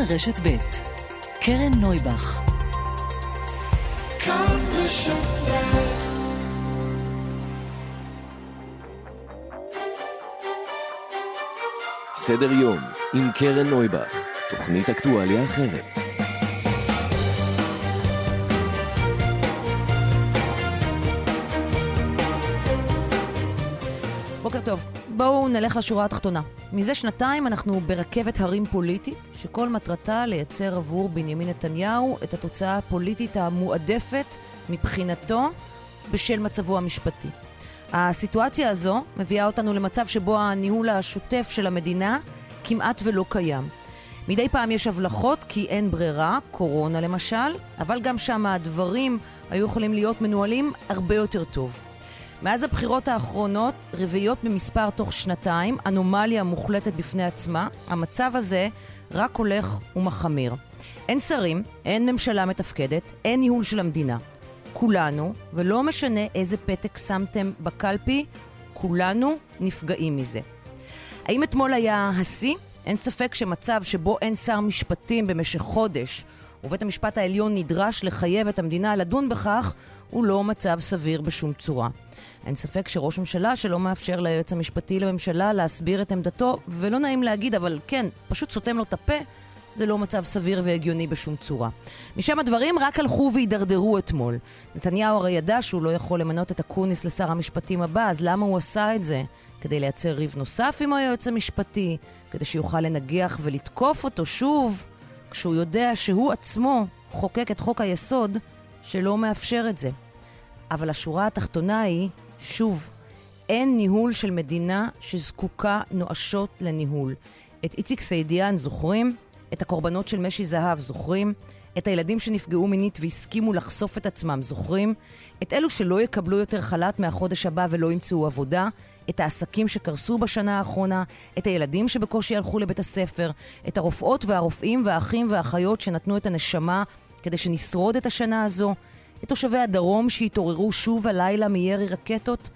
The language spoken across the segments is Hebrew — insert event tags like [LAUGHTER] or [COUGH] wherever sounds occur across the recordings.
רשת ב' קרן נויבך. סדר יום עם קרן נויבך, תוכנית אקטואליה אחרת. נלך לשורה התחתונה. מזה שנתיים אנחנו ברכבת הרים פוליטית, שכל מטרתה לייצר עבור בנימין נתניהו את התוצאה הפוליטית המועדפת מבחינתו בשל מצבו המשפטי. הסיטואציה הזו מביאה אותנו למצב שבו הניהול השוטף של המדינה כמעט ולא קיים. מדי פעם יש הבלחות כי אין ברירה, קורונה למשל, אבל גם שם הדברים היו יכולים להיות מנוהלים הרבה יותר טוב. מאז הבחירות האחרונות, רביעיות במספר תוך שנתיים, אנומליה מוחלטת בפני עצמה, המצב הזה רק הולך ומחמיר. אין שרים, אין ממשלה מתפקדת, אין ניהול של המדינה. כולנו, ולא משנה איזה פתק שמתם בקלפי, כולנו נפגעים מזה. האם אתמול היה השיא? אין ספק שמצב שבו אין שר משפטים במשך חודש, ובית המשפט העליון נדרש לחייב את המדינה לדון בכך, הוא לא מצב סביר בשום צורה. אין ספק שראש ממשלה שלא מאפשר ליועץ המשפטי לממשלה להסביר את עמדתו, ולא נעים להגיד, אבל כן, פשוט סותם לו את הפה, זה לא מצב סביר והגיוני בשום צורה. משם הדברים רק הלכו והידרדרו אתמול. נתניהו הרי ידע שהוא לא יכול למנות את אקוניס לשר המשפטים הבא, אז למה הוא עשה את זה? כדי לייצר ריב נוסף עם היועץ המשפטי? כדי שיוכל לנגח ולתקוף אותו שוב? כשהוא יודע שהוא עצמו חוקק את חוק היסוד שלא מאפשר את זה. אבל השורה התחתונה היא, שוב, אין ניהול של מדינה שזקוקה נואשות לניהול. את איציק סעידיאן זוכרים? את הקורבנות של משי זהב זוכרים? את הילדים שנפגעו מינית והסכימו לחשוף את עצמם זוכרים? את אלו שלא יקבלו יותר חל"ת מהחודש הבא ולא ימצאו עבודה? את העסקים שקרסו בשנה האחרונה, את הילדים שבקושי הלכו לבית הספר, את הרופאות והרופאים והאחים והאחיות שנתנו את הנשמה כדי שנשרוד את השנה הזו, את תושבי הדרום שהתעוררו שוב הלילה מירי רקטות.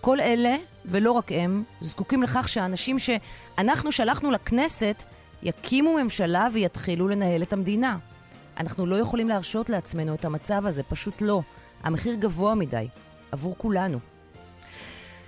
כל אלה, ולא רק הם, זקוקים לכך שהאנשים שאנחנו שלחנו לכנסת יקימו ממשלה ויתחילו לנהל את המדינה. אנחנו לא יכולים להרשות לעצמנו את המצב הזה, פשוט לא. המחיר גבוה מדי, עבור כולנו.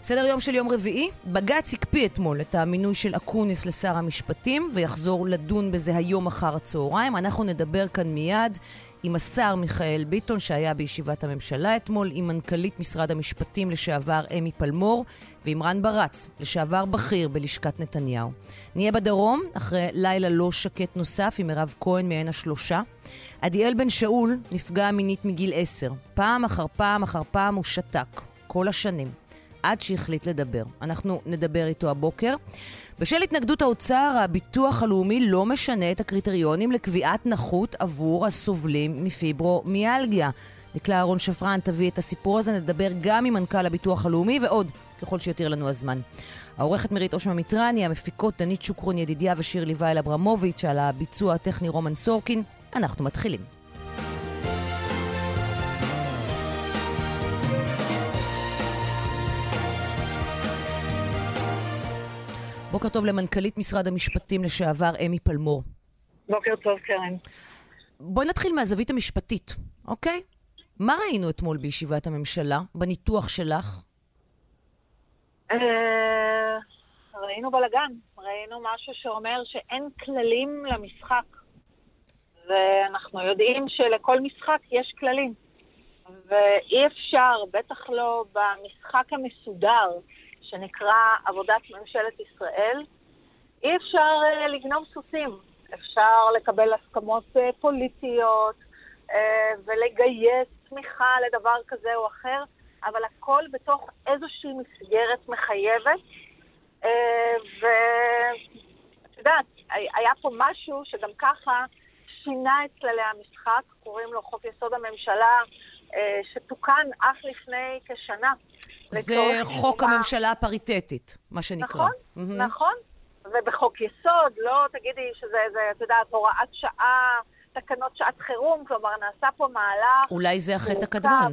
סדר יום של יום רביעי, בג"ץ הקפיא אתמול את המינוי של אקוניס לשר המשפטים ויחזור לדון בזה היום אחר הצהריים. אנחנו נדבר כאן מיד עם השר מיכאל ביטון שהיה בישיבת הממשלה אתמול, עם מנכ"לית משרד המשפטים לשעבר אמי פלמור ועם רן ברץ, לשעבר בכיר בלשכת נתניהו. נהיה בדרום אחרי לילה לא שקט נוסף עם מירב כהן מעין השלושה. עדיאל בן שאול נפגע מינית מגיל עשר. פעם אחר פעם אחר פעם הוא שתק. כל השנים. עד שהחליט לדבר. אנחנו נדבר איתו הבוקר. בשל התנגדות האוצר, הביטוח הלאומי לא משנה את הקריטריונים לקביעת נכות עבור הסובלים מפיברומיאלגיה. דקלה אהרון שפרן תביא את הסיפור הזה, נדבר גם עם מנכ"ל הביטוח הלאומי ועוד, ככל שיותיר לנו הזמן. העורכת מירית אושמה מיטרני, המפיקות דנית שוקרון ידידיה ושירלי וייל אברמוביץ', על הביצוע הטכני רומן סורקין. אנחנו מתחילים. בוקר טוב למנכ"לית משרד המשפטים לשעבר, אמי פלמור. בוקר טוב, קרן. בואי נתחיל מהזווית המשפטית, אוקיי? מה ראינו אתמול בישיבת הממשלה, בניתוח שלך? אה, ראינו בלאגן. ראינו משהו שאומר שאין כללים למשחק. ואנחנו יודעים שלכל משחק יש כללים. ואי אפשר, בטח לא במשחק המסודר, שנקרא עבודת ממשלת ישראל, אי אפשר uh, לגנוב סוסים. אפשר לקבל הסכמות uh, פוליטיות uh, ולגייס תמיכה לדבר כזה או אחר, אבל הכל בתוך איזושהי מסגרת מחייבת. ואת יודעת, היה פה משהו שגם ככה שינה את כללי המשחק, קוראים לו חוק יסוד הממשלה, שתוקן אך לפני כשנה. זה חוק שמה... הממשלה הפריטטית, מה שנקרא. נכון, mm-hmm. נכון. ובחוק יסוד, לא תגידי שזה, זה, את יודעת, הוראת שעה, תקנות שעת חירום, כלומר, נעשה פה מהלך... אולי זה החטא הקדמון.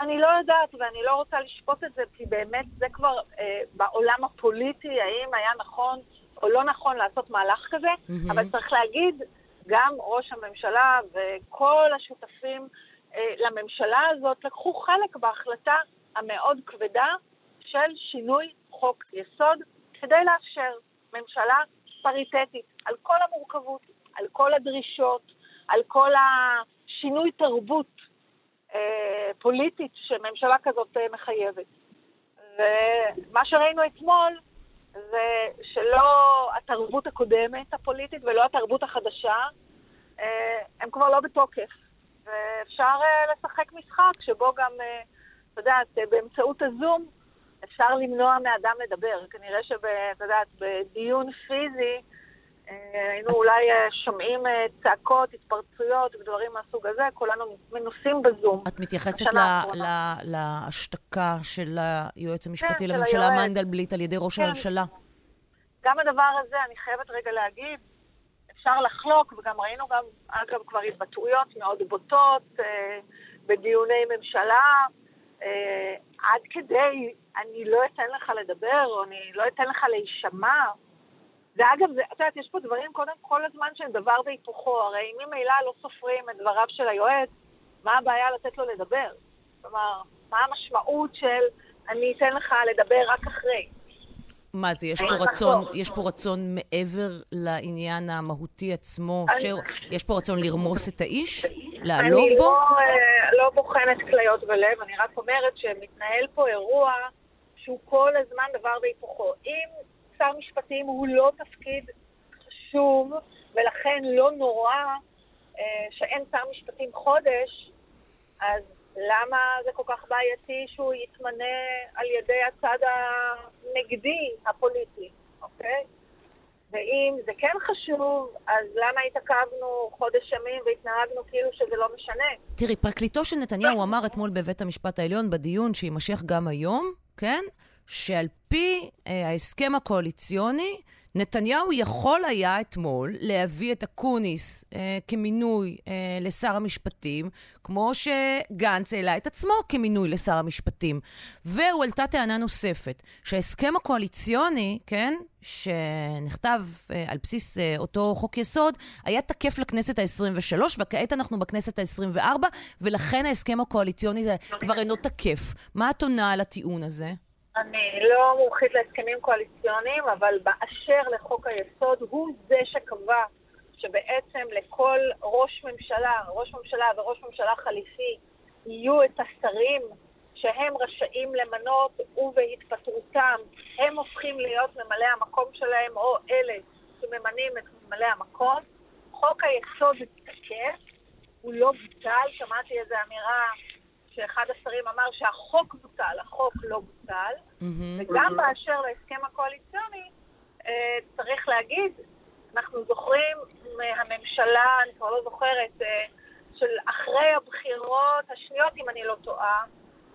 אני לא יודעת, ואני לא רוצה לשפוט את זה, כי באמת זה כבר אה, בעולם הפוליטי, האם היה נכון או לא נכון לעשות מהלך כזה, מהמם. אבל צריך להגיד, גם ראש הממשלה וכל השותפים אה, לממשלה הזאת לקחו חלק בהחלטה המאוד כבדה של שינוי חוק יסוד כדי לאפשר ממשלה פריטטית על כל המורכבות, על כל הדרישות, על כל השינוי תרבות אה, פוליטית שממשלה כזאת אה, מחייבת. ומה שראינו אתמול זה שלא התרבות הקודמת הפוליטית ולא התרבות החדשה, אה, הם כבר לא בתוקף. ואפשר אה, לשחק משחק שבו גם, אה, יודעת, באמצעות הזום אפשר למנוע מאדם לדבר. כנראה שאת יודעת, בדיון פיזי אה, היינו אולי אה, שומעים אה, צעקות, התפרצויות ודברים מהסוג הזה, כולנו מנוסים בזום. את מתייחסת להשתקה של היועץ המשפטי של לממשלה. מנדלבליט על ידי ראש כן. הממשלה. גם הדבר הזה, אני חייבת רגע להגיד, אפשר לחלוק, וגם ראינו גם, אגב, כבר התבטאויות מאוד בוטות אה, בדיוני ממשלה, עד כדי, אני לא אתן לך לדבר, או אני לא אתן לך להישמע. ואגב, זה- את יודעת, יש פה דברים קודם כל הזמן שהם דבר והיפוכו, הרי אם ממילא לא סופרים את דבריו של היועץ, מה הבעיה לתת לו לדבר? כלומר, מה המשמעות של אני אתן לך לדבר רק אחרי? מה זה, יש פה רצון. יש פה רצון מעבר לעניין המהותי עצמו, ש- יש פה רצון לרמוס את האיש? לעלוב בו? לא, אה, לא בוחנת כליות ולב, אני רק אומרת שמתנהל פה אירוע שהוא כל הזמן דבר והיפוכו. אם שר משפטים הוא לא תפקיד חשוב, ולכן לא נורא אה, שאין שר משפטים חודש, אז למה זה כל כך בעייתי שהוא יתמנה על ידי הצד הנגדי הפוליטי, אוקיי? ואם זה כן חשוב, אז למה התעכבנו חודש ימים והתנהגנו כאילו שזה לא משנה? תראי, פרקליטו של נתניהו אמר אתמול בבית המשפט העליון בדיון שיימשך גם היום, כן? שעל פי אה, ההסכם הקואליציוני, נתניהו יכול היה אתמול להביא את אקוניס אה, כמינוי אה, לשר המשפטים, כמו שגנץ העלה את עצמו כמינוי לשר המשפטים. והועלתה טענה נוספת, שההסכם הקואליציוני, כן, שנכתב אה, על בסיס אה, אותו חוק יסוד, היה תקף לכנסת ה-23, וכעת אנחנו בכנסת ה-24, ולכן ההסכם הקואליציוני זה כבר אינו תקף. מה את עונה על הטיעון הזה? אני לא מומחית להסכמים קואליציוניים, אבל באשר לחוק היסוד, הוא זה שקבע שבעצם לכל ראש ממשלה, ראש ממשלה וראש ממשלה חליפי, יהיו את השרים שהם רשאים למנות, ובהתפטרותם הם הופכים להיות ממלאי המקום שלהם, או אלה שממנים את ממלאי המקום. חוק היסוד תקף, הוא לא בוטל, שמעתי איזו אמירה שאחד השרים אמר שהחוק בוטל, החוק לא בוטל, וגם באשר להסכם הקואליציוני, אה, צריך להגיד, אנחנו זוכרים מהממשלה, אני כבר לא זוכרת, אה, של אחרי הבחירות השניות, אם אני לא טועה,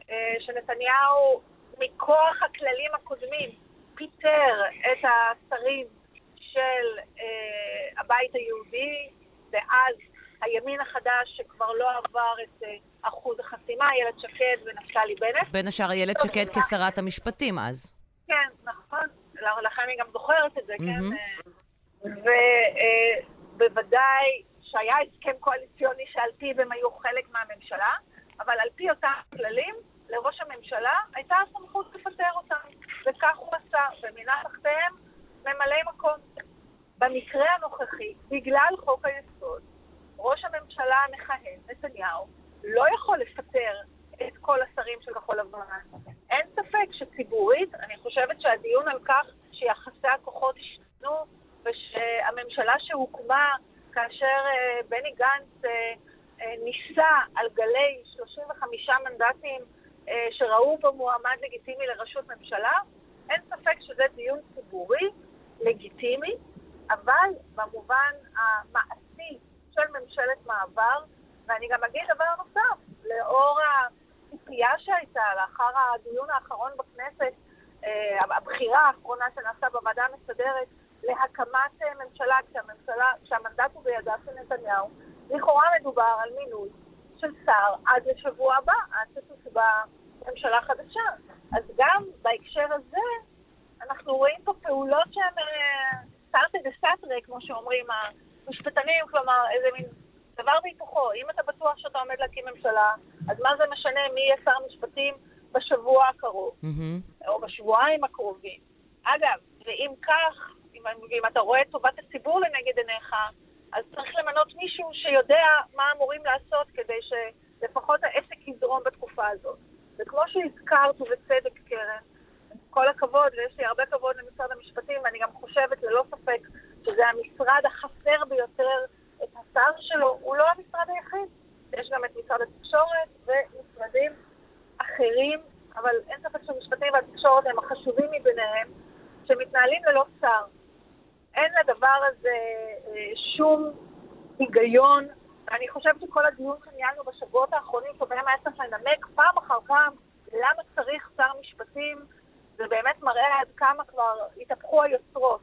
אה, שנתניהו, מכוח הכללים הקודמים, פיטר את השרים של הבית היהודי, ואז הימין החדש שכבר לא עבר את אה, אחוז החסימה, איילת שקד ונפתלי בנט. בין השאר איילת שקד כשרת המשפטים אז. כן, נכון, לכן אני גם זוכרת את זה, כן. ובוודאי שהיה הסכם קואליציוני שעל פיו הם היו חלק מהממשלה, אבל על פי אותם כללים, לראש הממשלה הייתה הסמכות לפטר אותם, וכך הוא עשה, ומינה תחתיהם ממלאי מקום. במקרה הנוכחי, בגלל חוק היסוד, ראש הממשלה המכהן, נתניהו, לא יכול לפטר את כל השרים של כחול לבן. אין ספק שציבורית, אני חושבת שהדיון על כך שיחסי הכוחות השתנו ושהממשלה שהוקמה כאשר אה, בני גנץ אה, אה, ניסה על גלי 35 מנדטים שראו בו מועמד לגיטימי לראשות ממשלה, אין ספק שזה דיון ציבורי, לגיטימי, אבל במובן המעשי של ממשלת מעבר, ואני גם אגיד דבר נוסף, לאור הציפייה שהייתה לאחר הדיון האחרון בכנסת, אה, הבחירה האחרונה שנעשתה בוועדה המסדרת להקמת אה, ממשלה, כשהממשלה, כשהמנדט הוא בידיו של נתניהו, לכאורה מדובר על מינוי של שר עד לשבוע הבא, עד שתושבע ממשלה חדשה. אז גם בהקשר הזה, אנחנו רואים פה פעולות שהן אה, סארטה דה סאטרה, כמו שאומרים המשפטנים, כלומר, איזה מין דבר והיפוכו. אם אתה בטוח שאתה עומד להקים ממשלה, אז מה זה משנה מי יהיה שר משפטים בשבוע הקרוב, mm-hmm. או בשבועיים הקרובים. אגב, ואם כך, אם, אם אתה רואה את טובת הציבור לנגד עיניך, אז צריך למנות מישהו שיודע מה אמורים לעשות כדי שלפחות העסק יזרום בתקופה הזאת. וכמו שהזכרת, ובצדק, קרן, כל הכבוד, ויש לי הרבה כבוד למשרד המשפטים, ואני גם חושבת ללא ספק שזה המשרד החסר ביותר את השר שלו, הוא לא המשרד היחיד. יש גם את משרד התקשורת ומשרדים אחרים, אבל אין ספק שהמשפטים והתקשורת הם החשובים מביניהם, שמתנהלים ללא שר. אין לדבר הזה אה, שום היגיון. אני חושבת שכל הדיון שניהלנו בשבועות האחרונים, שבהם היה צריך לנמק פעם אחר פעם למה צריך שר משפטים, זה באמת מראה עד כמה כבר התהפכו היוצרות.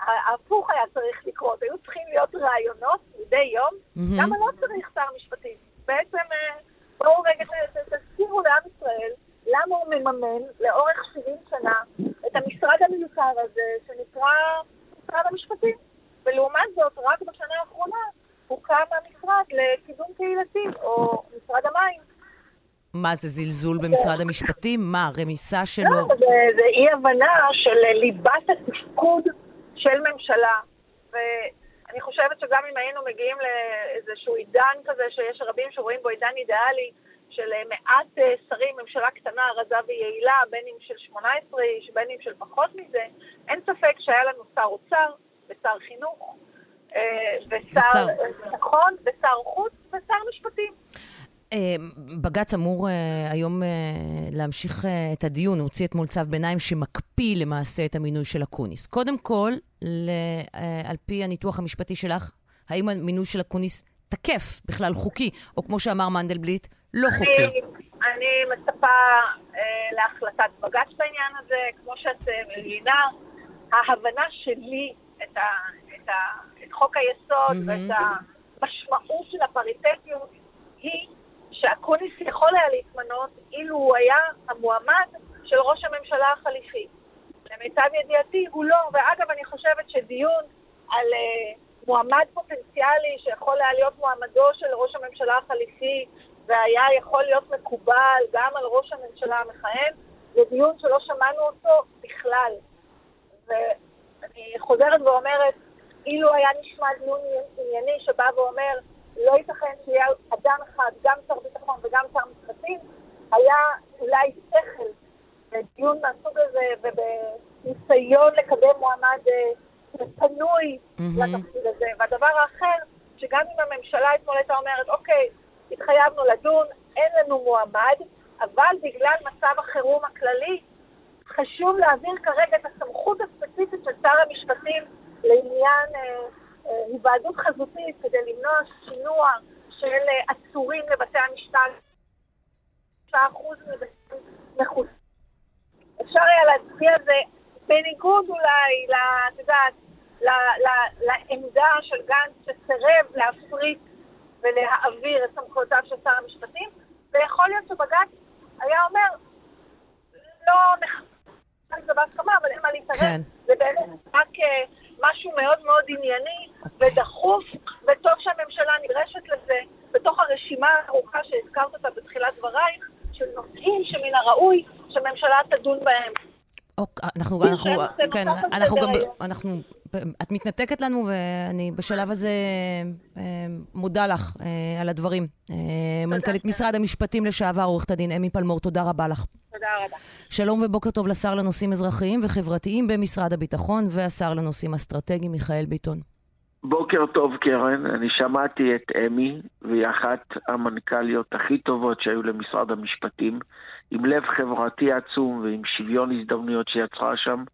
ההפוך היה צריך לקרות, היו צריכים להיות רעיונות מדי יום, mm-hmm. למה לא צריך שר משפטים? בעצם, אה, בואו רגע תזכירו לעם ישראל למה הוא מממן לאורך 70 שנה את המשרד המיותר הזה שנקרא משרד המשפטים. ולעומת זאת, רק בשנה האחרונה הוקם המשרד לקידום קהילתי, או משרד המים. מה, זה זלזול במשרד המשפטים? מה, רמיסה שלו? לא, זה, זה אי-הבנה של ליבת התפקוד של ממשלה. ואני חושבת שגם אם היינו מגיעים לאיזשהו עידן כזה, שיש רבים שרואים בו עידן אידיאלי, של מעט אה, שרים, ממשלה קטנה, רזה ויעילה, בין אם של 18 איש, בין אם של פחות מזה, אין ספק שהיה לנו שר אוצר ושר חינוך, אה, ושר ביטחון, ושר חוץ, ושר משפטים. אה, בג"ץ אמור היום להמשיך את הדיון, הוא הוציא אתמול צו ביניים שמקפיא למעשה את המינוי של אקוניס. קודם כל, על פי הניתוח המשפטי שלך, האם המינוי של אקוניס תקף, בכלל חוקי, או כמו שאמר מנדלבליט, לא חוקי? אני, אני מצפה אה, להחלטת בג"ץ בעניין הזה, כמו שאת אה, מבינה, ההבנה שלי את, ה, את, ה, את חוק היסוד mm-hmm. ואת המשמעות של הפריטטיות היא שאקוניס יכול היה להתמנות אילו הוא היה המועמד של ראש הממשלה החליפי. למיטב ידיעתי הוא לא, ואגב אני חושבת שדיון על uh, מועמד פוטנציאלי שיכול היה להיות מועמדו של ראש הממשלה החליפי והיה יכול להיות מקובל גם על ראש הממשלה המכהן, זה דיון שלא שמענו אותו בכלל. ואני חוזרת ואומרת, אילו היה נשמע דיון ענייני שבא ואומר, לא ייתכן שיהיה אדם אחד, גם שר ביטחון וגם שר משפטים, היה אולי שכל בדיון מהסוג הזה ובניסיון לקדם מועמד אה, פנוי mm-hmm. לתפקיד הזה. והדבר האחר, שגם אם הממשלה אתמול הייתה אומרת, אוקיי, התחייבנו לדון, אין לנו מועמד, אבל בגלל מצב החירום הכללי, חשוב להעביר כרגע את הסמכות הספציפית של שר המשפטים לעניין אה, היוועדות חזותית כדי למנוע שינוע של אה, עצורים לבתי המשפט. 9% מחוץ. אפשר היה להצביע על זה בניגוד אולי, את יודעת, לעמדה של גנץ שסירב להפריט ולהעביר את סמכויותיו של שר המשפטים, ויכול להיות שבג"ץ היה אומר, לא נחכה לזה בהסכמה, אבל אין מה להתערב. כן. זה באמת רק אה, משהו מאוד מאוד ענייני אוקיי. ודחוף, וטוב שהממשלה נדרשת לזה, בתוך הרשימה הארוכה שהזכרת אותה בתחילת דברייך, של נושאים שמן הראוי שממשלה תדון בהם. אוקיי, אנחנו, אנחנו, כן, אנחנו גם, אנחנו, את מתנתקת לנו, ואני בשלב הזה אה, מודה לך אה, על הדברים. אה, מנכ"לית משרד המשפטים לשעבר, עורכת הדין אמי פלמור, תודה רבה לך. תודה רבה. שלום ובוקר טוב לשר לנושאים אזרחיים וחברתיים במשרד הביטחון, והשר לנושאים אסטרטגיים, מיכאל ביטון. בוקר טוב, קרן. אני שמעתי את אמי, והיא אחת המנכ"ליות הכי טובות שהיו למשרד המשפטים. עם לב חברתי עצום ועם שוויון הזדמנויות שיצרה שם.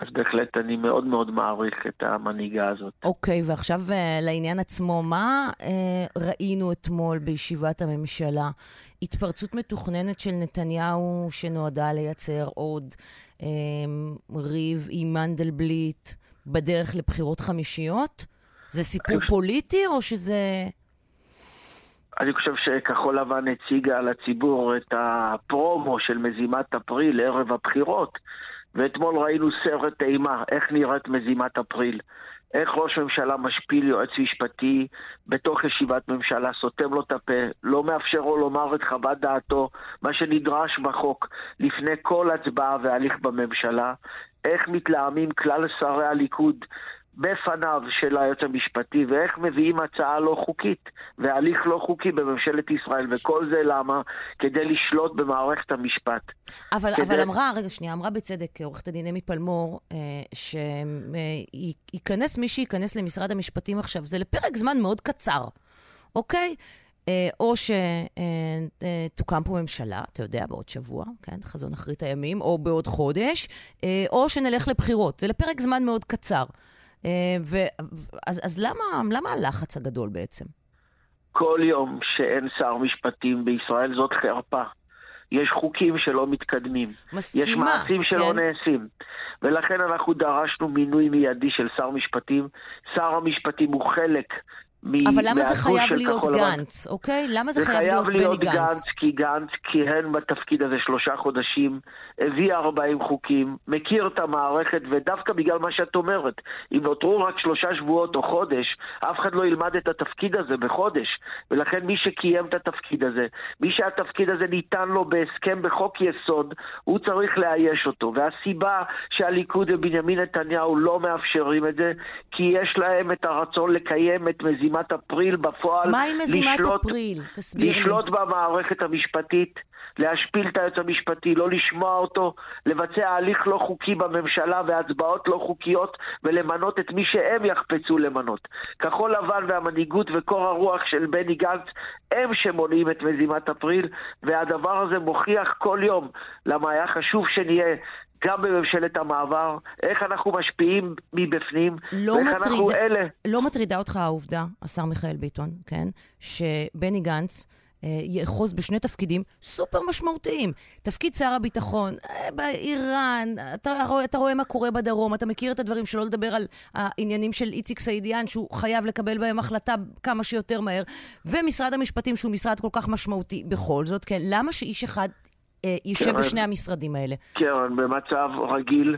אז בהחלט אני מאוד מאוד מעריך את המנהיגה הזאת. אוקיי, okay, ועכשיו uh, לעניין עצמו, מה uh, ראינו אתמול בישיבת הממשלה? התפרצות מתוכננת של נתניהו שנועדה לייצר עוד um, ריב עם מנדלבליט בדרך לבחירות חמישיות? זה סיפור פוליטי או שזה אני חושב שכחול לבן הציגה לציבור את הפרומו של מזימת אפריל ערב הבחירות, ואתמול ראינו סרט אימה, איך נראית מזימת אפריל. איך ראש ממשלה משפיל יועץ משפטי בתוך ישיבת ממשלה, סותם לו את הפה, לא מאפשר לו לומר את חוות דעתו, מה שנדרש בחוק, לפני כל הצבעה והליך בממשלה, איך מתלהמים כלל שרי הליכוד בפניו של היועץ המשפטי, ואיך מביאים הצעה לא חוקית והליך לא חוקי בממשלת ישראל, וכל זה למה? כדי לשלוט במערכת המשפט. אבל, כדי... אבל אמרה, רגע שנייה, אמרה בצדק עורכת הדין אמי פלמור, אה, שייכנס מי שייכנס למשרד המשפטים עכשיו, זה לפרק זמן מאוד קצר, אוקיי? אה, או שתוקם אה, פה ממשלה, אתה יודע, בעוד שבוע, כן, חזון אחרית הימים, או בעוד חודש, אה, או שנלך לבחירות. זה לפרק זמן מאוד קצר. ו... אז, אז למה, למה הלחץ הגדול בעצם? כל יום שאין שר משפטים בישראל זאת חרפה. יש חוקים שלא מתקדמים. מסכימה, יש מעשים שלא כן. נעשים. ולכן אנחנו דרשנו מינוי מיידי של שר משפטים. שר המשפטים הוא חלק אבל למה זה חייב להיות גנץ, אוקיי? למה זה חייב להיות בני גנץ? זה חייב להיות גנץ, כי גנץ כיהן בתפקיד הזה שלושה חודשים, הביא 40 חוקים, מכיר את המערכת, ודווקא בגלל מה שאת אומרת, אם נותרו רק שלושה שבועות או חודש, אף אחד לא ילמד את התפקיד הזה בחודש. ולכן מי שקיים את התפקיד הזה, מי שהתפקיד הזה ניתן לו בהסכם בחוק יסוד, הוא צריך לאייש אותו. והסיבה שהליכוד ובנימין נתניהו לא מאפשרים את זה, כי יש להם את הרצון לקיים את מזימת... מזימת אפריל בפועל. מה עם מזימת לשלוט, אפריל? תסביר לשלוט לי. לשלוט במערכת המשפטית, להשפיל את היועץ המשפטי, לא לשמוע אותו, לבצע הליך לא חוקי בממשלה והצבעות לא חוקיות ולמנות את מי שהם יחפצו למנות. כחול לבן והמנהיגות וקור הרוח של בני גנץ הם שמונעים את מזימת אפריל והדבר הזה מוכיח כל יום למה היה חשוב שנהיה גם בממשלת המעבר, איך אנחנו משפיעים מבפנים, לא ואיך מטריד, אנחנו אלה... לא מטרידה אותך העובדה, השר מיכאל ביטון, כן, שבני גנץ... אה, יאחוז בשני תפקידים סופר משמעותיים. תפקיד שר הביטחון, אה, באיראן, אתה, אתה רואה מה קורה בדרום, אתה מכיר את הדברים, שלא לדבר על העניינים של איציק סעידיאן, שהוא חייב לקבל בהם החלטה כמה שיותר מהר, ומשרד המשפטים, שהוא משרד כל כך משמעותי. בכל זאת, כן, למה שאיש אחד יישב קרן, בשני המשרדים האלה? קרן, במצב רגיל,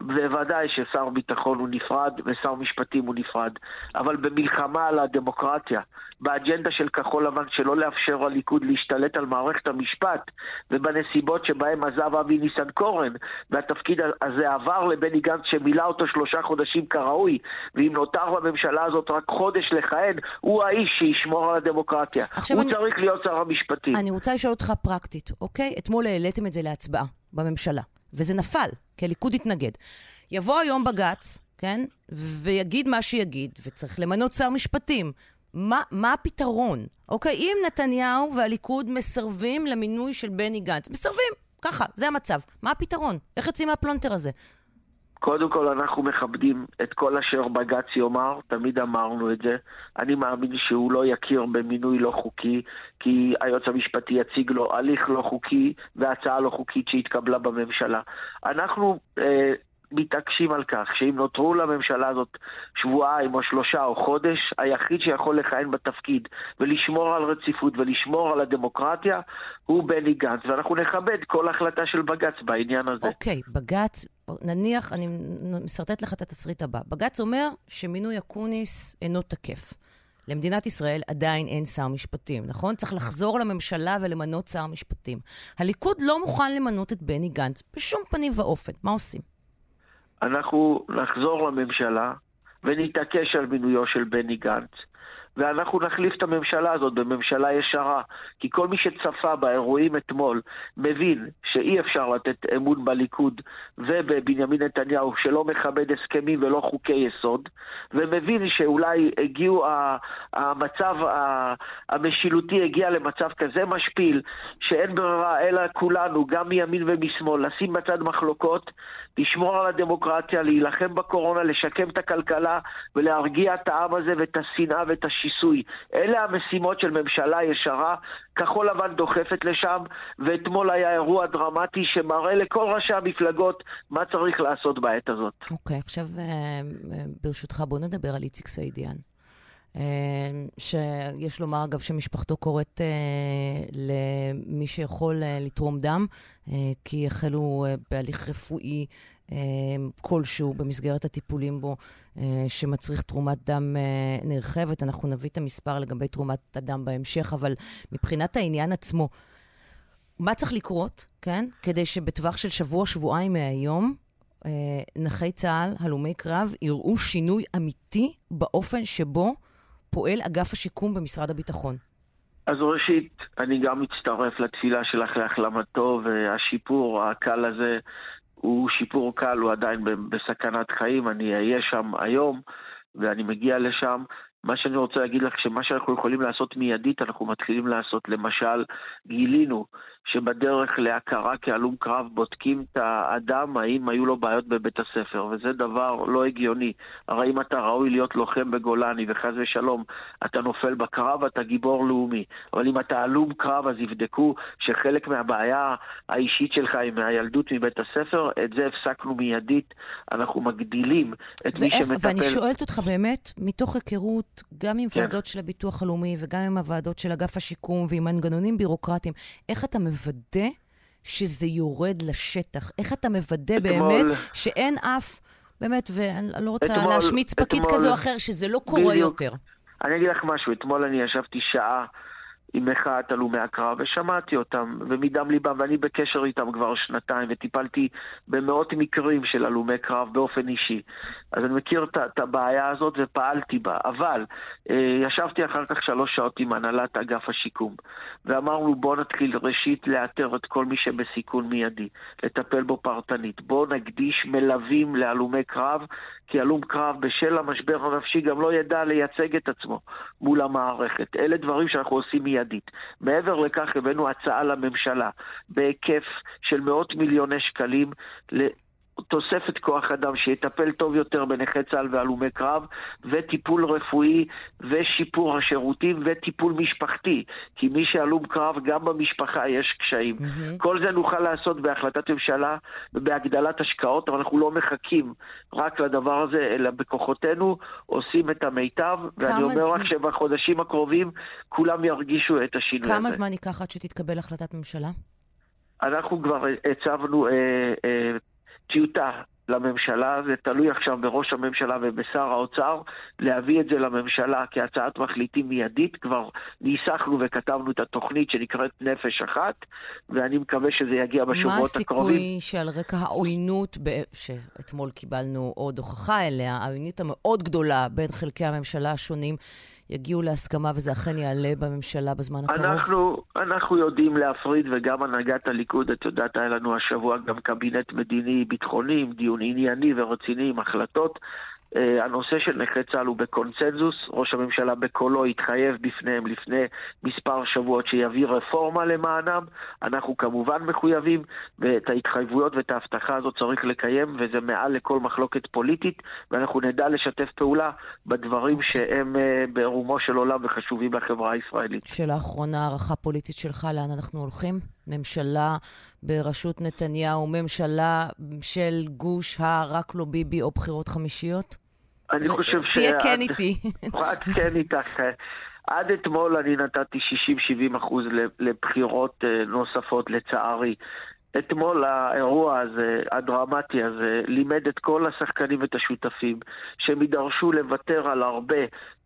בוודאי ששר ביטחון הוא נפרד ושר משפטים הוא נפרד, אבל במלחמה על הדמוקרטיה, באג'נדה של כחול לבן שלא לאפשר לליכוד להשתלט על מערכת המשפט, ובנסיבות שבהם עזב אבי ניסנקורן, והתפקיד הזה עבר לבני גנץ שמילא אותו שלושה חודשים כראוי, ואם נותר בממשלה הזאת רק חודש לכהן, הוא האיש שישמור על הדמוקרטיה. הוא אני... צריך להיות שר המשפטים. אני רוצה לשאול אותך פרקטית, אוקיי? אתמול העליתם את זה להצבעה בממשלה, וזה נפל. כי הליכוד התנגד. יבוא היום בג"ץ, כן, ויגיד מה שיגיד, וצריך למנות שר משפטים. מה, מה הפתרון? אוקיי, אם נתניהו והליכוד מסרבים למינוי של בני גנץ, מסרבים, ככה, זה המצב. מה הפתרון? איך יוצאים מהפלונטר הזה? קודם כל אנחנו מכבדים את כל אשר בג"ץ יאמר, תמיד אמרנו את זה. אני מאמין שהוא לא יכיר במינוי לא חוקי, כי היועץ המשפטי יציג לו הליך לא חוקי והצעה לא חוקית שהתקבלה בממשלה. אנחנו אה, מתעקשים על כך שאם נותרו לממשלה הזאת שבועיים או שלושה או חודש, היחיד שיכול לכהן בתפקיד ולשמור על רציפות ולשמור על הדמוקרטיה הוא בני גנץ, ואנחנו נכבד כל החלטה של בג"ץ בעניין הזה. אוקיי, okay, בג"ץ, נניח, אני משרטט לך את התסריט הבא. בג"ץ אומר שמינוי אקוניס אינו תקף. למדינת ישראל עדיין אין שר משפטים, נכון? צריך לחזור לממשלה ולמנות שר משפטים. הליכוד לא מוכן למנות את בני גנץ בשום פנים ואופן. מה עושים? אנחנו נחזור לממשלה ונתעקש על מינויו של בני גנץ, ואנחנו נחליף את הממשלה הזאת בממשלה ישרה. כי כל מי שצפה באירועים אתמול מבין שאי אפשר לתת אמון בליכוד ובבנימין נתניהו שלא מכבד הסכמים ולא חוקי יסוד, ומבין שאולי הגיעו, המצב המשילותי הגיע למצב כזה משפיל, שאין ברירה אלא כולנו, גם מימין ומשמאל, לשים בצד מחלוקות, לשמור על הדמוקרטיה, להילחם בקורונה, לשקם את הכלכלה ולהרגיע את העם הזה ואת השנאה ואת הש... שיסוי. אלה המשימות של ממשלה ישרה, כחול לבן דוחפת לשם, ואתמול היה אירוע דרמטי שמראה לכל ראשי המפלגות מה צריך לעשות בעת הזאת. אוקיי, okay, עכשיו אה, ברשותך בוא נדבר על איציק סעידיאן. שיש לומר, אגב, שמשפחתו קוראת למי שיכול לתרום דם, כי החלו בהליך רפואי כלשהו במסגרת הטיפולים בו, שמצריך תרומת דם נרחבת. אנחנו נביא את המספר לגבי תרומת הדם בהמשך, אבל מבחינת העניין עצמו, מה צריך לקרות, כן? כדי שבטווח של שבוע-שבועיים מהיום, אה, נכי צה"ל, הלומי קרב, יראו שינוי אמיתי באופן שבו פועל אגף השיקום במשרד הביטחון. אז ראשית, אני גם מצטרף לתפילה שלך להחלמתו, והשיפור הקל הזה הוא שיפור קל, הוא עדיין בסכנת חיים. אני אהיה שם היום, ואני מגיע לשם. מה שאני רוצה להגיד לך, שמה שאנחנו יכולים לעשות מיידית, אנחנו מתחילים לעשות. למשל, גילינו שבדרך להכרה כהלום קרב בודקים את האדם האם היו לו בעיות בבית הספר, וזה דבר לא הגיוני. הרי אם אתה ראוי להיות לוחם בגולני וחס ושלום אתה נופל בקרב, אתה גיבור לאומי. אבל אם אתה הלום קרב, אז יבדקו שחלק מהבעיה האישית שלך היא מהילדות מבית הספר, את זה הפסקנו מיידית. אנחנו מגדילים את מי שמטפל... ואני שואלת אותך באמת, מתוך היכרות, גם עם כן. ועדות של הביטוח הלאומי וגם עם הוועדות של אגף השיקום ועם מנגנונים בירוקרטיים, איך אתה מוודא שזה יורד לשטח? איך אתה מוודא אתמול, באמת שאין אף, באמת, ואני לא רוצה אתמול, להשמיץ פקיד אתמול, כזה או אחר, שזה לא קורה בדיוק. יותר? אני אגיד לך משהו, אתמול אני ישבתי שעה עם מחאת הלומי הקרב, ושמעתי אותם, ומדם ליבם, ואני בקשר איתם כבר שנתיים, וטיפלתי במאות מקרים של הלומי קרב באופן אישי. אז אני מכיר את הבעיה הזאת ופעלתי בה. אבל אה, ישבתי אחר כך שלוש שעות עם הנהלת אגף השיקום, ואמרנו בואו נתחיל ראשית לאתר את כל מי שבסיכון מיידי, לטפל בו פרטנית. בואו נקדיש מלווים להלומי קרב, כי הלום קרב בשל המשבר הנפשי גם לא ידע לייצג את עצמו מול המערכת. אלה דברים שאנחנו עושים מיידית. מעבר לכך הבאנו הצעה לממשלה בהיקף של מאות מיליוני שקלים תוספת כוח אדם שיטפל טוב יותר בנכי צה"ל והלומי קרב, וטיפול רפואי, ושיפור השירותים, וטיפול משפחתי. כי מי שהלום קרב, גם במשפחה יש קשיים. Mm-hmm. כל זה נוכל לעשות בהחלטת ממשלה ובהגדלת השקעות, אבל אנחנו לא מחכים רק לדבר הזה, אלא בכוחותינו עושים את המיטב, ואני אומר זמן... לך שבחודשים הקרובים כולם ירגישו את השינוי כמה הזה. כמה זמן ייקח עד שתתקבל החלטת ממשלה? אנחנו כבר הצבנו... אה, אה, טיוטה לממשלה, זה תלוי עכשיו בראש הממשלה ובשר האוצר, להביא את זה לממשלה כהצעת מחליטים מיידית. כבר ניסחנו וכתבנו את התוכנית שנקראת נפש אחת, ואני מקווה שזה יגיע בשבועות הקרובים. מה הסיכוי שעל רקע העוינות, ב... שאתמול קיבלנו עוד הוכחה אליה, העוינות המאוד גדולה בין חלקי הממשלה השונים, יגיעו להסכמה וזה אכן יעלה בממשלה בזמן הקרוב? אנחנו, אנחנו יודעים להפריד, וגם הנהגת הליכוד, את יודעת, היה לנו השבוע גם קבינט מדיני-ביטחוני דיון ענייני ורציני עם החלטות. אה, הנושא של נכי צה"ל הוא בקונצנזוס, ראש הממשלה בקולו התחייב בפניהם לפני מספר שבועות שיביא רפורמה למענם, אנחנו כמובן מחויבים, ואת ההתחייבויות ואת ההבטחה הזאת צריך לקיים, וזה מעל לכל מחלוקת פוליטית, ואנחנו נדע לשתף פעולה בדברים שהם אה, ברומו של עולם וחשובים לחברה הישראלית. שאלה אחרונה, הערכה פוליטית שלך, לאן אנחנו הולכים? ממשלה בראשות נתניהו, ממשלה של גוש ה"רק לא ביבי" או בחירות חמישיות? אני חושב ש... תהיה כן איתי. [LAUGHS] רק כן איתך. עד אתמול אני נתתי 60-70 אחוז לבחירות אה, נוספות, לצערי. אתמול האירוע הזה, הדרמטי הזה, לימד את כל השחקנים ואת השותפים שהם יידרשו לוותר על הרבה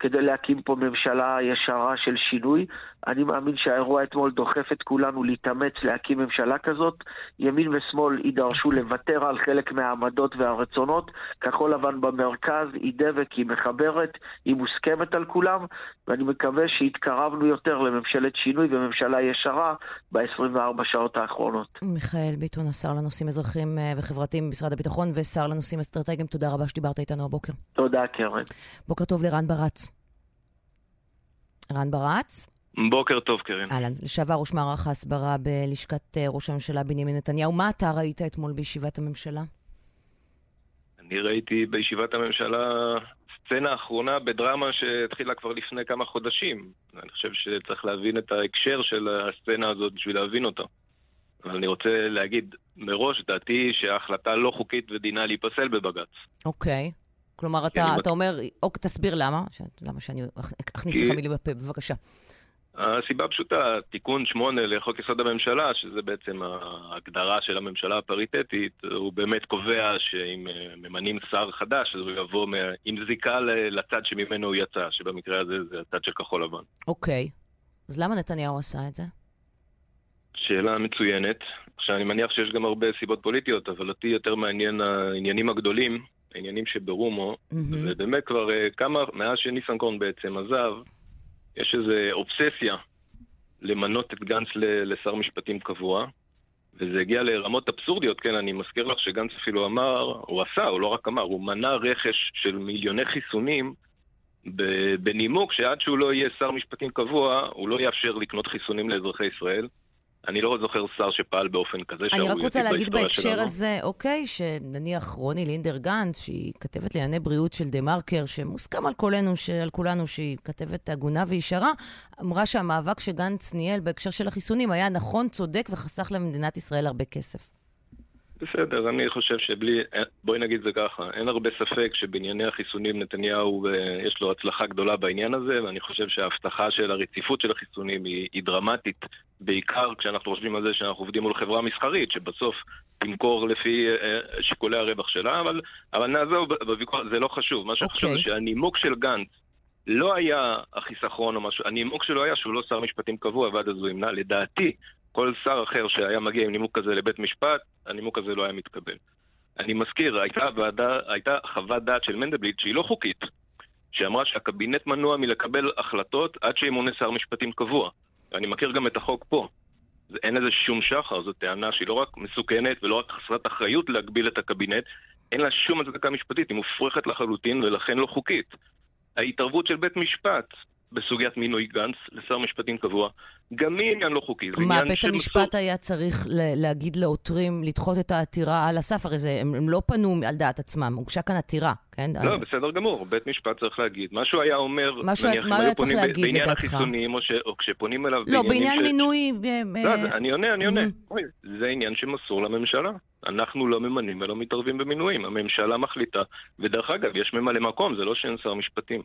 כדי להקים פה ממשלה ישרה של שינוי. אני מאמין שהאירוע אתמול דוחף את כולנו להתאמץ להקים ממשלה כזאת. ימין ושמאל יידרשו לוותר על חלק מהעמדות והרצונות. כחול לבן במרכז היא דבק, היא מחברת, היא מוסכמת על כולם, ואני מקווה שהתקרבנו יותר לממשלת שינוי וממשלה ישרה ב-24 שעות האחרונות. מיכאל ביטון, השר לנושאים אזרחיים אה, וחברתיים במשרד הביטחון ושר לנושאים אסטרטגיים, תודה רבה שדיברת איתנו הבוקר. תודה, קרן. בוקר טוב לרן ברץ. רן ברץ? בוקר טוב, קרן. אהלן, לשעבר ראש מערך ההסברה בלשכת אה, ראש הממשלה בנימין נתניהו. מה אתה ראית אתמול בישיבת הממשלה? אני ראיתי בישיבת הממשלה סצנה אחרונה בדרמה שהתחילה כבר לפני כמה חודשים. אני חושב שצריך להבין את ההקשר של הסצנה הזאת בשביל להבין אותה. אבל אני רוצה להגיד מראש, דעתי שההחלטה לא חוקית ודינה להיפסל בבג"ץ. אוקיי. כלומר, אתה, אתה אומר, אוקיי, תסביר למה, ש... למה שאני אכ- אכניס כי- לך מילים בפה, בבקשה. הסיבה פשוטה, תיקון 8 לחוק יסוד הממשלה, שזה בעצם ההגדרה של הממשלה הפריטטית, הוא באמת קובע שאם אה, ממנים שר חדש, אז הוא יבוא עם זיקה לצד שממנו הוא יצא, שבמקרה הזה זה הצד של כחול לבן. אוקיי. אז למה נתניהו עשה את זה? שאלה מצוינת. עכשיו, אני מניח שיש גם הרבה סיבות פוליטיות, אבל אותי יותר מעניין העניינים הגדולים, העניינים שברומו, מהמם. ובאמת כבר אה, כמה, מאז שניסנקורן בעצם עזב, יש איזו אובססיה למנות את גנץ לשר משפטים קבוע, וזה הגיע לרמות אבסורדיות, כן, אני מזכיר לך שגנץ אפילו אמר, הוא עשה, הוא לא רק אמר, הוא מנע רכש של מיליוני חיסונים בנימוק שעד שהוא לא יהיה שר משפטים קבוע, הוא לא יאפשר לקנות חיסונים לאזרחי ישראל. אני לא זוכר שר שפעל באופן כזה אני רק שערורייתי רוצה להגיד בהיסטוריה בהקשר שלנו. הזה, אוקיי, שנניח רוני לינדר גנץ, שהיא כתבת לענייני בריאות של דה מרקר, שמוסכם על כולנו, על כולנו שהיא כתבת הגונה וישרה, אמרה שהמאבק שגנץ ניהל בהקשר של החיסונים היה נכון, צודק וחסך למדינת ישראל הרבה כסף. בסדר, אני חושב שבלי, בואי נגיד זה ככה, אין הרבה ספק שבענייני החיסונים נתניהו אה, יש לו הצלחה גדולה בעניין הזה, ואני חושב שההבטחה של הרציפות של החיסונים היא, היא דרמטית, בעיקר כשאנחנו חושבים על זה שאנחנו עובדים מול חברה מסחרית, שבסוף תמכור לפי אה, שיקולי הרווח שלה, אבל, אבל נעזוב בוויכוח, זה לא חשוב, מה שחשוב אוקיי. זה שהנימוק של גנץ לא היה החיסכון או משהו, הנימוק שלו היה שהוא לא שר משפטים קבוע, ועד אז הוא ימנע. לדעתי, כל שר אחר שהיה מגיע עם נימוק כזה לבית משפט, הנימוק הזה לא היה מתקבל. אני מזכיר, הייתה, ועדה, הייתה חוות דעת של מנדלבליט שהיא לא חוקית, שאמרה שהקבינט מנוע מלקבל החלטות עד שימונה שר משפטים קבוע. ואני מכיר גם את החוק פה. אין לזה שום שחר, זו טענה שהיא לא רק מסוכנת ולא רק חסרת אחריות להגביל את הקבינט, אין לה שום הצדקה משפטית, היא מופרכת לחלוטין ולכן לא חוקית. ההתערבות של בית משפט בסוגיית מינוי גנץ לשר משפטים קבוע, גם היא עניין לא חוקי. מה, בית המשפט היה צריך ל- להגיד לעותרים לדחות את העתירה על הסף? הרי זה, הם, הם לא פנו על דעת עצמם, הוגשה כאן עתירה, כן? לא, בסדר גמור, בית משפט צריך להגיד. מה שהוא היה אומר, מה שהוא- נניח, מה היה צריך להגיד, בעניין לדעתך? החיסונים, או, ש... או כשפונים אליו לא, בעניין ש... מינוי... אה, לא, אה, אני עונה, אני עונה. Mhm. אוי, זה עניין שמסור לממשלה. אנחנו לא ממנים ולא מתערבים במינויים. הממשלה מחליטה, ודרך אגב, יש ממלא מקום, זה לא שאין שר משפטים.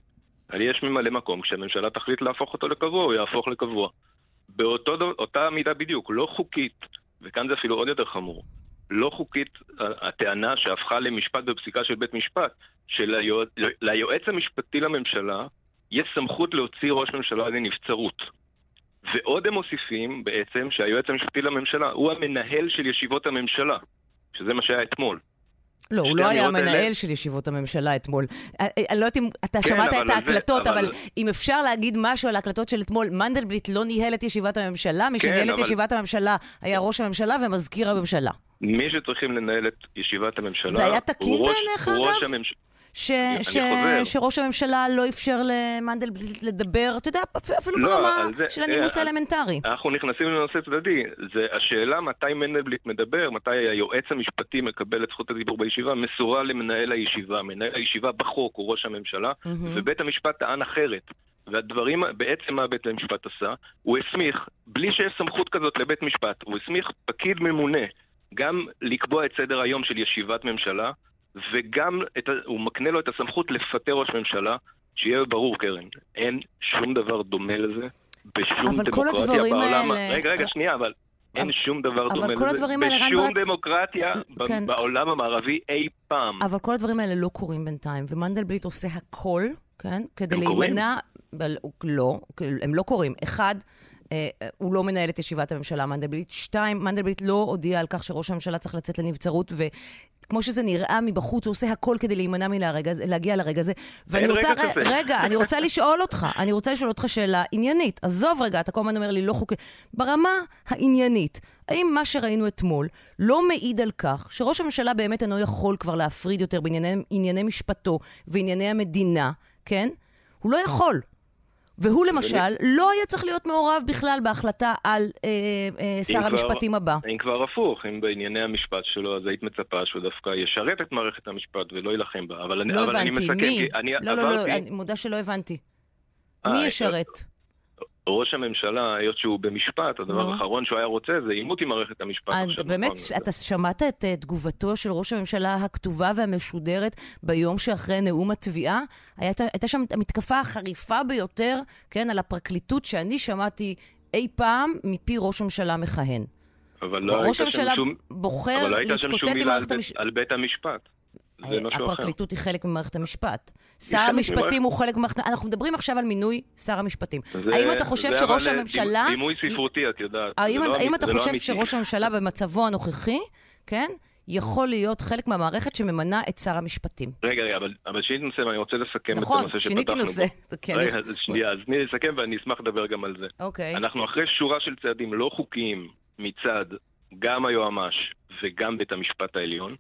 אבל יש ממלא מקום, כשהממשלה תחליט להפוך אותו לקבוע, הוא יהפוך לקבוע. באותה מידה בדיוק, לא חוקית, וכאן זה אפילו עוד יותר חמור, לא חוקית הטענה שהפכה למשפט בפסיקה של בית משפט, שליועץ המשפטי לממשלה יש סמכות להוציא ראש ממשלה לנבצרות. ועוד הם מוסיפים בעצם שהיועץ המשפטי לממשלה הוא המנהל של ישיבות הממשלה, שזה מה שהיה אתמול. לא, הוא לא היה האמירות המנהל האלה- של ישיבות הממשלה אתמול. אה, אה, אני לא יודעת אם אתה כן, שמעת את על זה- ההקלטות, אבל- אבל אם אפשר להגיד משהו על ההקלטות של אתמול, מנדלבליט לא ניהל את ישיבת הממשלה, מי כן, שניהל את אבל- ישיבת הממשלה היה ראש הממשלה ומזכיר הממשלה. מי שצריכים לנהל את ישיבת הממשלה... זה היה תקין בעיניך, הוא ראש אגב? הממש... ש, ש. שראש הממשלה לא אפשר למנדלבליט לדבר, אתה יודע, אפ- אפילו לא, ברמה זה- של הנימוס אה, האלמנטרי. אנחנו נכנסים לנושא צדדי. זה השאלה מתי מנדלבליט מדבר, מתי היועץ המשפטי מקבל את זכות הדיבור בישיבה, מסורה למנהל הישיבה. מנהל הישיבה בחוק הוא ראש הממשלה, מהמם. ובית המשפט טען אחרת. והדברים, בעצם מה בית המשפט עשה? הוא הסמיך, בלי שיש סמכות כזאת לבית משפט, הוא הסמיך פקיד ממונה גם לקבוע את סדר היום של ישיבת ממשלה, וגם את, ה- הוא מקנה לו את הסמכות לפטר ראש ממשלה, שיהיה ברור, קרן, אין שום דבר דומה לזה בשום אבל כל דמוקרטיה הדברים בעולם. האלה- רגע, רגע, שנייה, אבל... אין שום דבר דומה לזה בשום ברץ- דמוקרטיה כן. בעולם המערבי אי פעם. אבל כל הדברים האלה לא קורים בינתיים, ומנדלבליט עושה הכל, כן? כדי? להימנע... לא, הם לא קורים. אחד, הוא לא מנהל את ישיבת הממשלה, מנדלבליט. שתיים, מנדלבליט לא הודיע על כך שראש הממשלה צריך לצאת לנבצרות, וכמו שזה נראה מבחוץ, הוא עושה הכל כדי להימנע מלהגיע לרגע הזה. ואני רוצה... רגע כזה. רגע, אני רוצה לשאול אותך, אני רוצה לשאול אותך שאלה עניינית. עזוב רגע, אתה כל הזמן אומר לי לא חוקי. ברמה העניינית, האם מה שראינו אתמול לא מעיד על כך שראש הממשלה באמת אינו יכול כבר להפריד יותר בענייני ענייני משפטו וענייני המדינה, כן? הוא לא יכול. והוא למשל לא היה צריך להיות מעורב בכלל בהחלטה על אה, אה, אם שר כבר- המשפטים הבא. אם כבר הפוך, אם בענייני המשפט שלו, אז היית מצפה שהוא דווקא ישרת את מערכת המשפט ולא יילחם בה. אבל, אני- לא אבל אני הבנתי, מסכם, מי? כי אני לא, לא, לא, עברתי... אני מודה שלא הבנתי. אה, מי אה, ישרת? ראש הממשלה, היות שהוא במשפט, הדבר. האחרון שהוא היה רוצה זה עימות עם מערכת המשפט. עכשיו, באמת, נכון? אתה שמעת את אה, תגובתו של ראש הממשלה הכתובה והמשודרת ביום שאחרי נאום התביעה? הייתה, הייתה שם המתקפה החריפה ביותר, כן, על הפרקליטות שאני שמעתי אי פעם מפי ראש ממשלה מכהן. אבל לא ראש הייתה שם הממשלה שום... בוחר אבל לא הייתה שם להתקוטט שום עם מילה על מערכת בית- המשפט. זה משהו אחר. הפרקליטות היא חלק ממערכת המשפט. שר המשפטים הוא חלק ממערכת... אנחנו מדברים עכשיו על מינוי שר המשפטים. זה- האם אתה חושב זה שראש אה, הממשלה... דימוי ספרותי, את יודעת. האם, זה לא אתה זה לא חושב. שראש הממשלה במצבו הנוכחי, כן, יכול להיות חלק מהמערכת שממנה את שר המשפטים? רגע, רגע, אבל- אבל שיניתי נושא ואני רוצה לסכם את נכון, הנושא שפתחנו שיניתי בו. נושא. [LAUGHS] כן, רגע, אז שנייה, אז תני לסכם ואני אשמח לדבר גם על זה. אוקיי. אנחנו אחרי שורה של צעדים לא חוקיים מצד גם היועמ"ש וגם בית המשפט העליון,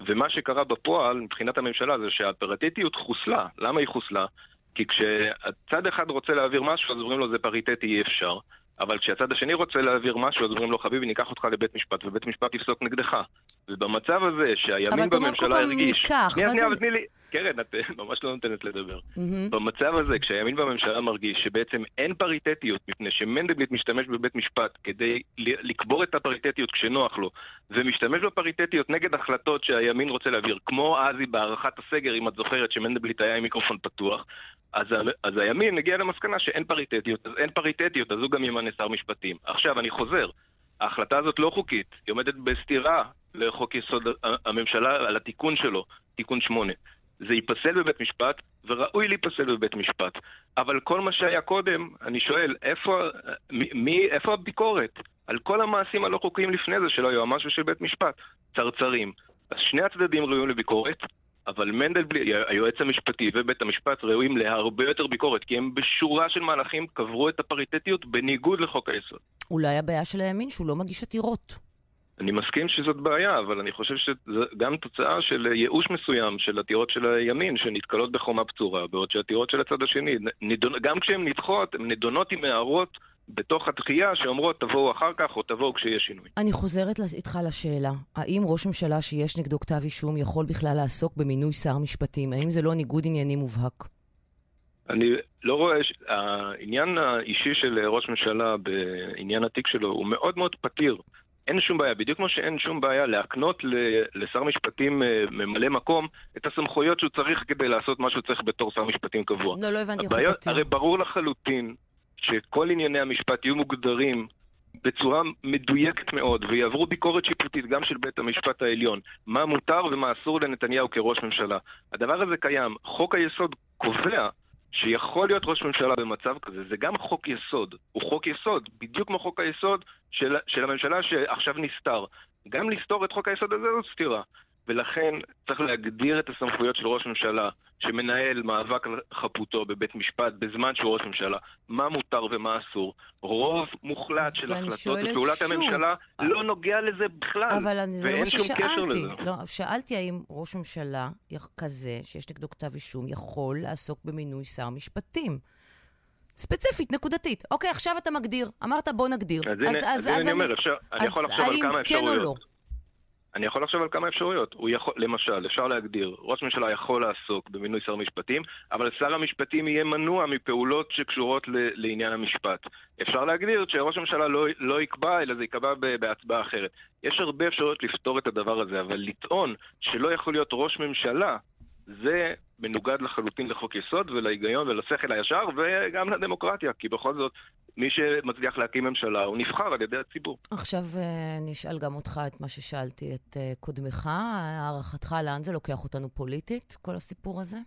ומה שקרה בפועל מבחינת הממשלה זה שהפריטטיות חוסלה. למה היא חוסלה? כי כשצד אחד רוצה להעביר משהו אז אומרים לו זה פריטטי אי אפשר, אבל כשהצד השני רוצה להעביר משהו אז אומרים לו חביבי ניקח אותך לבית משפט ובית משפט יפסוק נגדך. ובמצב הזה אבל שהימין אתה אומר כל בממשלה פעם הרגיש... ניקח, שנייה, מה שנייה, זה- אבל תני לי... קרן, את [LAUGHS] ממש לא נותנת לדבר. במצב הזה, כשהימין בממשלה מרגיש שבעצם אין פריטטיות, מפני שמנדלבליט משתמש בבית משפט כדי לקבור את הפריטטיות כשנוח לו, ומשתמש בפריטטיות נגד החלטות שהימין רוצה להעביר, כמו אז היא בהארכת הסגר, אם את זוכרת שמנדלבליט היה עם מיקרופון פתוח, אז, אז הימין הגיע למסקנה שאין פריטטיות, אז אין פריטטיות, אז הוא גם ימנה שר משפטים. עכשיו, אני חוזר, ההחלטה הזאת לא חוקית, היא עומדת בסתירה לחוק יסוד הממשלה על התיקון שלו, תיקון 8. זה ייפסל בבית משפט, וראוי להיפסל בבית משפט. אבל כל מה שהיה קודם, אני שואל, איפה, מי, מי, איפה הביקורת? על כל המעשים הלא חוקיים לפני זה של היועמ"ש ושל בית משפט. צרצרים. אז שני הצדדים ראויים לביקורת, אבל מנדלבליט, היועץ המשפטי ובית המשפט ראויים להרבה יותר ביקורת, כי הם בשורה של מהלכים קברו את הפריטטיות בניגוד לחוק היסוד. אולי הבעיה של הימין שהוא לא מגיש עתירות. אני מסכים שזאת בעיה, אבל אני חושב שזו גם תוצאה של ייאוש מסוים של עתירות של הימין שנתקלות בחומה בצורה, בעוד שעתירות של הצד השני, נידון, גם כשהן נדחות, הן נידונות עם הערות בתוך התחייה שאומרות תבואו אחר כך או תבואו כשיהיה שינוי. אני חוזרת איתך לשאלה, האם ראש ממשלה שיש נגדו כתב אישום יכול בכלל לעסוק במינוי שר משפטים? האם זה לא ניגוד עניינים מובהק? אני לא רואה. העניין האישי של ראש ממשלה בעניין התיק שלו הוא מאוד מאוד פתיר. אין שום בעיה, בדיוק כמו שאין שום בעיה להקנות לשר משפטים אה, ממלא מקום את הסמכויות שהוא צריך כדי לעשות מה שהוא צריך בתור שר משפטים קבוע. לא, לא הבנתי איך הוא פתיר. הרי ברור לחלוטין שכל ענייני המשפט יהיו מוגדרים בצורה מדויקת מאוד ויעברו ביקורת שיפוטית גם של בית המשפט העליון מה מותר ומה אסור לנתניהו כראש ממשלה. הדבר הזה קיים. חוק היסוד קובע שיכול להיות ראש ממשלה במצב כזה, זה גם חוק יסוד. הוא חוק יסוד, בדיוק כמו חוק היסוד של, של הממשלה שעכשיו נסתר. גם לסתור את חוק היסוד הזה זאת סתירה. ולכן צריך להגדיר את הסמכויות של ראש ממשלה שמנהל מאבק על חפותו בבית משפט בזמן שהוא ראש ממשלה, מה מותר ומה אסור. רוב מוחלט של החלטות ופעולת שוב, הממשלה אה, לא נוגע לזה בכלל. אבל אני, לא ואין מה שום קשר ששאלתי. לזה. לא, שאלתי האם ראש ממשלה כזה, שיש נגדו כתב אישום, יכול לעסוק במינוי שר משפטים. ספציפית, נקודתית. אוקיי, עכשיו אתה מגדיר. אמרת בוא נגדיר. אז הנה, אז הנה אני אומר, אפשר, אני יכול לחשוב על האם כמה כן או אפשרויות. לא? אני יכול לחשוב על כמה אפשרויות. הוא יכול, למשל, אפשר להגדיר, ראש ממשלה יכול לעסוק במינוי שר משפטים, אבל שר המשפטים יהיה מנוע מפעולות שקשורות ל, לעניין המשפט. אפשר להגדיר שראש הממשלה לא, לא יקבע, אלא זה ייקבע בהצבעה אחרת. יש הרבה אפשרויות לפתור את הדבר הזה, אבל לטעון שלא יכול להיות ראש ממשלה, זה מנוגד לחלוטין לחוק יסוד ולהיגיון ולשכל הישר וגם לדמוקרטיה, כי בכל זאת, מי שמצליח להקים ממשלה הוא נבחר על ידי הציבור. עכשיו אה, נשאל גם אותך את מה ששאלתי את אה, קודמך. הערכתך, לאן זה לוקח אותנו פוליטית, כל הסיפור הזה?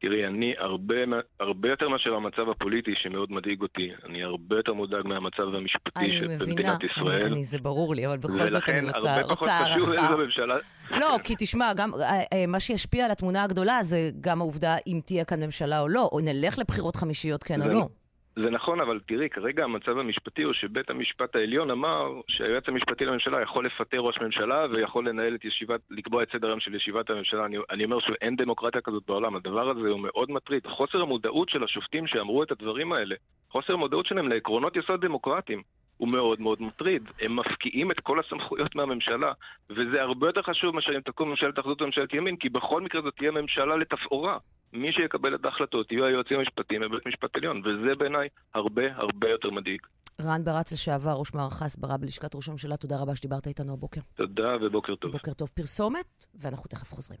תראי, אני הרבה, הרבה יותר מאשר המצב הפוליטי שמאוד מדאיג אותי, אני הרבה יותר מודאג מהמצב המשפטי של- מבינה, אני, ישראל. אני, זה ברור לי, אבל בכל זאת אני ולכן רוצה, הרבה פחות חשוב הערכה. איזו ממשלה... לא, כי תשמע, גם אה, אה, מה שישפיע על התמונה הגדולה זה גם העובדה אם תהיה כאן ממשלה או לא, או נלך לבחירות חמישיות כן או לא. זה נכון, אבל תראי, כרגע המצב המשפטי הוא שבית המשפט העליון אמר שהיועץ המשפטי לממשלה יכול לפטר ראש ממשלה ויכול לנהל את ישיבת, לקבוע את סדר היום של ישיבת הממשלה. אני, אני אומר שאין דמוקרטיה כזאת בעולם, הדבר הזה הוא מאוד מטריד. חוסר המודעות של השופטים שאמרו את הדברים האלה, חוסר המודעות שלהם לעקרונות יסוד דמוקרטיים. הוא מאוד מאוד מטריד. הם מפקיעים את כל הסמכויות מהממשלה, וזה הרבה יותר חשוב מאשר אם תקום ממשלת אחדות וממשלת ימין, כי בכל מקרה זאת תהיה ממשלה לתפאורה. מי שיקבל את ההחלטות יהיו היועצים המשפטיים בבית משפט עליון, וזה בעיניי הרבה הרבה יותר מדאיג. רן ברץ לשעבר, ראש מערך ההסברה בלשכת ראש הממשלה, תודה רבה שדיברת איתנו הבוקר. תודה ובוקר טוב. בוקר טוב. פרסומת, ואנחנו תכף חוזרים.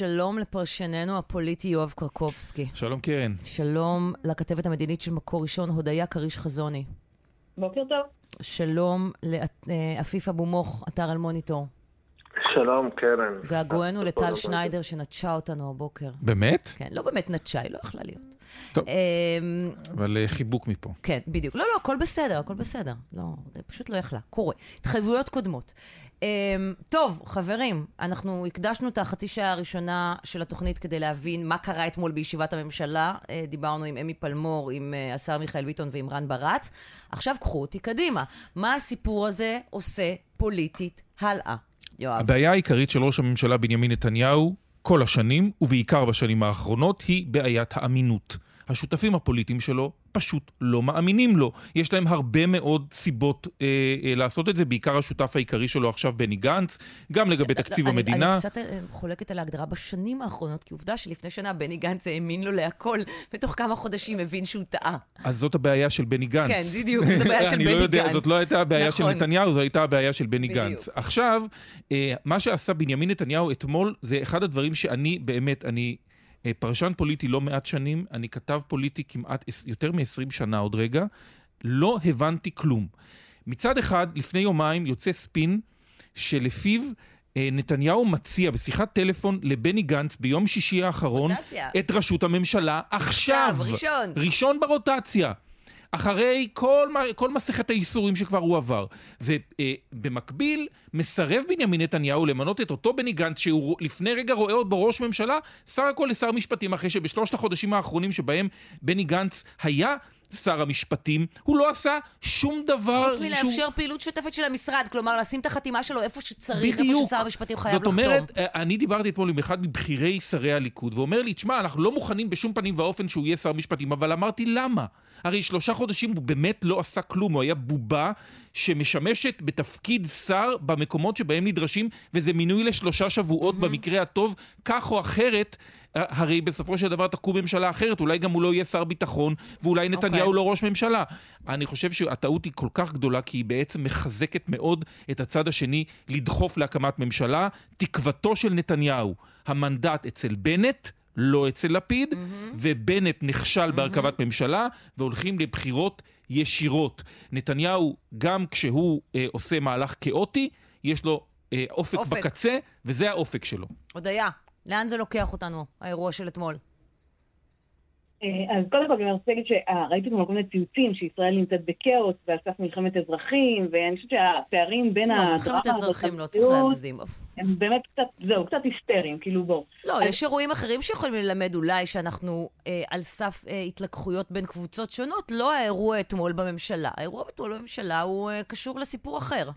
שלום לפרשננו הפוליטי יואב קרקובסקי. שלום קרן. שלום לכתבת המדינית של מקור ראשון, הודיה כריש חזוני. בוקר טוב. שלום לעפיף אבו מוך, אתר אלמוניטור. שלום, קרן. געגוענו לטל שניידר שנטשה אותנו הבוקר. באמת? כן, לא באמת נטשה, היא לא יכלה להיות. טוב, אמ, אבל אה, חיבוק מפה. כן, בדיוק. לא, לא, הכל בסדר, הכל בסדר. לא, פשוט לא יכלה. קורה. התחייבויות קודמות. Um, טוב, חברים, אנחנו הקדשנו את החצי שעה הראשונה של התוכנית כדי להבין מה קרה אתמול בישיבת הממשלה. Uh, דיברנו עם אמי פלמור, עם uh, השר מיכאל ביטון ועם רן ברץ. עכשיו קחו אותי קדימה. מה הסיפור הזה עושה פוליטית הלאה? יואב. הבעיה העיקרית של ראש הממשלה בנימין נתניהו כל השנים, ובעיקר בשנים האחרונות, היא בעיית האמינות. השותפים הפוליטיים שלו פשוט לא מאמינים לו. יש להם הרבה מאוד סיבות אה, אה, לעשות את זה, בעיקר השותף העיקרי שלו עכשיו, בני גנץ, גם לגבי תקציב אני, המדינה. אני קצת אה, חולקת על ההגדרה בשנים האחרונות, כי עובדה שלפני שנה בני גנץ האמין לו להכל, ותוך כמה חודשים הבין שהוא טעה. אז זאת הבעיה של בני גנץ. כן, בדיוק, זאת הבעיה של [LAUGHS] אני בני לא יודע, גנץ. זאת לא הייתה הבעיה נכון. של נתניהו, זו הייתה הבעיה של בני בדיוק. גנץ. עכשיו, אה, מה שעשה בנימין נתניהו אתמול, זה אחד הדברים שאני, באמת, אני אה, פרשן פוליטי לא מעט שנים, אני כתב פוליטי כמעט יותר מ-20 שנה עוד רגע, לא הבנתי כלום. מצד אחד, לפני יומיים יוצא ספין שלפיו אה, נתניהו מציע בשיחת טלפון לבני גנץ ביום שישי האחרון רוטציה. את ראשות הממשלה עכשיו. עכשיו, ראשון. ראשון ברוטציה. אחרי כל, כל מסכת הייסורים שכבר הוא עבר. ובמקביל, מסרב בנימין נתניהו למנות את אותו בני גנץ, שהוא לפני רגע רואה עוד בו ראש ממשלה, סך הכל לשר משפטים, אחרי שבשלושת החודשים האחרונים שבהם בני גנץ היה שר המשפטים, הוא לא עשה שום דבר חוץ מלאפשר פעילות שוטפת של המשרד, כלומר, לשים את החתימה שלו איפה שצריך, איפה בדיוק. ששר המשפטים חייב זאת לחתום. אומרת, אה, אני דיברתי אתמול עם אחד מבכירי שרי הליכוד, ואומר לי, תשמע, אנחנו לא מוכנים בשום פנים ואופן שהוא יהיה שר משפטים, אבל אמרתי, למה? הרי שלושה חודשים הוא באמת לא עשה כלום, הוא היה בובה שמשמשת בתפקיד שר במקומות שבהם נדרשים, וזה מינוי לשלושה שבועות במקרה הטוב, כך או אחרת. אה, הרי בסופו של דבר תקום ממשלה אחרת, אולי גם הוא לא יהיה שר ביטחון, ואולי נתניהו אוקיי. לא ראש ממשלה. אני חושב שהטעות היא כל כך גדולה, כי היא בעצם מחזקת מאוד את הצד השני לדחוף להקמת ממשלה. תקוותו של נתניהו, המנדט אצל בנט, לא אצל לפיד, ובנט נכשל בהרכבת ממשלה, והולכים לבחירות ישירות. נתניהו, גם כשהוא אה, עושה מהלך כאוטי, יש לו אה, אופק, אופק. בקצה, וזה האופק שלו. הודיה, לאן זה לוקח אותנו, האירוע של אתמול? אה, אז קודם כל אני רוצה להגיד שראיתי כל מיני ציוצים שישראל נמצאת בכאוס ועל סף מלחמת אזרחים, ואני חושבת שהפערים בין לא, הדרמה מלחמת הזאת אזרחים לא צריך להגזים. הם באמת קצת, זהו, קצת היסטריים, כאילו בואו. לא, יש אירועים אחרים שיכולים ללמד אולי שאנחנו אה, על סף אה, התלקחויות בין קבוצות שונות, לא האירוע אתמול בממשלה. האירוע אתמול בממשלה הוא קשור לסיפור אחר.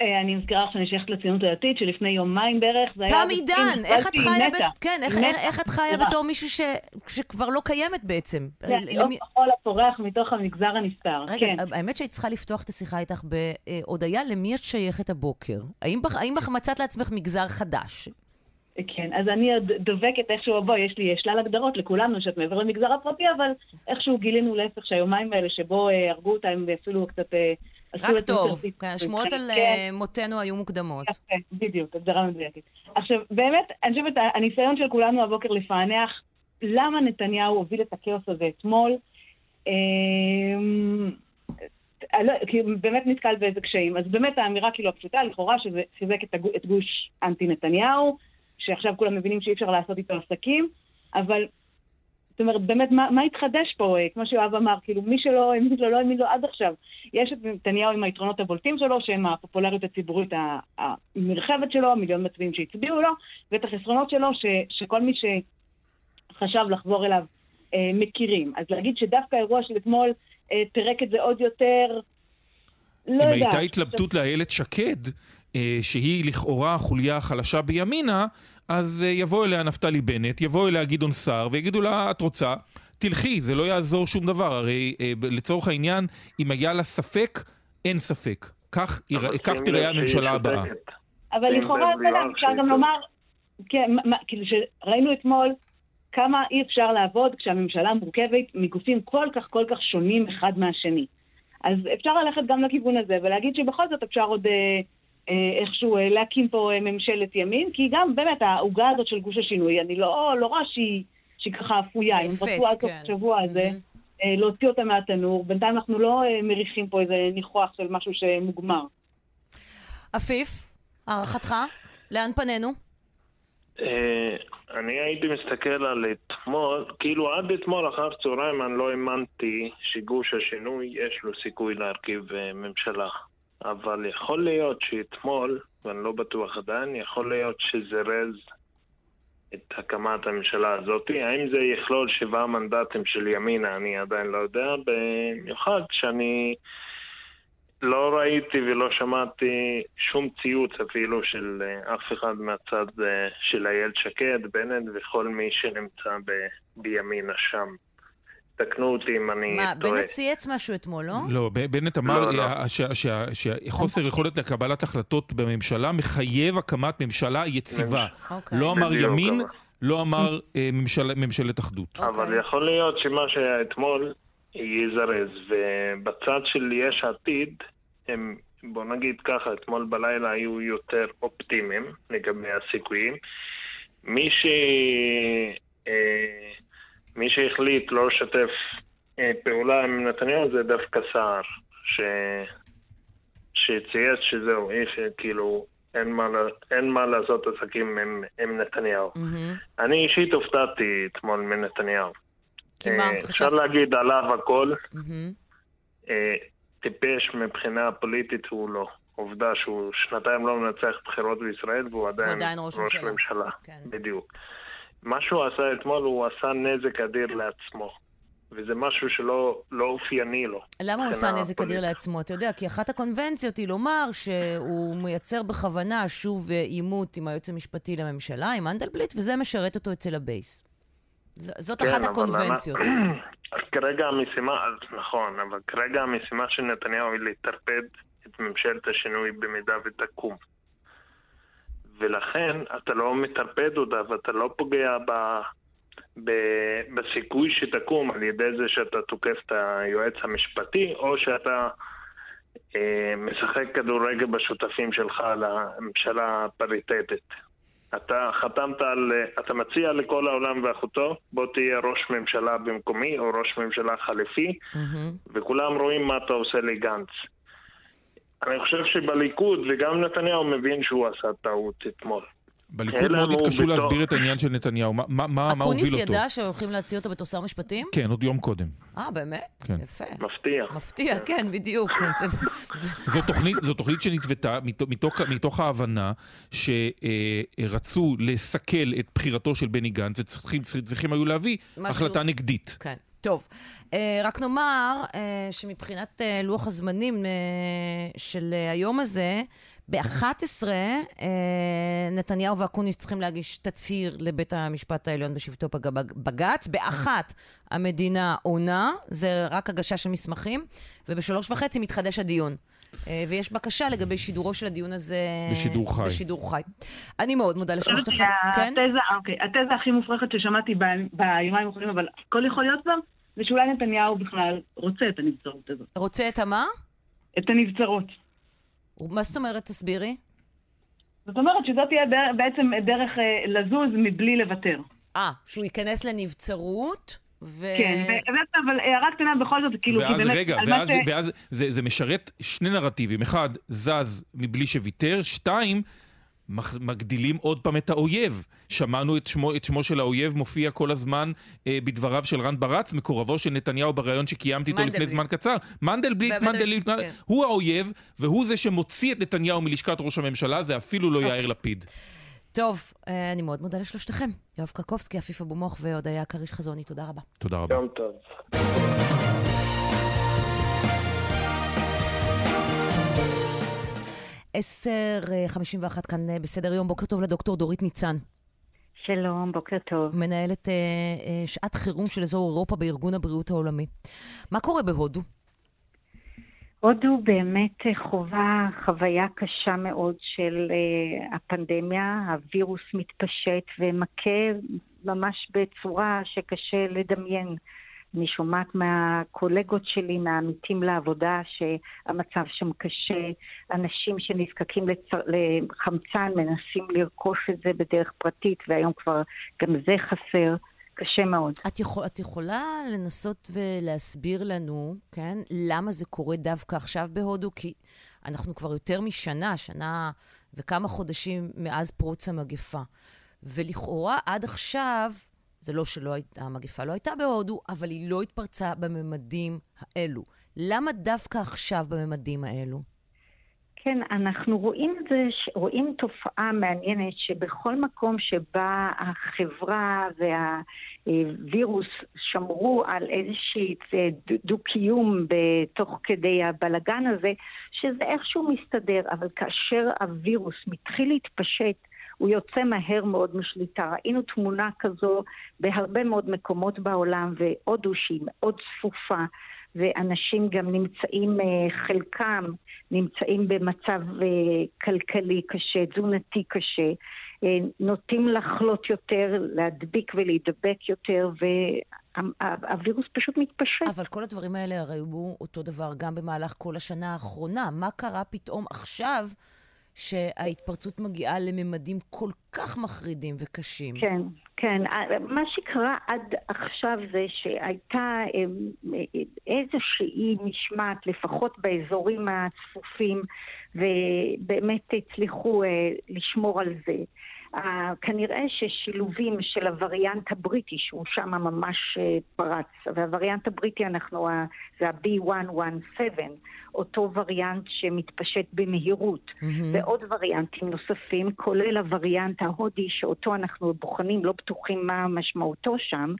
אה, אני מזכירה לך שאני שייכת לציונות הדתית, שלפני יומיים בערך זה היה... תם עידן, איך את חיה. ב- כן, איך- איך- איך את חיה. בתור מישהו ש- שכבר לא קיימת בעצם? כן, למי- אור כחול הפורח מתוך המגזר הנסתר, רגע, כן. האמת שהיית צריכה לפתוח את השיחה איתך בהודיה, למי את שייכת הבוקר? האם האם בח- מצאת לעצמך מגזר חדש? כן, אז אני עוד דבקת איכשהו, בואי, יש לי שלל הגדרות לכולנו שאת מעבר למגזר הפרטי, אבל איכשהו גילינו להפך שהיומיים האלה שבו אה, הרגו אותה הם אפילו קצת... אה, רק טוב. כרטיס. כן, השמועות על כן, אה, מותנו היו מוקדמות. יפה, בדיוק, הגדרה מדויקת. עכשיו, באמת, אני חושבת, הניסיון של כולנו הבוקר לפענח למה נתניהו הוביל את הכאוס הזה אתמול, אמ, אני לא- כי באמת נתקל באיזה קשיים. אז באמת האמירה כאילו הפשוטה, לכאורה, שזה חיזק את גוש אנטי נתניהו, שעכשיו כולם מבינים שאי אפשר לעשות איתו עסקים, אבל זאת אומרת, באמת, מה, מה התחדש פה? אה, כמו שיואב אמר, כאילו, מי שלא האמין לו, לא האמין לו עד עכשיו. יש את נתניהו עם היתרונות הבולטים שלו, שהם הפופולריות הציבורית הנרחבת שלו, מיליון מצביעים שהצביעו לו, ואת החסרונות שלו, ש, שכל מי שחשב לחזור אליו אה, מכירים. אז להגיד שדווקא האירוע של אתמול אה, פירק את זה עוד יותר, לא אם יודעת. הייתה התלבטות לאיילת שקד, אה, שהיא לכאורה החוליה החלשה בימינה, אז אה, יבוא אליה נפתלי בנט, יבוא אליה גדעון סער, ויגידו לה, את רוצה? תלכי, זה לא יעזור שום דבר. הרי אה, לצורך העניין, אם היה לה ספק, אין ספק. כך, כך תיראה הממשלה הבאה. אבל לכאורה, אפשר שהיא גם. לומר, כן, כאילו שראינו אתמול כמה אי אפשר לעבוד כשהממשלה מורכבת מגופים כל כך כל כך שונים אחד מהשני. אז אפשר ללכת גם לכיוון הזה ולהגיד שבכל זאת אפשר עוד אה, איכשהו אה, להקים פה אה, ממשלת ימין, כי גם באמת העוגה הזאת של גוש השינוי, אני לא, לא רואה שהיא, שהיא ככה אפויה. אם רצו עד סוף כן. השבוע הזה. אה, להוציא אותה מהתנור, בינתיים אנחנו לא אה, מריחים פה איזה ניחוח של משהו שמוגמר. עפיף, הערכתך? לאן פנינו? אה, אני הייתי מסתכל על אתמול, כאילו עד אתמול אחר צהריים אני לא האמנתי שגוש השינוי יש לו סיכוי להרכיב אה, ממשלה. אבל יכול להיות שאתמול, ואני לא בטוח עדיין, יכול להיות שזרז את הקמת הממשלה הזאת. האם זה יכלול שבעה מנדטים של ימינה, אני עדיין לא יודע, במיוחד כשאני לא ראיתי ולא שמעתי שום ציוץ אפילו של אה, אף אחד מהצד אה, של איילת שקד, בנט וכל מי שנמצא ב- בימינה שם. תקנו אותי אם אני מה, טועה. בנט צייץ משהו אתמול, לא? לא, בנט אמר לא, לא. אה, שחוסר יכולת לקבלת החלטות בממשלה מחייב הקמת ממשלה יציבה. אוקיי. לא אמר ימין, לא אמר אה, ממשל- ממשלת אחדות. אבל אוקיי. יכול להיות שמה שהיה אתמול יזרז, ובצד של יש עתיד, הם, בוא נגיד ככה, אתמול בלילה היו יותר אופטימיים לגבי הסיכויים. מי ש... מי שהחליט לא לשתף אה, פעולה עם נתניהו זה דווקא סער, ש... שצייץ שזהו, אי כאילו, אין מה, אין מה לעשות עסקים עם, עם נתניהו. מהמם. אני אישית הופתעתי אתמול מנתניהו. כי מה, אה, אפשר. להגיד עליו הכל. אה, טיפש מבחינה פוליטית הוא לא. עובדה שהוא שנתיים לא מנצח בחירות בישראל והוא עדיין, עדיין ראש ממשלה. ממשלה. כן. בדיוק. מה שהוא עשה אתמול, הוא עשה נזק אדיר לעצמו. וזה משהו שלא לא אופייני לו. למה הוא עשה נזק אדיר. לעצמו? אתה יודע, כי אחת הקונבנציות היא לומר שהוא מייצר בכוונה שוב אה, עימות עם היועץ המשפטי לממשלה, עם מנדלבליט, וזה משרת אותו אצל הבייס. ז- זאת כן, אחת הקונבנציות. למה- [CLEARS THROAT] אז כרגע המשימה, אז נכון, אבל כרגע המשימה של נתניהו היא לטרפד את ממשלת השינוי במידה ותקום. ולכן אתה לא מטרפד אותה ואתה לא פוגע ב, ב, בסיכוי שתקום על ידי זה שאתה תוקף את היועץ המשפטי או שאתה אה, משחק כדורגל בשותפים שלך לממשלה הפריטטית. אתה חתמת על, אתה מציע לכל העולם ואחותו, בוא תהיה ראש ממשלה במקומי או ראש ממשלה חליפי, מהמם. וכולם רואים מה אתה עושה לגנץ. אני חושב שבליכוד, וגם נתניהו מבין שהוא עשה טעות אתמול. בליכוד מאוד התקשו להסביר את העניין של נתניהו. מה- מה מה- מה הוביל אקוניס אותו? ידע שהולכים להוציא אותו בתור שר משפטים? כן, עוד יום קודם. אה, באמת? כן. יפה. מפתיע. מפתיע, כן, בדיוק. [LAUGHS] זו תוכנית, זו תוכנית שנתוותה מתוך, מתוך, מתוך ההבנה שרצו לסכל את בחירתו של בני גנץ וצריכים צריכים היו להביא משהו- החלטה נגדית. כן. טוב, אה, רק נאמר אה, שמבחינת אה, לוח הזמנים של היום הזה, ב-11 אה, נתניהו ואקוניס צריכים להגיש תצהיר לבית המשפט העליון בשבתו בג- בג"ץ. באחת המדינה עונה, זה רק הגשה של מסמכים, ובשלוש וחצי מתחדש הדיון. אה, ויש בקשה לגבי שידורו של הדיון הזה... בשידור חי. בשידור חי. אני מאוד מודה לשלושתכם. כן? התזה, אוקיי, התזה הכי מופרכת ששמעתי ביומיים האחרונים, אבל הכל יכול להיות כבר, זה שאולי נתניהו בכלל רוצה את הנבצרות הזאת. רוצה את המה? את הנבצרות. מה זאת אומרת? תסבירי. זאת אומרת שזאת תהיה בעצם דרך אה, לזוז מבלי לוותר. אה, שהוא ייכנס לנבצרות, ו... כן, אבל הערה קטנה בכל זאת, כאילו, כי ואז באמת, רגע, על מה ואז, ש... ואז זה, זה משרת שני נרטיבים. אחד, זז מבלי שוויתר. שתיים, מח- מגדילים עוד פעם את האויב. שמענו את שמו, את שמו של האויב מופיע כל הזמן אה, בדבריו של רן ברץ, מקורבו של נתניהו בריאיון שקיימתי איתו לפני. זמן קצר. מנדלבליט, מנדלבליט, כן. הוא האויב, והוא זה שמוציא את נתניהו מלשכת ראש הממשלה, זה אפילו לא יאיר לפיד. טוב, אה, אני מאוד מודה לשלושתכם. יואב קרקובסקי, עפיף אבו מוח והודיה כריש חזוני, תודה רבה. תודה רבה. יום טוב. 10.51 כאן אה, בסדר יום, בוקר טוב לדוקטור דורית ניצן. שלום, בוקר טוב. מנהלת אה, אה, שעת חירום של אזור אירופה בארגון הבריאות העולמי. מה קורה בהודו? הודו באמת אה, חווה חוויה קשה מאוד של uh, הפנדמיה, הווירוס מתפשט ומכה ממש בצורה שקשה לדמיין. אני שומעת מהקולגות שלי, מהעמיתים לעבודה, שהמצב שם קשה. אנשים שנזקקים לצ... לחמצן מנסים לרכוש את זה בדרך פרטית, והיום כבר גם זה חסר. קשה מאוד. את, יכול, את יכולה לנסות ולהסביר לנו, כן, למה זה קורה דווקא עכשיו בהודו? כי אנחנו כבר יותר משנה, שנה וכמה חודשים מאז פרוץ המגפה. ולכאורה עד עכשיו זה לא שלא הייתה, המגפה לא הייתה בהודו, אבל היא לא התפרצה בממדים האלו. למה דווקא עכשיו בממדים האלו? כן, אנחנו רואים את זה, רואים תופעה מעניינת שבכל מקום שבה החברה והווירוס שמרו על איזושהי דו-קיום בתוך כדי הבלגן הזה, שזה איכשהו מסתדר, אבל כאשר הווירוס מתחיל להתפשט הוא יוצא מהר מאוד משליטה. ראינו תמונה כזו בהרבה מאוד מקומות בעולם, והודו שהיא מאוד צפופה, ואנשים גם נמצאים, אה, חלקם נמצאים במצב אה, כלכלי קשה, תזונתי קשה, אה, נוטים לחלות יותר, להדביק ולהידבק יותר, והווירוס פשוט מתפשט. אבל כל הדברים האלה הרי היו אותו דבר גם במהלך כל השנה האחרונה. מה קרה פתאום עכשיו? שההתפרצות מגיעה לממדים כל כך מחרידים וקשים. כן, כן. מה שקרה עד עכשיו זה שהייתה אמ, איזושהי משמעת, לפחות באזורים הצפופים, ובאמת הצליחו אה, לשמור על זה. כנראה ששילובים של הווריאנט הבריטי, שהוא שם ממש uh, פרץ, והווריאנט הבריטי אנחנו, זה ה-B117, אותו וריאנט שמתפשט במהירות, mm-hmm. ועוד וריאנטים נוספים, כולל הווריאנט ההודי, שאותו אנחנו בוחנים, לא בטוחים מה משמעותו שם,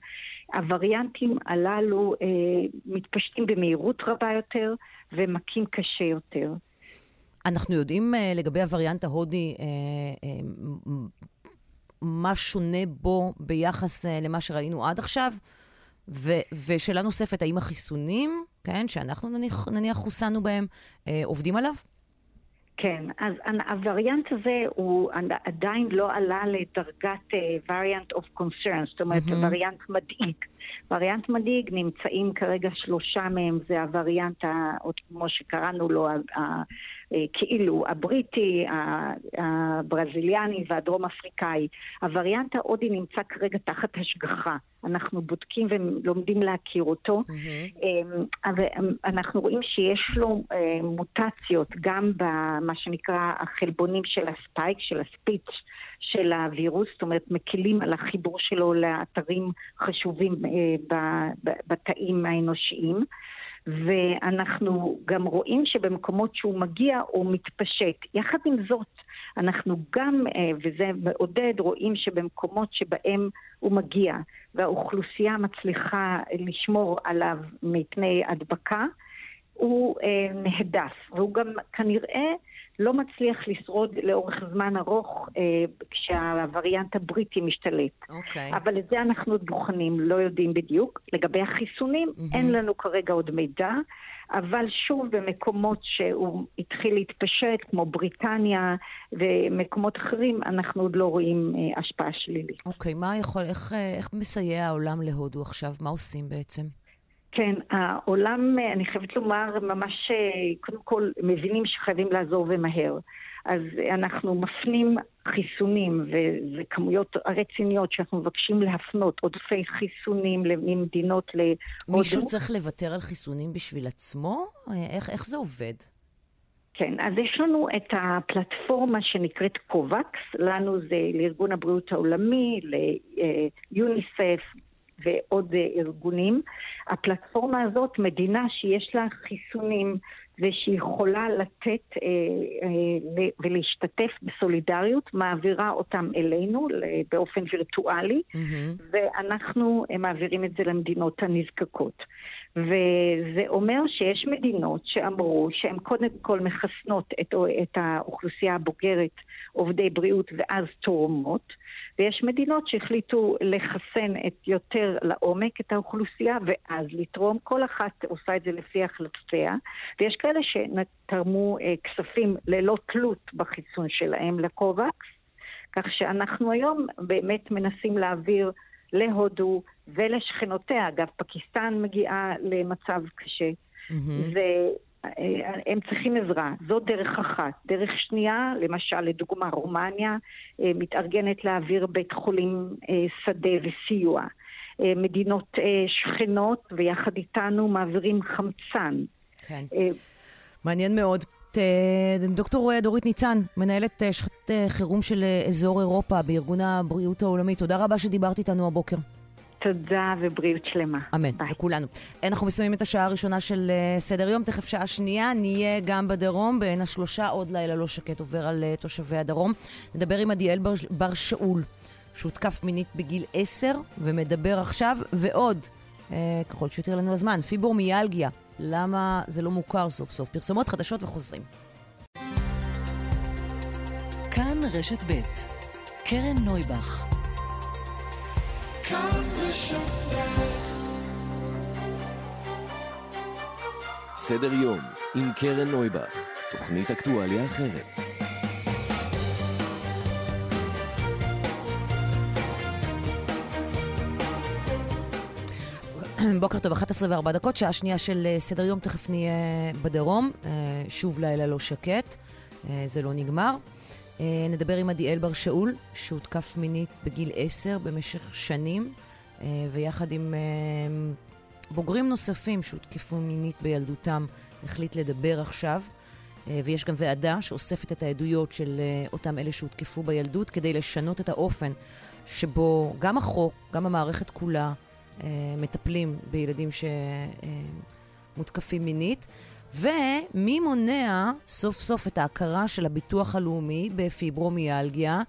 הווריאנטים הללו uh, מתפשטים במהירות רבה יותר ומכים קשה יותר. אנחנו יודעים uh, לגבי הווריאנט ההודי, uh, uh, מה שונה בו ביחס uh, למה שראינו עד עכשיו? ו- ושאלה נוספת, האם החיסונים, כן, שאנחנו נניח, נניח חוסנו בהם, uh, עובדים עליו? כן, אז הווריאנט הזה הוא עדיין לא עלה לדרגת variant of concern, זאת אומרת, mm-hmm. וריאנט מדאיג. וריאנט מדאיג נמצאים כרגע שלושה מהם, זה הווריאנט, עוד כמו שקראנו לו, כאילו הבריטי, הברזיליאני והדרום אפריקאי. הווריאנט ההודי נמצא כרגע תחת השגחה. אנחנו בודקים ולומדים להכיר אותו. Mm-hmm. אנחנו רואים שיש לו אה, מוטציות גם במה שנקרא החלבונים של הספייק, של הספיץ'. של הווירוס, זאת אומרת מקלים על החיבור שלו לאתרים חשובים בתאים האנושיים. ואנחנו גם רואים שבמקומות שהוא מגיע הוא מתפשט. יחד עם זאת, אנחנו גם, אה, וזה מעודד, רואים שבמקומות שבהם הוא מגיע והאוכלוסייה מצליחה לשמור עליו מפני הדבקה, הוא אה, נהדף, והוא גם כנראה לא מצליח לשרוד לאורך זמן ארוך אה, כשהווריאנט הבריטי משתלט. אוקיי. אבל את זה אנחנו עוד בוחנים, לא יודעים בדיוק. לגבי החיסונים, mm-hmm. אין לנו כרגע עוד מידע. אבל שוב, במקומות שהוא התחיל להתפשט, כמו בריטניה ומקומות אחרים, אנחנו עוד לא רואים אה, השפעה שלילית. אוקיי, מה יכול, איך, אה, איך מסייע העולם להודו עכשיו? מה עושים בעצם? כן, העולם, אני חייבת לומר, ממש קודם כל מבינים שחייבים לעזור ומהר. אז אנחנו מפנים חיסונים וכמויות רציניות שאנחנו מבקשים להפנות עודפי חיסונים למדינות להודו. מישהו צריך לוותר על חיסונים בשביל עצמו? איך, איך זה עובד? כן, אז יש לנו את הפלטפורמה שנקראת קובקס, לנו זה לארגון הבריאות העולמי, ליוניסף, ועוד אה, ארגונים. הפלטפורמה הזאת, מדינה שיש לה חיסונים ושהיא יכולה לתת אה, אה, ולהשתתף בסולידריות, מעבירה אותם אלינו באופן וירטואלי, mm-hmm. ואנחנו מעבירים את זה למדינות הנזקקות. וזה אומר שיש מדינות שאמרו שהן קודם כל מחסנות את, את האוכלוסייה הבוגרת, עובדי בריאות, ואז תורמות, ויש מדינות שהחליטו לחסן את יותר לעומק את האוכלוסייה ואז לתרום. כל אחת עושה את זה לפי החלטותיה, ויש כאלה שתרמו אה, כספים ללא תלות בחיסון שלהם לקובקס, כך שאנחנו היום באמת מנסים להעביר להודו ולשכנותיה. אגב, פקיסטן מגיעה למצב קשה. Mm-hmm. והם צריכים עזרה. זו דרך אחת. דרך שנייה, למשל, לדוגמה, רומניה אה, מתארגנת להעביר בית חולים אה, שדה וסיוע. אה, מדינות שכנות, ויחד איתנו מעבירים חמצן. כן. מעניין מאוד. דוקטור דורית ניצן, מנהלת שכת חירום של אזור אירופה בארגון הבריאות העולמי, תודה רבה שדיברת איתנו הבוקר. תודה ובריאות שלמה. אמן, ביי. לכולנו. אנחנו מסיימים את השעה הראשונה של uh, סדר יום, תכף שעה שנייה, נהיה גם בדרום, בין השלושה עוד לילה לא שקט עובר על uh, תושבי הדרום. נדבר עם עדיאל בר, בר שאול, שהותקף מינית בגיל עשר, ומדבר עכשיו, ועוד, uh, ככל שיותר לנו הזמן, פיבורמיאלגיה, למה זה לא מוכר סוף סוף. פרסומות חדשות וחוזרים. כאן רשת ב' קרן נויבך סדר יום עם קרן נויבך, תוכנית אקטואליה אחרת. בוקר טוב, 11 ו-4 דקות, שעה שנייה של אה, סדר יום, תכף נהיה בדרום. אה, שוב לילה לא שקט, אה, זה לא נגמר. אה, נדבר עם עדיאל בר שאול, שהותקף מינית בגיל עשר במשך שנים, אה, ויחד עם אה, בוגרים נוספים שהותקפו מינית בילדותם, החליט לדבר עכשיו. ויש גם ועדה שאוספת את העדויות של אותם אלה שהותקפו בילדות כדי לשנות את האופן שבו גם החוק, גם המערכת כולה, מטפלים בילדים שמותקפים מינית. ומי מונע סוף סוף את ההכרה של הביטוח הלאומי בפיברומיאלגיה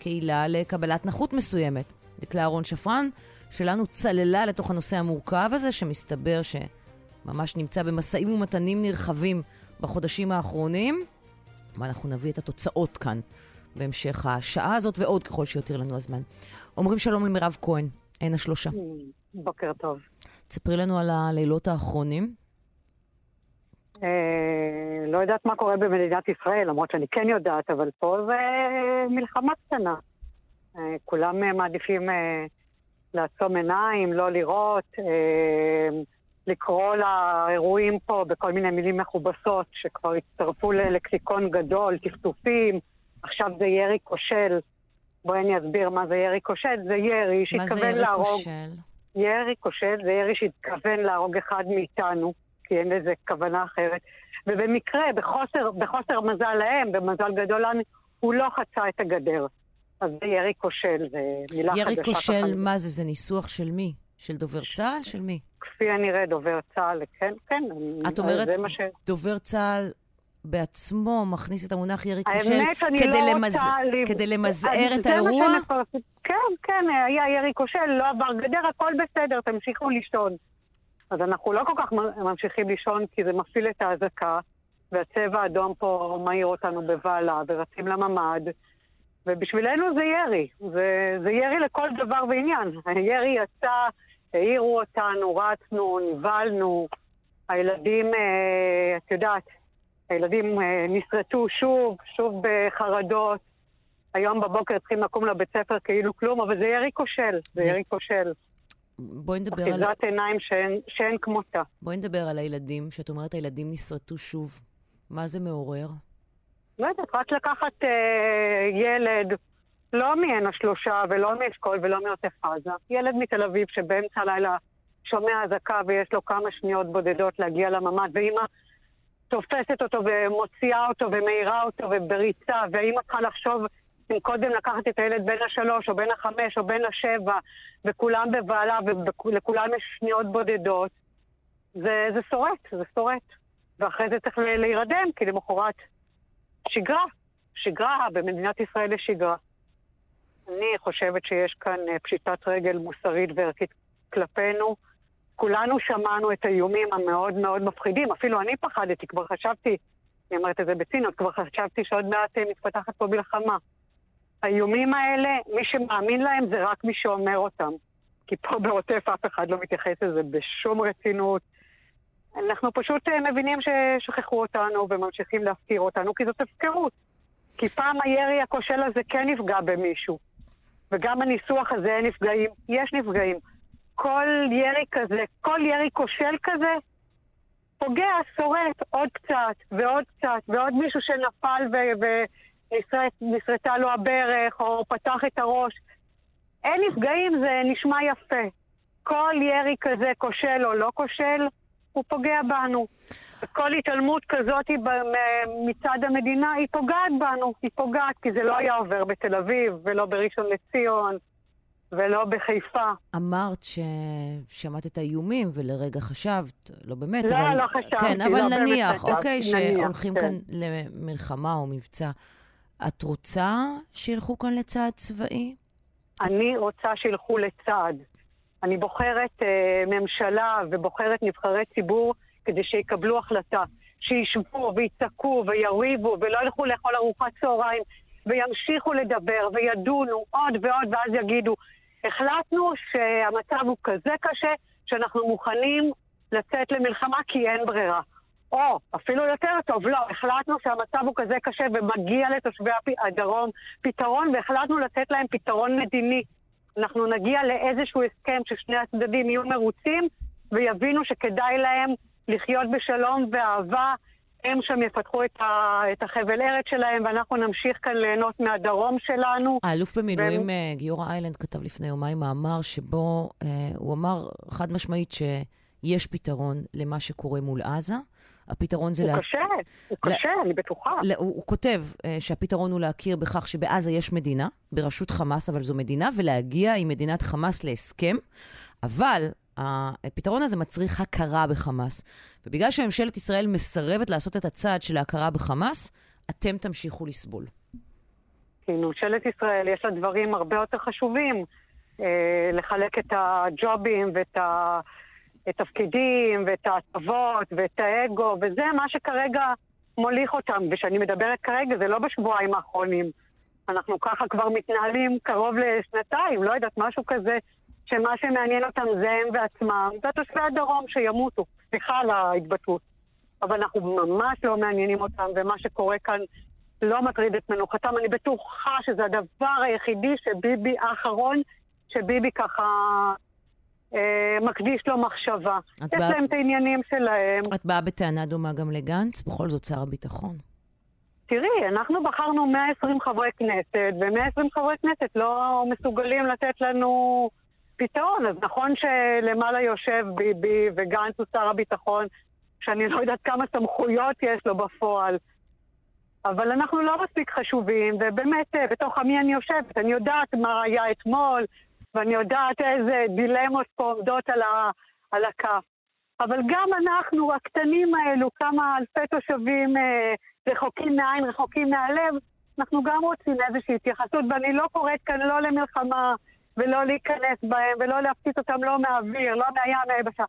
כעילה לקבלת נכות מסוימת? דקלה אהרון שפרן שלנו צללה לתוך הנושא המורכב הזה, שמסתבר שממש נמצא במשאים ומתנים נרחבים בחודשים האחרונים, ואנחנו נביא את התוצאות כאן בהמשך השעה הזאת ועוד ככל שיותיר לנו הזמן. אומרים שלום למירב כהן, עין השלושה. בוקר טוב. תספרי לנו על הלילות האחרונים. אה, לא יודעת מה קורה במדינת ישראל, למרות שאני כן יודעת, אבל פה זה מלחמה קטנה. אה, כולם אה, מעדיפים לעצום עיניים, לא לראות, לקרוא לאירועים פה בכל מיני מילים מכובסות שכבר הצטרפו ללקסיקון גדול, טפטופים, עכשיו זה ירי כושל. בואי אני אסביר מה זה ירי כושל. זה ירי שהתכוון להרוג... מה זה ירי כושל? ירי כושל זה ירי שהתכוון להרוג אחד מאיתנו. כי אין לזה כוונה אחרת. ובמקרה, בחוסר, בחוסר מזל להם, במזל גדול לנו, הוא לא חצה את הגדר. אז זה ירי כושל, זה מילה חדשה. ירי כושל, מה זה? זה ניסוח של מי? של דובר צה"ל? של מי? כפי הנראה, דובר צה"ל, כן, כן. את אומרת, ש... דובר צה"ל בעצמו מכניס את המונח ירי כושל כדי, לא למז... כדי למזער את האירוע? כן, כן, היה ירי כושל, לא עבר גדר, הכל בסדר, תמשיכו לישון. אז אנחנו לא כל כך ממשיכים לישון כי זה מפעיל את האזעקה, והצבע האדום פה מעיר אותנו בבהלה, ורצים לממ"ד, ובשבילנו זה ירי. זה, זה ירי לכל דבר ועניין. הירי יצא, העירו אותנו, רצנו, נבהלנו, הילדים, אה, את יודעת, הילדים אה, נסרטו שוב, שוב בחרדות. היום בבוקר צריכים לקום לבית ספר כאילו כלום, אבל זה ירי כושל, זה ירי כושל. בואי נדבר על... אחיזת עיניים שאין, שאין כמותה. בואי נדבר על הילדים, שאת אומרת הילדים נסרטו שוב. מה זה מעורר? לא יודעת, רק לקחת אה, ילד, לא מעין השלושה ולא מאשכול ולא מעוטף עזה, ילד מתל אביב שבאמצע הלילה שומע אזעקה ויש לו כמה שניות בודדות להגיע לממ"ד, ואימא תופסת אותו ומוציאה אותו ומאירה אותו ובריצה, ואימא צריכה לחשוב קודם לקחת את הילד בין השלוש או בין החמש או בין השבע וכולם בבעלה ולכולם יש שניות בודדות, זה, זה שורט, זה שורט. ואחרי זה צריך להירדם, כי למחרת שגרה. שגרה, במדינת ישראל יש שגרה. אני חושבת שיש כאן אה, פשיטת רגל מוסרית וערכית כלפינו. כולנו שמענו את האיומים המאוד מאוד מפחידים, אפילו אני פחדתי, כבר חשבתי, אני אומרת את זה בציניות, כבר חשבתי שעוד מעט אה, מתפתחת פה מלחמה. האיומים האלה, מי שמאמין להם זה רק מי שאומר אותם. כי פה בעוטף אף אחד לא מתייחס לזה בשום רצינות. אנחנו פשוט אה, מבינים ששכחו אותנו וממשיכים להפקיר אותנו, כי זאת הפקרות. כי פעם הירי הכושל הזה כן נפגע במישהו. וגם הניסוח הזה אין נפגעים, יש נפגעים. כל ירי כזה, כל ירי כושל כזה, פוגע, שורט עוד קצת ועוד קצת, ועוד מישהו שנפל ונשרטה לו הברך, או פתח את הראש. אין נפגעים, זה נשמע יפה. כל ירי כזה, כושל או לא כושל, הוא פוגע בנו. כל התעלמות כזאת מצד המדינה, היא פוגעת בנו. היא פוגעת, כי זה לא היה עובר בתל אביב, ולא בראשון לציון, ולא בחיפה. אמרת ששמעת את האיומים ולרגע חשבת, לא באמת, לא, אבל... לא חשבתי, כן, אבל לא באמת נניח, חשבתי, אוקיי, נניח, שהולכים כן. כאן למלחמה או מבצע. את רוצה שילכו כאן לצעד צבאי? אני רוצה שילכו לצעד. אני בוחרת אה, ממשלה ובוחרת נבחרי ציבור כדי שיקבלו החלטה. שישבו ויצעקו ויריבו ולא ילכו לאכול ארוחת צהריים וימשיכו לדבר וידונו עוד ועוד ואז יגידו החלטנו שהמצב הוא כזה קשה שאנחנו מוכנים לצאת למלחמה כי אין ברירה. או, אפילו יותר טוב, לא, החלטנו שהמצב הוא כזה קשה ומגיע לתושבי הדרום פתרון והחלטנו לתת להם פתרון מדיני. אנחנו נגיע לאיזשהו הסכם ששני הצדדים יהיו מרוצים ויבינו שכדאי להם לחיות בשלום ואהבה. הם שם יפתחו את, ה, את החבל ארץ שלהם ואנחנו נמשיך כאן ליהנות מהדרום שלנו. האלוף במילואים והם- אה, גיורא איילנד כתב לפני יומיים מאמר שבו אה, הוא אמר חד משמעית שיש פתרון למה שקורה מול עזה. הפתרון זה... הוא לה- קשה, הוא לה- קשה, אני בטוחה. לא, הוא, הוא כותב uh, שהפתרון הוא להכיר בכך שבעזה יש מדינה, בראשות חמאס, אבל זו מדינה, ולהגיע עם מדינת חמאס להסכם, אבל הפתרון הזה מצריך הכרה בחמאס. ובגלל שממשלת ישראל מסרבת לעשות את הצעד של ההכרה בחמאס, אתם תמשיכו לסבול. כי ממשלת ישראל יש לה דברים הרבה יותר חשובים. אה, לחלק את הג'ובים ואת ה- התפקידים ואת ההטבות ואת האגו, וזה מה שכרגע מוליך אותם. וכשאני מדברת כרגע, זה לא בשבועיים האחרונים. אנחנו ככה כבר מתנהלים קרוב לשנתיים, לא יודעת, משהו כזה, שמה שמעניין אותם זה הם ועצמם, זה תושבי הדרום שימותו. סליחה על ההתבטאות. אבל אנחנו ממש לא מעניינים אותם, ומה שקורה כאן לא מטריד את מנוחתם. אני בטוחה שזה הדבר היחידי שביבי האחרון, שביבי ככה מקדיש לו מחשבה. יש באה- להם את העניינים שלהם. את באה בטענה דומה גם לגנץ? בכל זאת שר הביטחון. תראי, אנחנו בחרנו 120 חברי כנסת, ו-120 חברי כנסת לא מסוגלים לתת לנו פתרון. אז נכון שלמעלה יושב ביבי וגנץ הוא שר הביטחון, שאני לא יודעת כמה סמכויות יש לו בפועל. אבל אנחנו לא מספיק חשובים, ובאמת, אה, בתוך עמי אני יושבת. אני יודעת מה היה אתמול, ואני יודעת איזה דילמות פה עומדות על, ה, על הכף. אבל גם אנחנו, הקטנים האלו, כמה אלפי תושבים אה, רחוקים מהעין, רחוקים מהלב, אנחנו גם רוצים איזושהי התייחסות, ואני לא קוראת כאן לא למלחמה, ולא להיכנס בהם, ולא להפציץ אותם לא מהאוויר, לא מהים, מהיבשה.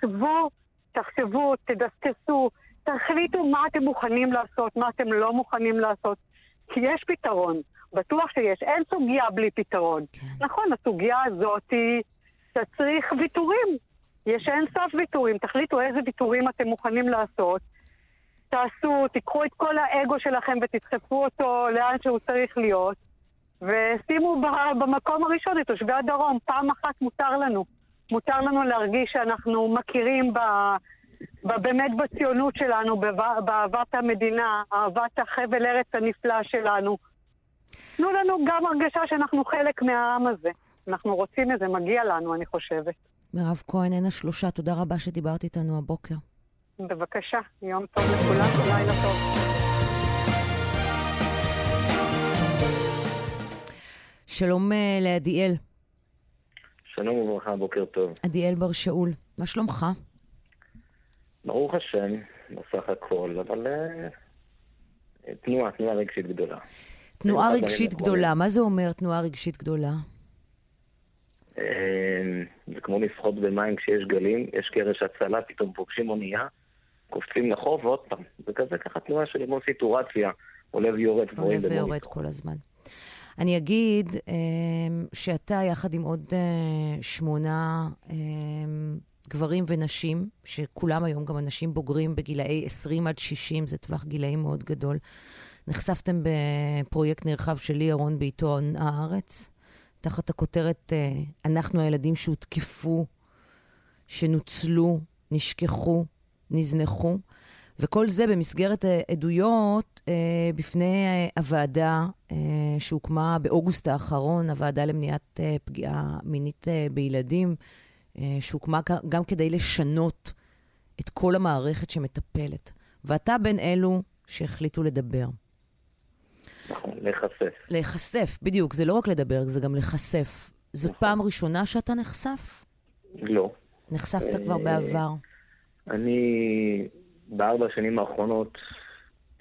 שבו, תחשבו, תדסקסו, תחליטו מה אתם מוכנים לעשות, מה אתם לא מוכנים לעשות. כי יש פתרון, בטוח שיש, אין סוגיה בלי פתרון. נכון, הסוגיה הזאת היא תצריך ויתורים. יש אין סוף ויתורים, תחליטו איזה ויתורים אתם מוכנים לעשות. תעשו, תיקחו את כל האגו שלכם ותדחפו אותו לאן שהוא צריך להיות, ושימו במקום הראשון את תושבי הדרום. פעם אחת מותר לנו. מותר לנו להרגיש שאנחנו מכירים ב... באמת בציונות שלנו, באהבת המדינה, אהבת החבל ארץ הנפלא שלנו. תנו לנו גם הרגשה שאנחנו חלק מהעם הזה. אנחנו רוצים את זה, מגיע לנו, אני חושבת. מירב כהן, עין השלושה, תודה רבה שדיברת איתנו הבוקר. בבקשה, יום טוב לכולם, לילה טוב. שלום אה, לעדיאל, שלום וברכה, בוקר טוב. עדיאל בר שאול. מה שלומך? ברוך השם, בסך הכל, אבל אה, תנועה, תנועה רגשית גדולה. תנועה רגשית גדולה. מה זה אומר תנועה רגשית גדולה? אה, זה כמו לשחות במים כשיש גלים, יש קרש הצלה, פתאום פוגשים אונייה, קופצים לחוף ועוד פעם. זה כזה ככה תנועה של כמו סיטורציה, עולה ויורד. עולה ויורד כל הזמן. אני אגיד אה, שאתה, יחד עם עוד אה, שמונה אה, גברים ונשים, שכולם היום גם אנשים בוגרים בגילאי 20 עד 60, זה טווח גילאים מאוד גדול, נחשפתם בפרויקט נרחב שלי, ירון, בעיתון הארץ, תחת הכותרת אה, אנחנו הילדים שהותקפו, שנוצלו, נשכחו, נזנחו. וכל זה במסגרת אה, עדויות אה, בפני הוועדה שהוקמה באוגוסט האחרון, הוועדה למניעת פגיעה מינית בילדים, שהוקמה גם כדי לשנות את כל המערכת שמטפלת. ואתה בין אלו שהחליטו לדבר. נכון, להיחשף. להיחשף, בדיוק. זה לא רק לדבר, זה גם להיחשף. זו נכון. פעם ראשונה שאתה נחשף? לא. נחשפת כבר אה, בעבר. אני בארבע השנים האחרונות,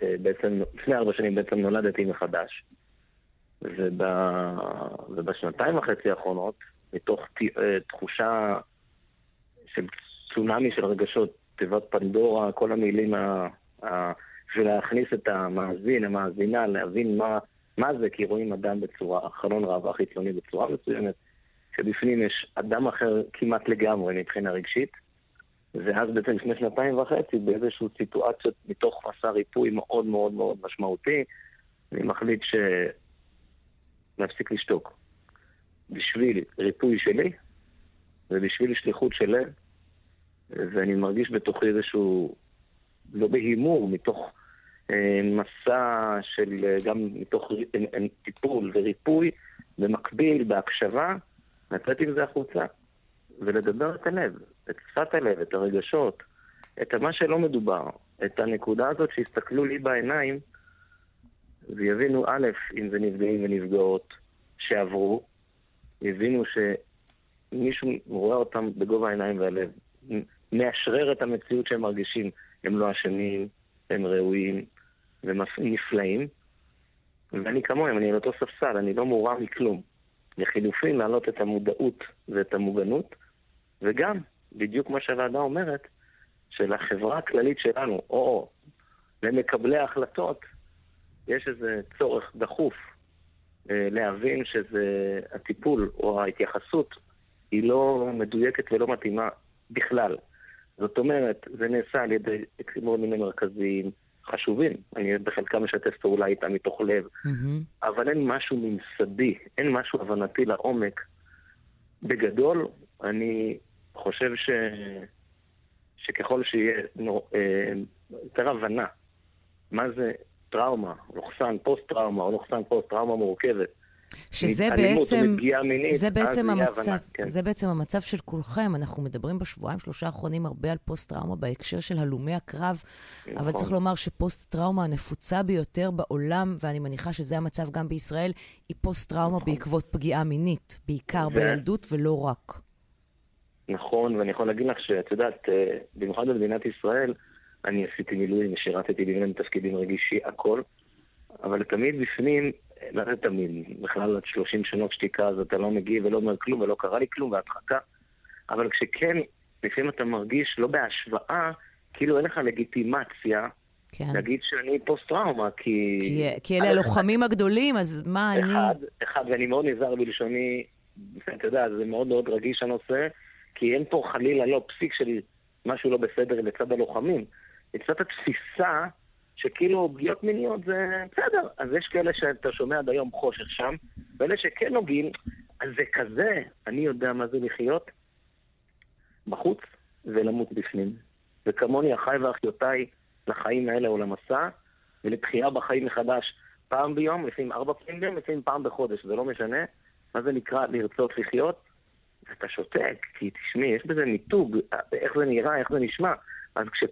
אה, בעצם, לפני ארבע שנים בעצם נולדתי מחדש. וב... ובשנתיים וחצי האחרונות, מתוך אה, תחושה של צונאמי של רגשות, תיבת פנדורה, כל המילים ה... ה... בשביל להכניס את המאזין, המאזינה, להבין מה, מה זה, כי רואים אדם בצורה, חלון ראווה חיצוני בצורה מסוימת, שבפנים יש אדם אחר כמעט לגמרי מבחינה רגשית, ואז בעצם לפני שנתיים וחצי, באיזושהי סיטואציות מתוך מסע ריפוי מאוד מאוד מאוד משמעותי, אני מחליט ש... להפסיק לשתוק. בשביל ריפוי שלי, ובשביל שליחות של לב, ואני מרגיש בתוכי איזשהו, לא בהימור, מתוך מסע של, אה, גם מתוך אה, טיפול וריפוי, במקביל, בהקשבה, לצאת עם זה החוצה, ולדבר את הלב, את שפת הלב, את הרגשות, את מה שלא מדובר, את הנקודה הזאת שיסתכלו לי בעיניים ויבינו, א', אם זה נפגעים ונפגעות שעברו, יבינו שמישהו רואה אותם בגובה העיניים והלב, מאשרר את המציאות שהם מרגישים, הם לא אשמים, הם ראויים ונפלאים, ואני כמוהם, אני על אותו ספסל, אני לא מורם מכלום. לחילופין, להעלות את המודעות ואת המוגנות, וגם, בדיוק מה שהוועדה אומרת, שלחברה הכללית שלנו, או למקבלי ההחלטות, יש איזה צורך דחוף אה, להבין שזה הטיפול או ההתייחסות היא לא מדויקת ולא מתאימה בכלל. זאת אומרת, זה נעשה על ידי מיני מרכזיים חשובים, אני בחלקם משתף פעולה איתם מתוך לב, mm-hmm. אבל אין משהו ממסדי, אין משהו הבנתי לעומק. בגדול, אני חושב ש... שככל שיהיה נור... אה, יותר הבנה מה זה טראומה, לוחסן פוסט-טראומה או לוחסן פוסט-טראומה מורכבת, שזה בעצם, מינית, זה בעצם המצב, הבנה, כן. זה בעצם המצב של כולכם. אנחנו מדברים בשבועיים, שלושה האחרונים הרבה על פוסט-טראומה בהקשר של הלומי הקרב, נכון. אבל צריך לומר שפוסט-טראומה הנפוצה ביותר בעולם, ואני מניחה שזה המצב גם בישראל, היא פוסט-טראומה נכון. בעקבות פגיעה מינית, בעיקר ו... בילדות ולא רק. נכון, ואני יכול להגיד לך שאת יודעת, אה, במיוחד במדינת ישראל, אני עשיתי מילואים ושירתתי במיני תפקידים רגישי, הכל, אבל תמיד בפנים לא זה תמיד, בכלל עד 30 שנות שתיקה אז אתה לא מגיב ולא אומר כלום ולא קרה לי כלום והדחקה. אבל כשכן, לפעמים אתה מרגיש לא בהשוואה, כאילו אין לך לגיטימציה כן. להגיד שאני פוסט-טראומה, כי... כי, כי אלה הלוחמים אחד, הגדולים, אז מה אחד, אני... אחד, אחד, ואני מאוד נזהר בלשוני, אתה יודע, זה מאוד מאוד רגיש הנושא, כי אין פה חלילה לא פסיק של משהו לא בסדר לצד הלוחמים. לצד התפיסה שכאילו פגיעות מיניות זה בסדר. אז יש כאלה שאתה שומע עד היום חושך שם, ואלה שכן נוגעים, אז זה כזה, אני יודע מה זה לחיות בחוץ ולמות בפנים. וכמוני אחיי ואחיותיי לחיים האלה או למסע, ולתחייה בחיים מחדש פעם ביום, לפעמים ארבע פעמים ביום, לפעמים פעם בחודש, זה לא משנה. מה זה נקרא לרצות לחיות? ואתה שותק, כי תשמעי, יש בזה מיתוג, איך זה נראה, איך זה נשמע. אז כש...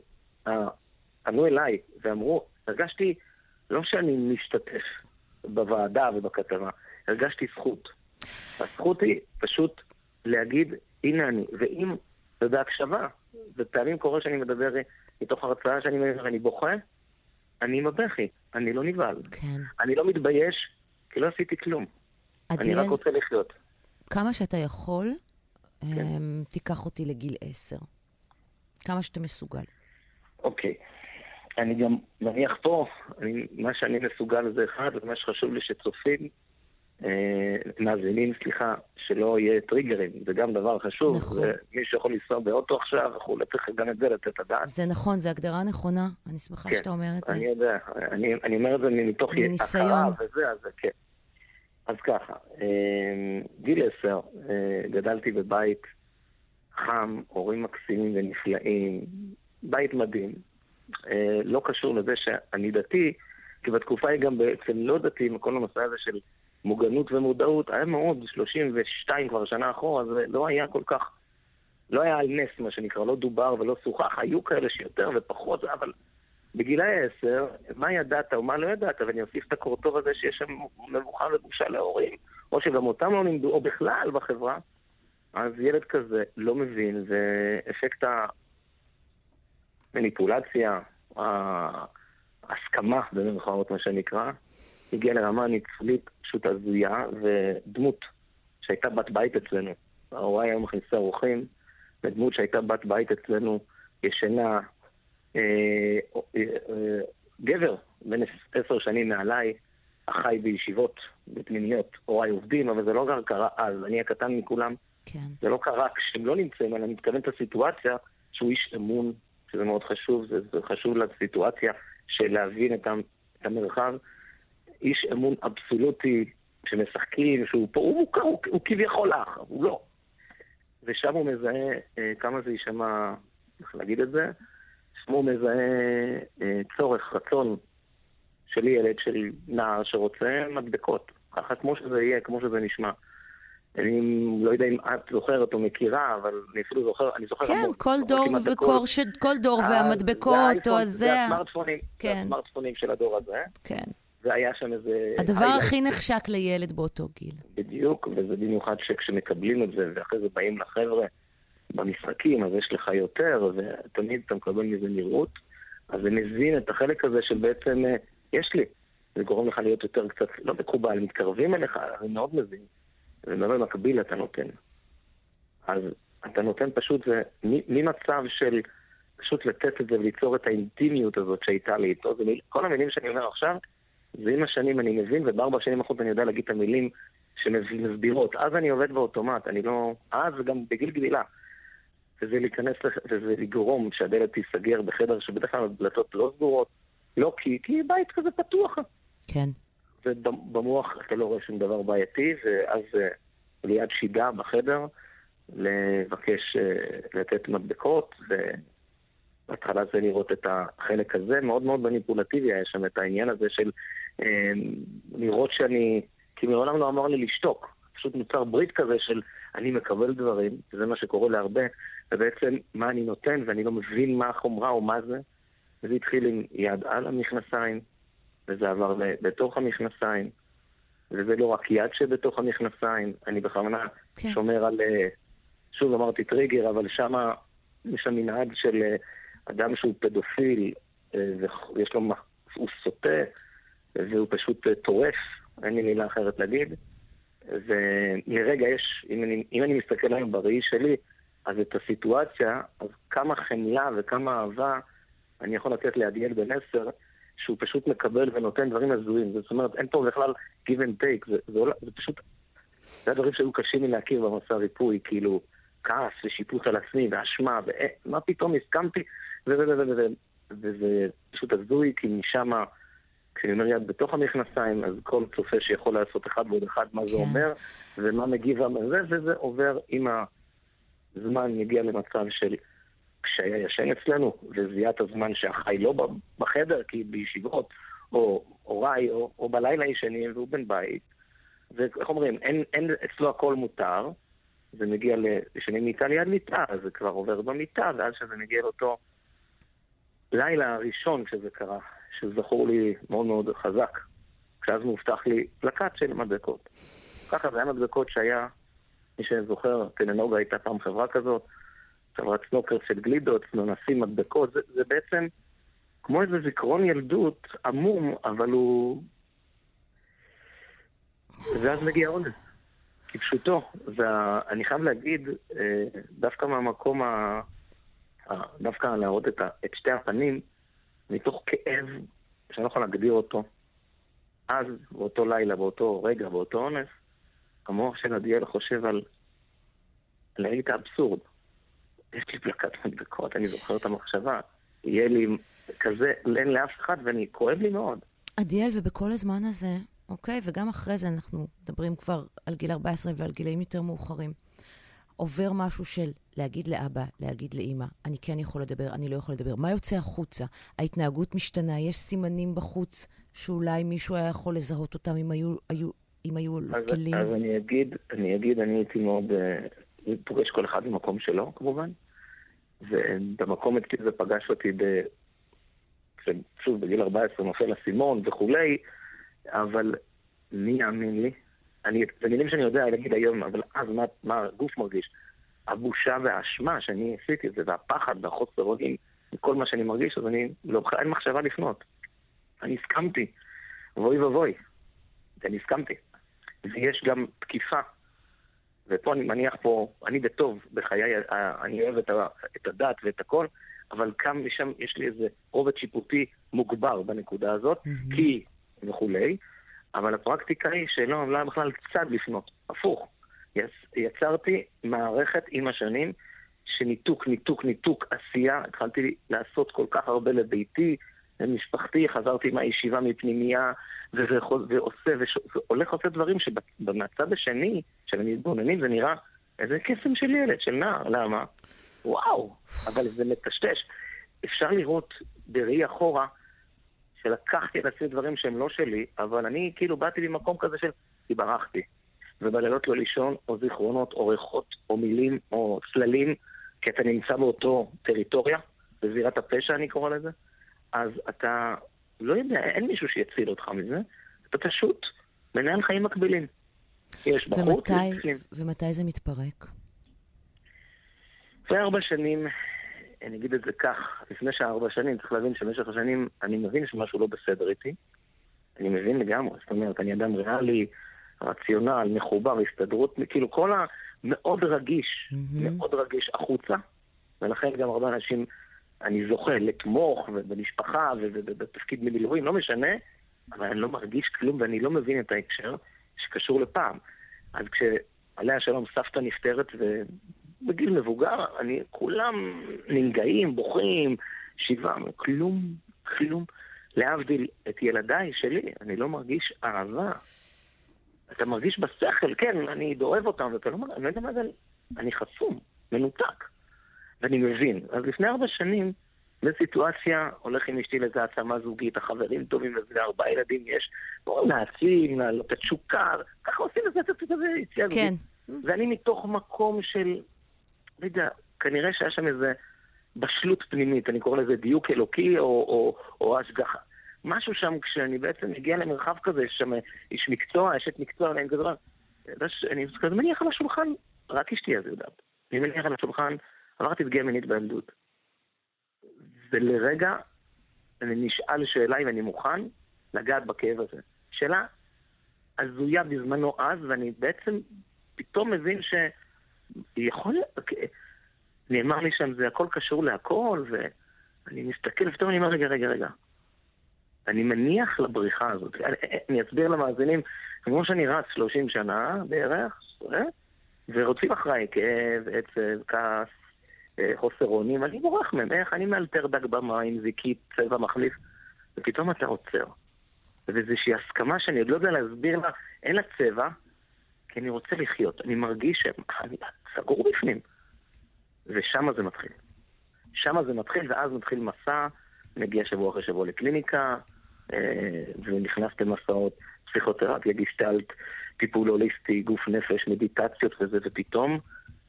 פנו אליי ואמרו, הרגשתי לא שאני משתתף בוועדה ובכתבה, הרגשתי זכות. הזכות היא פשוט להגיד, הנה אני, ואם, ובהקשבה, ופעמים קורה שאני מדבר מתוך הרצאה שאני מדבר, אני בוכה, אני עם הבכי, אני לא נבהל. כן. אני לא מתבייש, כי לא עשיתי כלום. עדיין, אני רק רוצה לחיות. כמה שאתה יכול, אמ, תיקח אותי לגיל עשר. כמה שאתה מסוגל. אוקיי. אני גם מניח פה, אני, מה שאני מסוגל זה אחד, ומה שחשוב לי שצופים, אה, מאזינים, סליחה, שלא יהיה טריגרים, זה גם דבר חשוב. נכון. מי שיכול לנסוע באוטו עכשיו וכולי, צריך גם את זה לתת את הדעת. זה נכון, זו הגדרה נכונה, אני שמחה כן, שאתה אומר את זה. אני יודע, אני, אני אומר את זה מתוך. הכרה וזה, אז כן. אז ככה, אה, גיל עשר, אה, גדלתי בבית חם, הורים מקסימים ונפלאים, בית מדהים. אה, לא קשור לזה שאני דתי, כי בתקופה היא גם בעצם לא דתי, עם כל הנושא הזה של מוגנות ומודעות, היה מאוד, 32 כבר שנה אחורה, זה לא היה כל כך, לא היה על נס מה שנקרא, לא דובר ולא שוחח, היו כאלה שיותר ופחות, אבל בגילאי עשר, מה ידעת או מה לא ידעת, ואני אוסיף את הקורטוב הזה שיש שם מבוכה ובושה להורים, או שגם אותם לא לימדו, או בכלל בחברה, אז ילד כזה לא מבין, ואפקט המניפולציה, ההסכמה, במירכאות מה שנקרא, הגיע לרמה ניצולית פשוט הזויה, ודמות שהייתה בת בית אצלנו, ההוריי היו מכניסי אורחים, ודמות שהייתה בת בית אצלנו, ישנה, אה, אה, אה, גבר בן עשר שנים מעליי, החי בישיבות, בפנימיות, הוריי עובדים, אבל זה לא גם קרה אז, אני הקטן מכולם. כן. זה לא קרה כשהם לא נמצאים, אלא אני מתכוון את הסיטואציה שהוא איש אמון, שזה מאוד חשוב, זה, זה חשוב לסיטואציה של להבין את, את המרחב. איש אמון אבסולוטי, שמשחקים, שהוא פה, הוא מוכר, הוא, הוא כביכול אח, הוא לא. ושם הוא מזהה אה, כמה זה יישמע, איך להגיד את זה, שם הוא מזהה אה, צורך, רצון של ילד, של נער שרוצה מדבקות. ככה כמו שזה יהיה, כמו שזה נשמע. אני לא יודע אם את זוכרת או מכירה, אבל אני אפילו זוכר, אני זוכר כן, המון. כל דור. וקור, ש- כל דור והמדבקות, זה או הזה. זה הסמארטפונים, זה כן. הסמארטפונים של הדור הזה. כן. והיה שם איזה... הדבר הכי נחשק לילד באותו גיל. בדיוק, וזה במיוחד שכשמקבלים את זה, ואחרי זה באים לחבר'ה במשחקים, אז יש לך יותר, ותמיד אתה מקבל מזה נראות, אז זה מזין את החלק הזה של בעצם, אה, יש לי. זה גורם לך להיות יותר קצת, לא מקובל, מתקרבים אליך, זה מאוד מזין. ובמקביל אתה נותן. אז אתה נותן פשוט, זה ממצב של פשוט לתת את זה וליצור את האינטימיות הזאת שהייתה לי איתו. כל המילים שאני אומר עכשיו, זה עם השנים אני מבין, ובארבע שנים האחרונות אני יודע להגיד את המילים שמסבירות. אז אני עובד באוטומט, אני לא... אז וגם בגיל גדילה. וזה להיכנס, וזה לגרום שהדלת תיסגר בחדר שבדרך כלל הדלתות לא סגורות. לא כי, כי בית כזה פתוח. כן. ובמוח אתה לא רואה שום דבר בעייתי, ואז אה, ליד שידה בחדר, לבקש אה, לתת מדבקות, ובהתחלה זה לראות את החלק הזה, מאוד מאוד מניפולטיבי היה שם את העניין הזה של אה, לראות שאני, כי מעולם לא אמר לי לשתוק, פשוט נוצר ברית כזה של אני מקבל דברים, וזה מה שקורה להרבה, ובעצם מה אני נותן, ואני לא מבין מה החומרה או מה זה, וזה התחיל עם יד על המכנסיים, וזה עבר לתוך המכנסיים, וזה לא רק יד שבתוך המכנסיים, אני בכוונה כן. שומר על, אה, שוב אמרתי טריגר, אבל שמה יש שם מנהג של אה, אדם שהוא פדופיל, אה, ויש לו, הוא סוטה, והוא פשוט טורף, אין לי מילה אחרת להגיד. ולרגע יש, אם אני, אם אני מסתכל היום בראי שלי, אז את הסיטואציה, אז כמה חמלה וכמה אהבה אני יכול לתת ליד ילד בן עשר, שהוא פשוט מקבל ונותן דברים הזויים. זאת אומרת, אין פה בכלל give and take, זה, זה, זה פשוט... זה הדברים שהיו קשים לי להכיר במסע ריפוי, כאילו, כעס ושיפוט על עצמי ואשמה, ומה פתאום הסכמתי, וזה וזה וזה, וזה, וזה פשוט הזוי, כי משם, כשאני אומר יד בתוך המכנסיים, אז כל צופה שיכול לעשות אחד ועוד אחד מה זה כן. אומר, ומה מגיב זה, וזה עובר עם הזמן, מגיע למצב של כשהיה ישן אצלנו, וזיהה את הזמן שהחי לא בחדר, כי בישיבות, או הוריי, או, או בלילה ישנים, והוא בן בית. ואיך אומרים, אין, אין אצלו הכל מותר, זה מגיע לישנים מיטה ליד מיטה, אז זה כבר עובר במיטה, ואז שזה מגיע לאותו לילה הראשון שזה קרה, שזכור לי מאוד מאוד חזק, כשאז מובטח לי פלקט של מדבקות. ככה זה היה מדבקות שהיה, מי שזוכר, טננוגה הייתה פעם חברה כזאת, חברת סנוקר של גלידות, ננסים, מדבקות, זה, זה בעצם כמו איזה זיכרון ילדות עמום, אבל הוא... ואז מגיע אונס. כפשוטו. ואני חייב להגיד, אה, דווקא מהמקום ה... דווקא להראות את, ה... את שתי הפנים, מתוך כאב שאני לא יכול להגדיר אותו. אז, באותו לילה, באותו רגע, באותו אונס, המוח של עדיאל חושב על... את האבסורד. יש לי פלקת מדבקות, אני זוכר את המחשבה. יהיה לי כזה, אין לאף אחד, ואני, כואב לי מאוד. עדיאל, ובכל הזמן הזה, אוקיי, וגם אחרי זה אנחנו מדברים כבר על גיל 14 ועל גילאים יותר מאוחרים. עובר משהו של להגיד לאבא, להגיד לאימא, אני כן יכול לדבר, אני לא יכול לדבר. מה יוצא החוצה? ההתנהגות משתנה, יש סימנים בחוץ שאולי מישהו היה יכול לזהות אותם אם היו, היו, אם היו לו כלים. אז אני אגיד, אני אגיד, אני הייתי מאוד, uh, פוגש כל אחד במקום שלו, כמובן. ובמקום זה פגש אותי ב... שוב, בגיל 14 נופל אסימון וכולי, אבל מי יאמין לי? אני, זה מילים שאני יודע להגיד היום, אבל אז מה, מה הגוף מרגיש? הבושה והאשמה שאני עשיתי את זה, והפחד והחוסר אונים, כל מה שאני מרגיש, אז אני, לא, אין מחשבה לפנות. אני הסכמתי, ואוי ואבוי, אני הסכמתי. ויש גם תקיפה. ופה אני מניח פה, אני בטוב בחיי, אני אוהב את, ה, את הדת ואת הכל, אבל כאן ושם יש לי איזה רובד שיפוטי מוגבר בנקודה הזאת, mm-hmm. כי וכולי, אבל הפרקטיקה היא שלא, לא היה בכלל צד לפנות, הפוך. יצרתי מערכת עם השנים שניתוק, ניתוק, ניתוק עשייה, התחלתי לעשות כל כך הרבה לביתי, למשפחתי, חזרתי מהישיבה מפנימייה, ועושה, והולך עושה דברים שבמצב השני, של המתבוננים, זה נראה איזה קסם של ילד, של נער, למה? וואו, אבל זה מטשטש. אפשר לראות בראי אחורה שלקחתי על עצמי דברים שהם לא שלי, אבל אני כאילו באתי ממקום כזה של התברכתי. ובלילות לא לישון, או זיכרונות, או ריחות, או מילים, או צללים, כי אתה נמצא באותו טריטוריה, בזירת הפשע אני קורא לזה, אז אתה לא יודע, אין מישהו שיציל אותך מזה, אתה פשוט מנהל חיים מקבילים. יש בחוץ, ומתי, ומתי זה מתפרק? אחרי ארבע שנים אני אגיד את זה כך, לפני שארבע שנים, צריך להבין שבמשך השנים אני מבין שמשהו לא בסדר איתי. אני מבין לגמרי, זאת אומרת, אני אדם ריאלי, רציונל, מחובר, הסתדרות, כאילו כל המאוד רגיש, mm-hmm. מאוד רגיש החוצה, ולכן גם הרבה אנשים, אני זוכה לתמוך במשפחה ובתפקיד במילואים, לא משנה, אבל אני לא מרגיש כלום ואני לא מבין את ההקשר שקשור לפעם. אז כשעליה שלום סבתא נפטרת בגיל מבוגר, אני, כולם ננגעים, בוכים, שבעה, כלום, כלום. להבדיל את ילדיי שלי, אני לא מרגיש אהבה. אתה מרגיש בשכל, כן, אני אוהב אותם, ואתה לא מרגיש, אני לא יודע מה זה, אני חסום, מנותק. ואני מבין. אז לפני ארבע שנים, בסיטואציה, הולך עם אשתי לאיזה העצמה זוגית, החברים טובים לזה, ארבעה ילדים יש, להעצים, להעלות את שוקה, ככה עושים את זה, כזה יציאה כן. ואני מתוך מקום של לא יודע, כנראה שהיה שם איזה בשלות פנימית, אני קורא לזה דיוק אלוקי או, או, או השגחה. משהו שם, כשאני בעצם מגיע למרחב כזה, יש שם איש מקצוע, אשת מקצוע, אני כזה, אני כזה מניח על השולחן, רק אשתי אז יודעת. אני מניח על השולחן, עברתי פגיעה מינית בילדות. ולרגע אני נשאל שאלה אם אני מוכן לגעת בכאב הזה. שאלה הזויה בזמנו אז, ואני בעצם פתאום מבין ש... יכול... נאמר לי שם, זה הכל קשור להכל, ואני מסתכל, ופתאום אני אומר, רגע, רגע, רגע. אני מניח לבריחה הזאת. אני, אני אסביר למאזינים, כמו שאני רץ 30 שנה בערך, ורוצים אחריי כאב, עצב, כעס, חוסר אונים, אני בורח מהם. איך אני מאלתר דג במים, זיקית, צבע מחליף, ופתאום אתה עוצר. ואיזושהי הסכמה שאני עוד לא יודע להסביר לה, אין לה צבע, כי אני רוצה לחיות. אני מרגיש שאני סגור בפנים. ושם זה מתחיל. שם זה מתחיל, ואז מתחיל מסע, מגיע שבוע אחרי שבוע לקליניקה, אה, ונכנס למסעות פסיכותרפיה, גיסטלט, טיפול הוליסטי, גוף נפש, מדיטציות וזה, ופתאום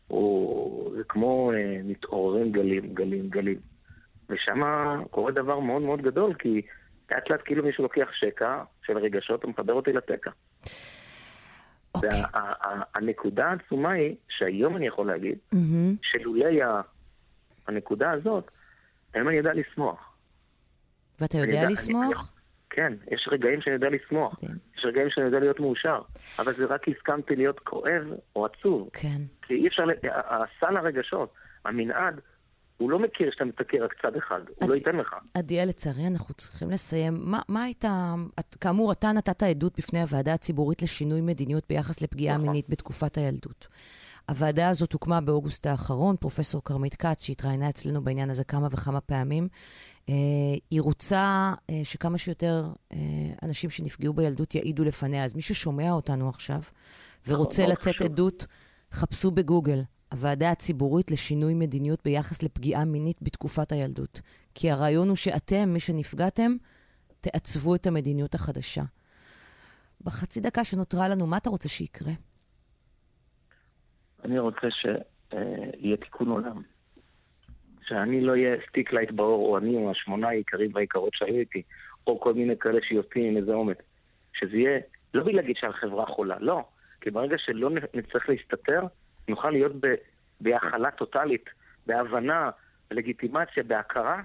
הוא, זה כמו אה, מתעוררים גלים, גלים, גלים. ושם קורה דבר מאוד מאוד גדול, כי לאט לאט כאילו מישהו לוקח שקע של רגשות ומחבר אותי לתקע. אוקיי. והנקודה העצומה היא, שהיום אני יכול להגיד, שלולי הנקודה הזאת, היום אני יודע לשמוח. ואתה יודע לשמוח? כן, יש רגעים שאני יודע לשמוח, כן. יש רגעים שאני יודע להיות מאושר, אבל זה רק כי הסכמתי להיות כואב או עצוב. כן. כי אי אפשר, הסל הרגשות, המנעד, הוא לא מכיר שאתה מתקר רק צד אחד, הוא לא ייתן לך. עדיאל, לצערי אנחנו צריכים לסיים. מה, מה הייתה... את, כאמור, אתה נתת עדות בפני הוועדה הציבורית לשינוי מדיניות ביחס לפגיעה נכון. מינית בתקופת הילדות. הוועדה הזאת הוקמה באוגוסט האחרון, פרופסור כרמית כץ, שהתראיינה אצלנו בעניין הזה כמה וכמה פעמים. אה, היא רוצה אה, שכמה שיותר אה, אנשים שנפגעו בילדות יעידו לפניה. אז מי ששומע אותנו עכשיו ורוצה לצאת חשוב. עדות, חפשו בגוגל. הוועדה הציבורית לשינוי מדיניות ביחס לפגיעה מינית בתקופת הילדות. כי הרעיון הוא שאתם, מי שנפגעתם, תעצבו את המדיניות החדשה. בחצי דקה שנותרה לנו, מה אתה רוצה שיקרה? אני רוצה שיהיה תיקון עולם. שאני לא אהיה stick light באור, או אני או השמונה העיקרים והעיקרות שהיו איתי, או כל מיני כאלה שיוצאים עם איזה אומץ. שזה יהיה, לא בגלל להגיד שהחברה חולה, לא. כי ברגע שלא נצטרך להסתתר, נוכל להיות ב, בהכלה טוטאלית, בהבנה, בלגיטימציה, בהכרה,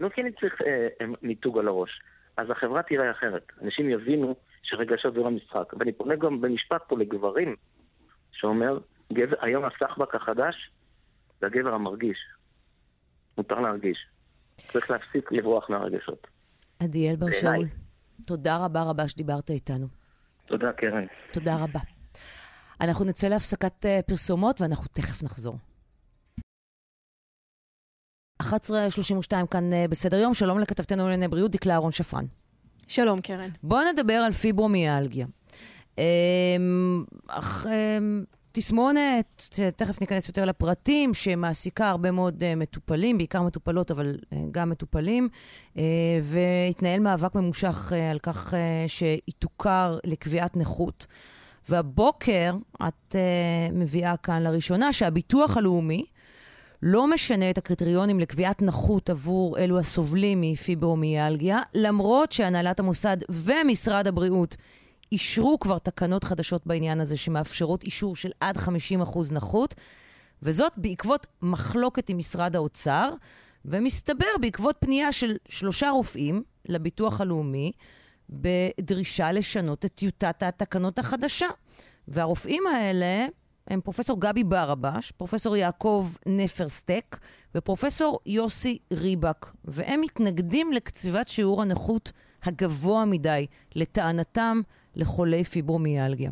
לא כי אני צריך אה, אה, מיתוג על הראש. אז החברה תראה אחרת. אנשים יבינו שרגשות זה לא משחק. ואני פונה גם במשפט פה לגברים, שאומר, גבר, היום הסחבק החדש זה הגבר המרגיש. מותר להרגיש. צריך להפסיק לברוח מהרגשות. עדיאל בר. שאול, תודה רבה רבה שדיברת איתנו. תודה, קרן. תודה רבה. אנחנו נצא להפסקת אה, פרסומות ואנחנו תכף נחזור. 11.32 כאן אה, בסדר יום, שלום לכתבתנו לענייני בריאות, דקלה אהרון שפרן. שלום, קרן. בואו נדבר על פיברומיאלגיה. אמ, אך, אמ, תסמונת, תכף ניכנס יותר לפרטים, שמעסיקה הרבה מאוד אה, מטופלים, בעיקר מטופלות, אבל אה, גם מטופלים, אה, והתנהל מאבק ממושך על כך שהיא תוכר לקביעת נכות. והבוקר את אה, מביאה כאן לראשונה שהביטוח הלאומי לא משנה את הקריטריונים לקביעת נכות עבור אלו הסובלים מפיברומיאלגיה, למרות שהנהלת המוסד ומשרד הבריאות אישרו כבר תקנות חדשות בעניין הזה שמאפשרות אישור של עד 50% נכות, וזאת בעקבות מחלוקת עם משרד האוצר, ומסתבר בעקבות פנייה של שלושה רופאים לביטוח הלאומי בדרישה לשנות את טיוטת התקנות החדשה. והרופאים האלה הם פרופסור גבי ברבש, פרופסור יעקב נפרסטק ופרופסור יוסי ריבק, והם מתנגדים לקציבת שיעור הנכות הגבוה מדי, לטענתם, לחולי פיברומיאלגיה.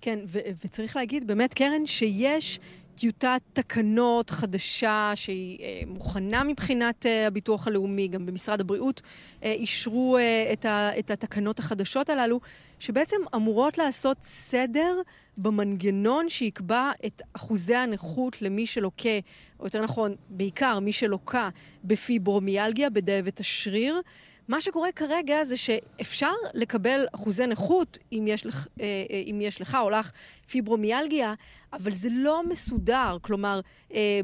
כן, ו- וצריך להגיד באמת, קרן, שיש טיוטת תקנות חדשה שהיא אה, מוכנה מבחינת אה, הביטוח הלאומי, גם במשרד הבריאות אה, אישרו אה, את, ה- את התקנות החדשות הללו, שבעצם אמורות לעשות סדר במנגנון שיקבע את אחוזי הנכות למי שלוקה, או יותר נכון, בעיקר מי שלוקה בפיברומיאלגיה, בדאבת השריר. מה שקורה כרגע זה שאפשר לקבל אחוזי נכות אם יש, לך, אה, אה, אם יש לך או לך פיברומיאלגיה, אבל זה לא מסודר. כלומר, אה,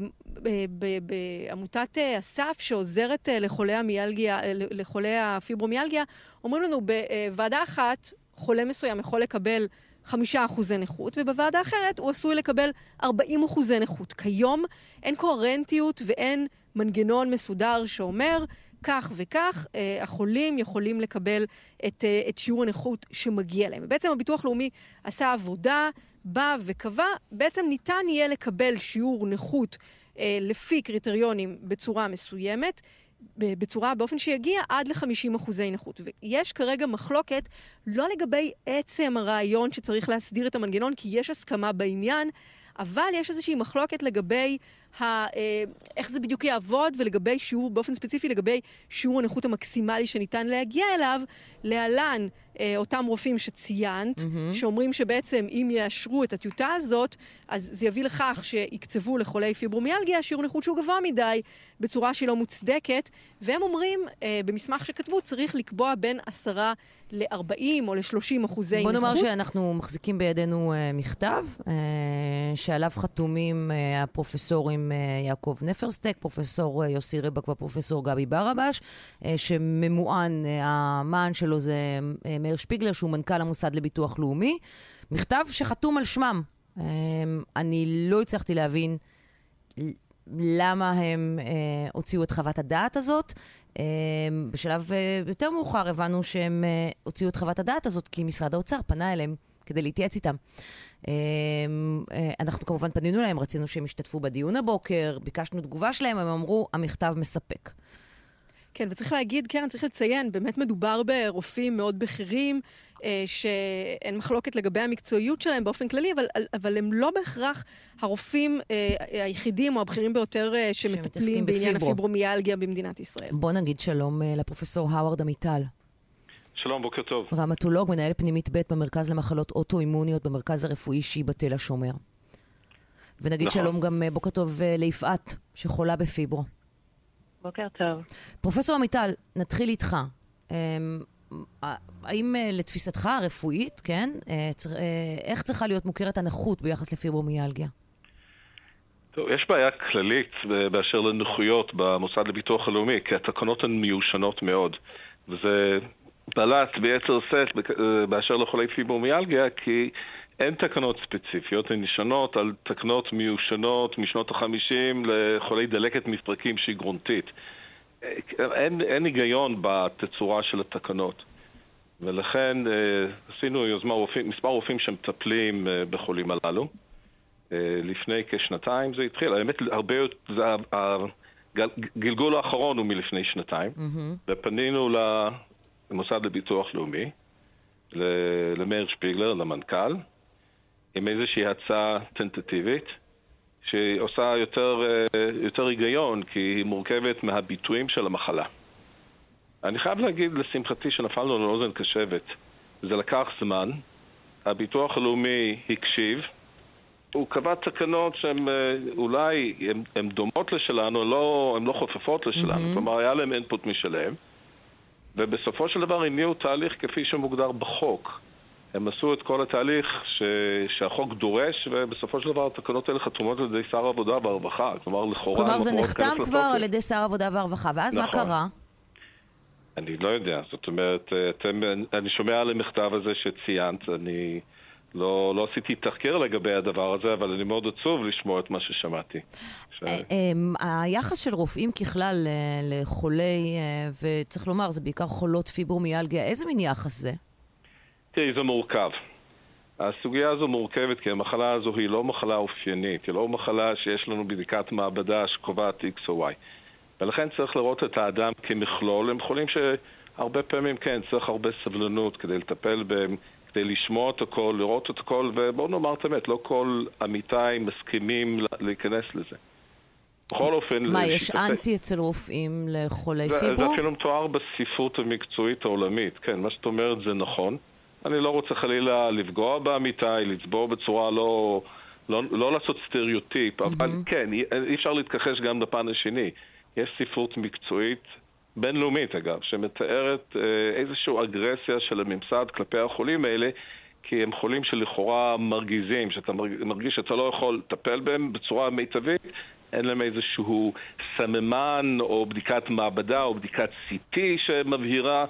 בעמותת אסף שעוזרת לחולי, המיאלגיה, לחולי הפיברומיאלגיה, אומרים לנו בוועדה אחת, חולה מסוים יכול לקבל חמישה אחוזי נכות, ובוועדה אחרת הוא עשוי לקבל 40 אחוזי נכות. כיום אין קוהרנטיות ואין מנגנון מסודר שאומר כך וכך, אה, החולים יכולים לקבל את, אה, את שיעור הנכות שמגיע להם. ובעצם הביטוח הלאומי עשה עבודה, בא וקבע, בעצם ניתן יהיה לקבל שיעור נכות אה, לפי קריטריונים בצורה מסוימת. בצורה, באופן שיגיע עד ל-50 אחוזי נכות. ויש כרגע מחלוקת לא לגבי עצם הרעיון שצריך להסדיר את המנגנון, כי יש הסכמה בעניין, אבל יש איזושהי מחלוקת לגבי ה, אה, איך זה בדיוק יעבוד, ולגבי שיעור, באופן ספציפי לגבי שיעור הנכות המקסימלי שניתן להגיע אליו, להלן אה, אותם רופאים שציינת, מהמם. שאומרים שבעצם אם יאשרו את הטיוטה הזאת, אז זה יביא לכך שיקצבו לחולי פיברומיאלגיה שיעור נכות שהוא גבוה מדי, בצורה שהיא לא מוצדקת, והם אומרים, אה, במסמך שכתבו, צריך לקבוע בין 10 ל-40 או ל-30 אחוזי בוא נכות. נאמר שאנחנו מחזיקים בידינו uh, מכתב uh, שעליו חתומים uh, הפרופסורים uh, יעקב נפרסטק, פרופסור uh, יוסי רבק והפרופסור גבי ברבש, uh, שממוען, המען שלו זה מאיר שפיגלר, שהוא מנכ"ל המוסד לביטוח לאומי. מכתב שחתום על שמם. אני לא הצלחתי להבין למה הם אה, הוציאו את חוות הדעת הזאת. אה, בשלב אה, יותר מאוחר הבנו שהם אה, הוציאו את חוות הדעת הזאת כי משרד האוצר פנה אליהם כדי להתייעץ איתם. אה, אנחנו כמובן פנינו אליהם, רצינו שהם ישתתפו בדיון הבוקר, ביקשנו תגובה שלהם, הם אמרו, המכתב מספק. כן, וצריך להגיד, קרן, צריך לציין, באמת מדובר ברופאים מאוד בכירים, אה, שאין מחלוקת לגבי המקצועיות שלהם באופן כללי, אבל, אבל הם לא בהכרח הרופאים אה, היחידים או הבכירים ביותר אה, שמטפלים בעניין בפיברו. הפיברומיאלגיה במדינת ישראל. בוא נגיד שלום אה, לפרופסור האווארד עמיטל, שלום, בוקר טוב. רמטולוג, מנהל פנימית ב' במרכז למחלות אוטואימוניות במרכז הרפואי שיבא תל השומר. ונגיד נכון. שלום גם, אה, בוקר טוב אה, ליפעת, שחולה בפיברו. בוקר טוב. פרופסור עמיטל, נתחיל איתך. אמ, האם אה, לתפיסתך הרפואית, כן, איך צריכה להיות מוכרת הנכות ביחס לפיברומיאלגיה? טוב, יש בעיה כללית באשר לנכויות במוסד לביטוח הלאומי, כי התקנות הן מיושנות מאוד. וזה בלט ביתר שאת אה, באשר לחולי פיברומיאלגיה, כי אין תקנות ספציפיות, הן נשענות על תקנות מיושנות משנות החמישים לחולי דלקת מפרקים שהיא גרונטית. אין, אין היגיון בתצורה של התקנות. ולכן אה, עשינו יוזמה רופאים, מספר רופאים שמטפלים אה, בחולים הללו. אה, לפני כשנתיים זה התחיל. האמת, הרבה יותר, הגלגול האחרון הוא מלפני שנתיים. ופנינו למוסד לביטוח לאומי, למאיר שפיגלר, למנכ"ל, עם איזושהי הצעה טנטטיבית, שעושה יותר, אה, יותר היגיון, כי היא מורכבת מהביטויים של המחלה. אני חייב להגיד, לשמחתי, שנפלנו על אוזן קשבת. זה לקח זמן, הביטוח הלאומי הקשיב, הוא קבע תקנות שהן אה, אולי, הן דומות לשלנו, לא, הן לא חופפות לשלנו, מהמם. כלומר היה להם אינפוט משלהם, ובסופו של דבר הניעו תהליך כפי שמוגדר בחוק. הם עשו את כל התהליך ש... שהחוק דורש, ובסופו של דבר התקנות האלה חתומות על ידי שר העבודה והרווחה. כלומר, לכאורה... כלומר, זה נחתם כבר לתוקף. על ידי שר העבודה והרווחה, ואז מה נכון. קרה? אני לא יודע, זאת אומרת, אה, אתם, אני שומע על המכתב הזה שציינת, אני לא, לא עשיתי תחקיר לגבי הדבר הזה, אבל אני מאוד עצוב לשמוע את מה ששמעתי. ש... אמ, היחס של רופאים ככלל אה, לחולי, אה, וצריך לומר, זה בעיקר חולות פיברומיאלגיה, איזה מין יחס זה? תראי, זה מורכב. הסוגיה הזו מורכבת כי המחלה הזו היא לא מחלה אופיינית, היא לא מחלה שיש לנו בדיקת מעבדה שקובעת X או Y. ולכן צריך לראות את האדם כמכלול. הם חולים שהרבה פעמים, כן, צריך הרבה סבלנות כדי לטפל בהם, כדי לשמוע את הכל, לראות את הכל, ובואו נאמר את האמת, לא כל עמיתיי מסכימים להיכנס לזה. בכל אופן, מה, יש אנטי אצל רופאים לחולי זה, זה פיברו? אפילו מתואר בספרות המקצועית העולמית, כן, מה שאת אומרת זה נכון. אני לא רוצה חלילה לפגוע בעמיתיי, לצבוע בצורה לא, לא, לא לעשות סטריאוטיפ, אבל כן, אי, אי אפשר להתכחש גם לפן השני. יש ספרות מקצועית, בינלאומית אגב, שמתארת אה, איזושהי אגרסיה של הממסד כלפי החולים האלה, כי הם חולים שלכאורה מרגיזים, שאתה מרג- מרגיש שאתה לא יכול לטפל בהם בצורה מיטבית, אין להם איזשהו סממן או בדיקת מעבדה או בדיקת CT שמבהירה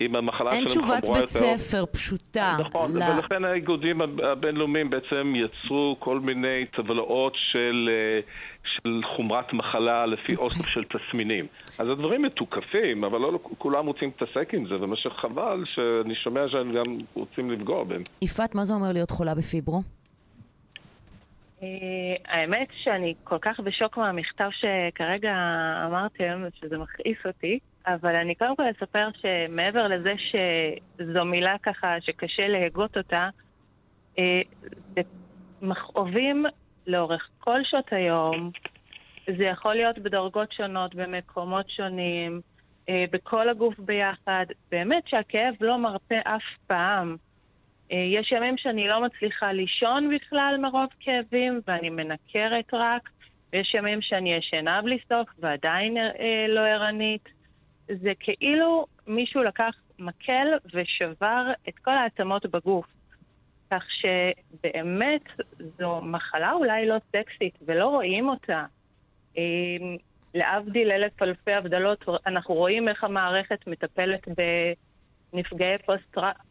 אם המחלה אין שלהם חמורה תשובת יותר. בית ספר פשוטה. נכון, ל- ולכן האיגודים הב- הבינלאומיים בעצם יצרו כל מיני טבלאות של, אה, של חומרת מחלה לפי אוקיי. אוסף של תסמינים. אז הדברים מתוקפים, אבל לא כולם רוצים להתעסק עם זה, ומה שחבל שאני שומע שהם גם רוצים לפגוע בהם. יפעת, מה זה אומר להיות חולה בפיברו? אה, האמת שאני כל כך בשוק מהמכתב שכרגע אמרתם, שזה מכעיס אותי, אבל אני קודם כל אספר שמעבר לזה שזו מילה ככה שקשה להגות אותה, אה, זה מכאובים לאורך כל שעות היום, זה יכול להיות בדרגות שונות, במקומות שונים, אה, בכל הגוף ביחד. באמת שהכאב לא מרפה אף פעם. אה, יש ימים שאני לא מצליחה לישון בכלל מרוב כאבים, ואני מנקרת רק, ויש ימים שאני ישנה בלי סוף ועדיין אה, לא ערנית. זה כאילו מישהו לקח מקל ושבר את כל העצמות בגוף. כך שבאמת זו מחלה אולי לא סקסית ולא רואים אותה. אה, להבדיל אלף אלפי הבדלות, אנחנו רואים איך המערכת מטפלת בנפגעי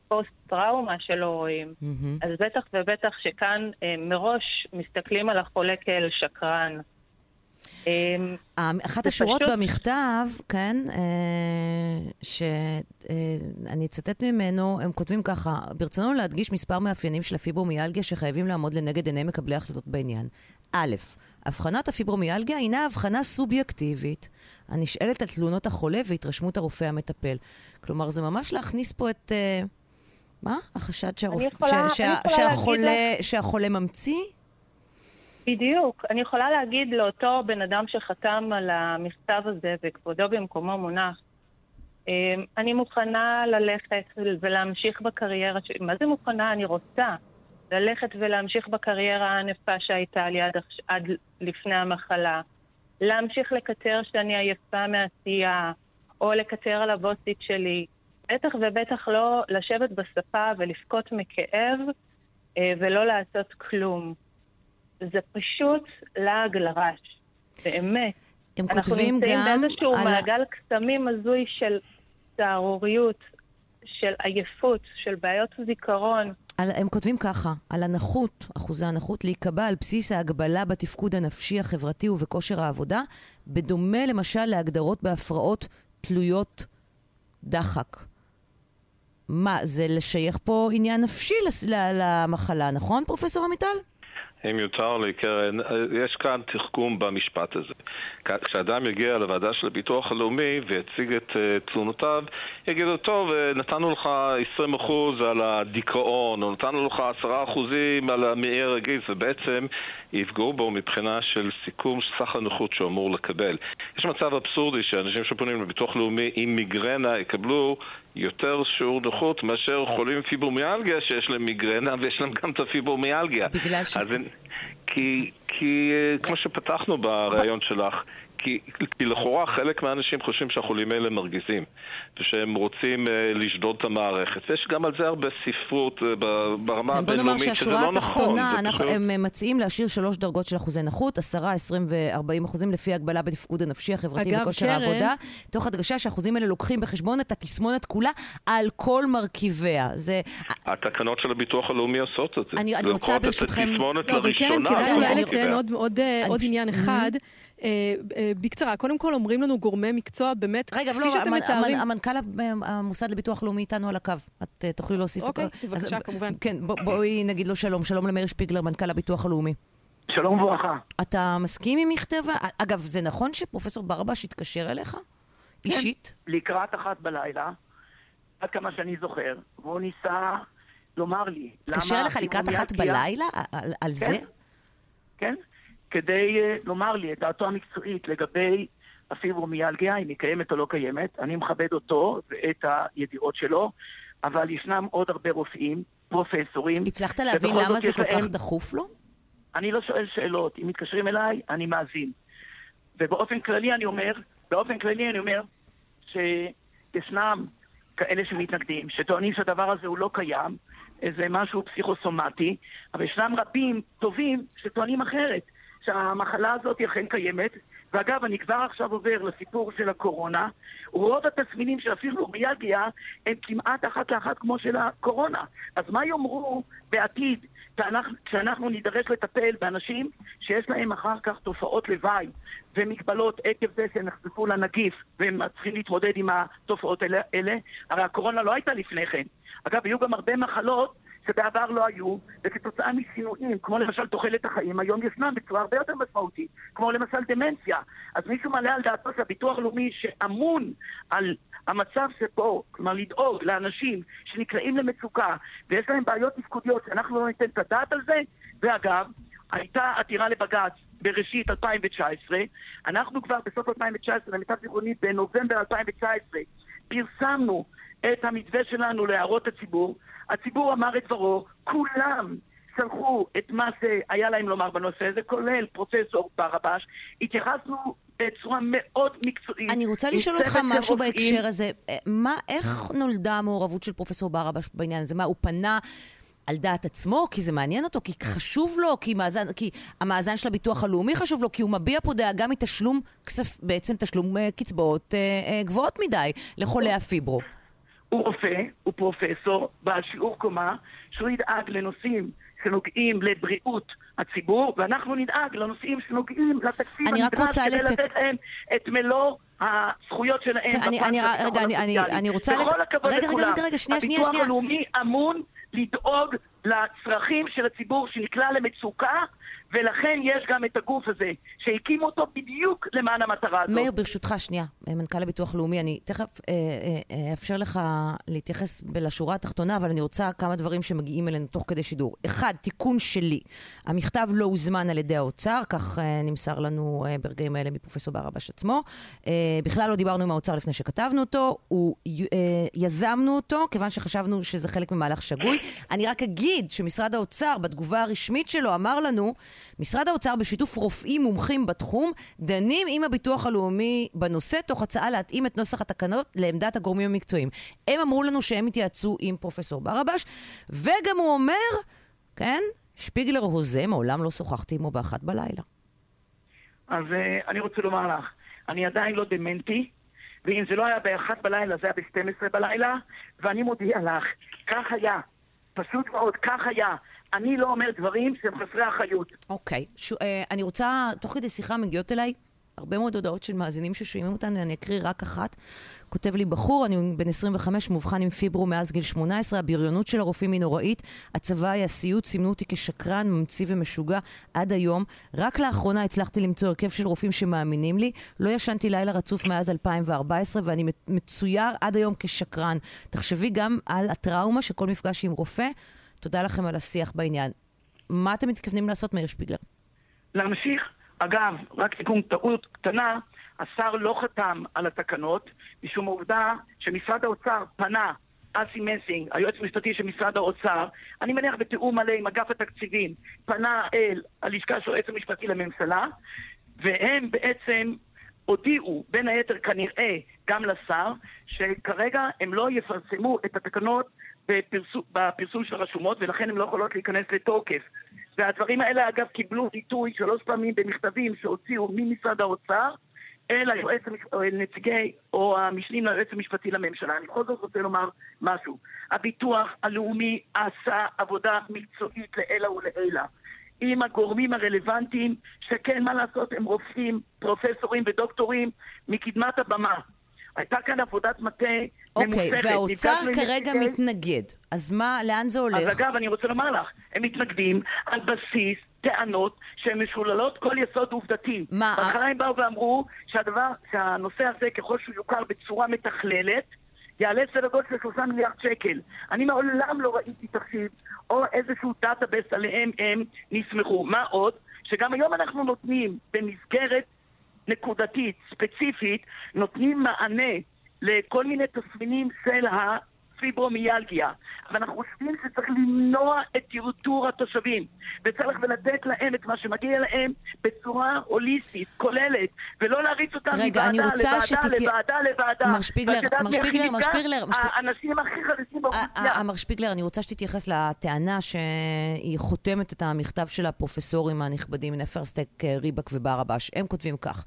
פוסט-טראומה פוסט שלא רואים. אז בטח ובטח שכאן אה, מראש מסתכלים על החולה כאל שקרן. אמ, אחת השורות פשוט... במכתב, כן, אה, שאני אצטט ממנו, הם כותבים ככה, ברצוננו להדגיש מספר מאפיינים של הפיברומיאלגיה שחייבים לעמוד לנגד עיני מקבלי החלטות בעניין. א', הבחנת הפיברומיאלגיה הינה הבחנה סובייקטיבית, הנשאלת על תלונות החולה והתרשמות הרופא המטפל. כלומר, זה ממש להכניס פה את... אה, מה? החשד שהרופ... יכולה, ש... ש... שהחולה, לך... שהחולה ממציא? בדיוק. אני יכולה להגיד לאותו בן אדם שחתם על המכתב הזה, וכבודו במקומו מונח, אמ, אני מוכנה ללכת ולהמשיך בקריירה שלי. מה זה מוכנה? אני רוצה ללכת ולהמשיך בקריירה הענפה שהייתה לי עד, עד לפני המחלה. להמשיך לקטר שאני עייפה מעשייה, או לקטר על הבוסית שלי. בטח ובטח לא לשבת בספה ולבכות מכאב אה, ולא לעשות כלום. זה פשוט לעג לרש, באמת. הם כותבים גם... אנחנו נמצאים באיזשהו על... מעגל קסמים הזוי של סהרוריות, של עייפות, של בעיות זיכרון. על, הם כותבים ככה, על הנכות, אחוזי הנכות, להיקבע על בסיס ההגבלה בתפקוד הנפשי, החברתי ובכושר העבודה, בדומה למשל להגדרות בהפרעות תלויות דחק. מה, זה לשייך פה עניין נפשי למחלה, נכון, פרופסור עמיטל? אם יותר לי, קרן, יש כאן תחכום במשפט הזה. כשאדם יגיע לוועדה של הביטוח הלאומי ויציג את uh, תלונותיו, יגידו, טוב, אה, נתנו לך 20% על הדיכאון, או נתנו לך 10% על המעי הרגיז, ובעצם יפגעו בו מבחינה של סיכום סך הנוחות שהוא אמור לקבל. יש מצב אבסורדי שאנשים שפונים לביטוח לאומי עם מיגרנה יקבלו יותר שיעור נוחות מאשר חולים פיברומיאלגיה שיש להם מיגרנה ויש להם גם את הפיברומיאלגיה. בגלל ש... אז, כי, כי אה, כמו שפתחנו בריאיון שלך, כי, כי לכאורה חלק מהאנשים חושבים שהחולים האלה מרגיזים ושהם רוצים uh, לשדוד את המערכת. ויש גם על זה הרבה ספרות uh, ברמה הבינלאומית, שזה לא נכון. בוא נאמר שהשורה התחתונה, פשוט... הם מציעים להשאיר שלוש דרגות של אחוזי נכות, עשרה, עשרים וארבעים אחוזים לפי הגבלה בתפקוד הנפשי, החברתי וכושר העבודה, תוך הדגשה שהאחוזים האלה לוקחים בחשבון את התסמונת כולה על כל מרכיביה. זה... התקנות של הביטוח הלאומי עושות את זה. אני, אני רוצה ברשותכם... לא, אבל כן, כדאי לציין עוד עניין אחד. אה, אה, בקצרה, קודם כל אומרים לנו גורמי מקצוע, באמת, רגע, כפי לא, שאתם מתארים... המנכ"ל המוסד לביטוח לאומי איתנו על הקו. את אה, תוכלי להוסיף... אוקיי, בבקשה, כמובן. כן, בואי נגיד לו שלום. שלום למאיר שפיגלר, מנכ"ל הביטוח הלאומי. שלום וברכה. אתה מסכים עם מכתבה? אגב, זה נכון שפרופסור ברבש התקשר אליך? כן, אישית? לקראת אחת בלילה, עד כמה שאני זוכר, והוא ניסה לומר לי. התקשר אליך לקראת אחת בלילה? על זה? כן. כן. כדי אה, לומר לי את דעתו המקצועית לגבי הפיברומיאלגיה, אם היא קיימת או לא קיימת. אני מכבד אותו ואת הידיעות שלו, אבל ישנם עוד הרבה רופאים, פרופסורים. הצלחת להבין למה זה כל כך דחוף לו? אני לא שואל שאלות. אם מתקשרים אליי, אני מאזין. ובאופן כללי אני אומר, באופן כללי אני אומר שישנם כאלה שמתנגדים, שטוענים שהדבר הזה הוא לא קיים, איזה משהו פסיכוסומטי, אבל ישנם רבים טובים שטוענים אחרת. שהמחלה הזאת אכן קיימת. ואגב, אני כבר עכשיו עובר לסיפור של הקורונה. רוב התסמינים של הפיברומיאלגיה הם כמעט אחת לאחת כמו של הקורונה. אז מה יאמרו בעתיד כשאנחנו, נידרש לטפל באנשים שיש להם אחר כך תופעות לוואי ומגבלות עקב זה שהם נחשפו לנגיף והם צריכים להתמודד עם התופעות האלה? הרי הקורונה לא הייתה לפני כן. אגב, היו גם הרבה מחלות שבעבר לא היו, וכתוצאה משינויים, כמו למשל תוחלת החיים, היום ישנם בצורה הרבה יותר משמעותית, כמו למשל דמנציה. אז מישהו מעלה על דעתו שהביטוח הלאומי שאמון על המצב שפה, כלומר לדאוג לאנשים שנקלעים למצוקה ויש להם בעיות תפקודיות שאנחנו לא ניתן את הדעת על זה, ואגב, הייתה עתירה לבג"ץ בראשית 2019, אנחנו כבר בסוף 2019, למיטב זיכרוני, בנובמבר 2019, פרסמנו את המתווה שלנו להערות הציבור, הציבור אמר את דברו, כולם שלחו את מה שהיה להם לומר בנושא הזה, כולל פרופסור ברבש. התייחסנו בצורה מאוד מקצועית. אני רוצה לשאול אותך משהו בהקשר הזה. מה, איך נולדה המעורבות של פרופסור ברבש בעניין הזה? מה, הוא פנה... על דעת עצמו, כי זה מעניין אותו, כי חשוב לו, כי, מאזן, כי המאזן של הביטוח הלאומי חשוב לו, כי הוא מביע פה דאגה מתשלום, כסף, בעצם תשלום uh, קצבאות uh, uh, גבוהות מדי לחולי הפיברו. הוא רופא, הוא פרופסור, בעל שיעור קומה, שהוא ידאג לנושאים שנוגעים לבריאות הציבור, ואנחנו נדאג לנושאים שנוגעים לתקציב הנדרש כדי לת... לתת להם את מלוא הזכויות שלהם. אני, אני, רגע, אני, אני, אני רוצה... בכל לת... הכבוד רגע, לכולם, רגע, רגע, שנייה, שנייה, הביטוח שנייה. הלאומי אמון לדאוג לצרכים של הציבור שנקלע למצוקה, ולכן יש גם את הגוף הזה, שהקימו אותו בדיוק למען המטרה הזאת. מאיר, ברשותך, שנייה, מנכ"ל הביטוח הלאומי, אני תכף אה, אה, אאפשר לך להתייחס לשורה התחתונה, אבל אני רוצה כמה דברים שמגיעים אלינו תוך כדי שידור. אחד, תיקון שלי. המכתב לא הוזמן על ידי האוצר, כך אה, נמסר לנו אה, ברגעים האלה מפרופסור ברבש עצמו. אה, בכלל לא דיברנו עם האוצר לפני שכתבנו אותו, הוא, אה, יזמנו אותו, כיוון שחשבנו שזה חלק ממהלך שגוי. אני רק אגיד שמשרד האוצר, בתגובה הרשמית שלו, אמר לנו, משרד האוצר בשיתוף רופאים מומחים בתחום, דנים עם הביטוח הלאומי בנושא, תוך הצעה להתאים את נוסח התקנות לעמדת הגורמים המקצועיים. הם אמרו לנו שהם התייעצו עם פרופסור ברבש, וגם הוא אומר, כן, שפיגלר הוזה, מעולם לא שוחחתי עמו באחת בלילה. אז uh, אני רוצה לומר לך, אני עדיין לא דמנטי, ואם זה לא היה באחת בלילה, זה היה ב-12 בלילה, ואני מודיע לך, כך היה, פשוט מאוד, כך היה. אני לא אומר דברים שהם חסרי אחריות. אוקיי. ש... אה, אני רוצה, תוך כדי שיחה מגיעות אליי הרבה מאוד הודעות של מאזינים ששומעים אותנו, אני אקריא רק אחת. כותב לי בחור, אני בן 25, מאובחן עם פיברו מאז גיל 18, הבריונות של הרופאים היא נוראית, הצבא היה סיוט, סימנו אותי כשקרן, ממציא ומשוגע עד היום. רק לאחרונה הצלחתי למצוא הרכב של רופאים שמאמינים לי. לא ישנתי לילה רצוף מאז 2014, ואני מצויר עד היום כשקרן. תחשבי גם על הטראומה של כל מפגש עם רופא. תודה לכם על השיח בעניין. מה אתם מתכוונים לעשות, מאיר שפיגלר? להמשיך. אגב, רק תיקון טעות קטנה, השר לא חתם על התקנות, משום העובדה שמשרד האוצר פנה, אסי מסינג, היועץ המשפטי של משרד האוצר, אני מניח בתיאום מלא עם אגף התקציבים, פנה אל הלשכה של היועץ המשפטי לממשלה, והם בעצם הודיעו, בין היתר כנראה גם לשר, שכרגע הם לא יפרסמו את התקנות בפרסום, של הרשומות, ולכן הן לא יכולות להיכנס לתוקף. והדברים האלה, אגב, קיבלו ביטוי שלוש פעמים במכתבים שהוציאו ממשרד האוצר אל היועץ, נציגי או המשנים ליועץ המשפטי לממשלה. אני בכל זאת רוצה לומר משהו. הביטוח הלאומי עשה עבודה מקצועית לעילא ולעילא. עם הגורמים הרלוונטיים, שכן, מה לעשות, הם רופאים, פרופסורים ודוקטורים מקדמת הבמה. הייתה כאן עבודת מטה אוקיי, ממוסכת. והאוצר נפגשנו עם כרגע נציגי- מתנגד. אז מה, לאן זה הולך? אז אגב, אני רוצה לומר לך, הם מתנגדים על בסיס טענות שהן משוללות כל יסוד עובדתי. מה? בהתחלה הם באו ואמרו שהדבר, שהנושא הזה, ככל שהוא יוכר בצורה מתכללת, יעלה סדר גודל של שלושה מיליארד שקל. אני מעולם לא ראיתי תחשיב או איזשהו database עליהם הם נסמכו. מה עוד? שגם היום אנחנו נותנים במסגרת נקודתית, ספציפית, נותנים מענה לכל מיני תסמינים של הפיברומיאלגיה. אבל אנחנו חושבים שצריך למנוע את טרטור התושבים, וצריך ולתת להם את מה שמגיע להם בצורה הוליסטית, כוללת, ולא להריץ אותם רגע, אני מוועדה רוצה לוועדה שתתי- לוועדה לוועדה. מר שפיגלר, מר שפיגלר, מר? שפיגלר, מר שפיגלר. האנשים הכי חלשים באוכלוסייה. אה, מר שפיגלר, אני רוצה שתתייחס לטענה שהיא חותמת את המכתב של הפרופסורים הנכבדים נפרסטק, ריבק וברבש. הם כותבים כך: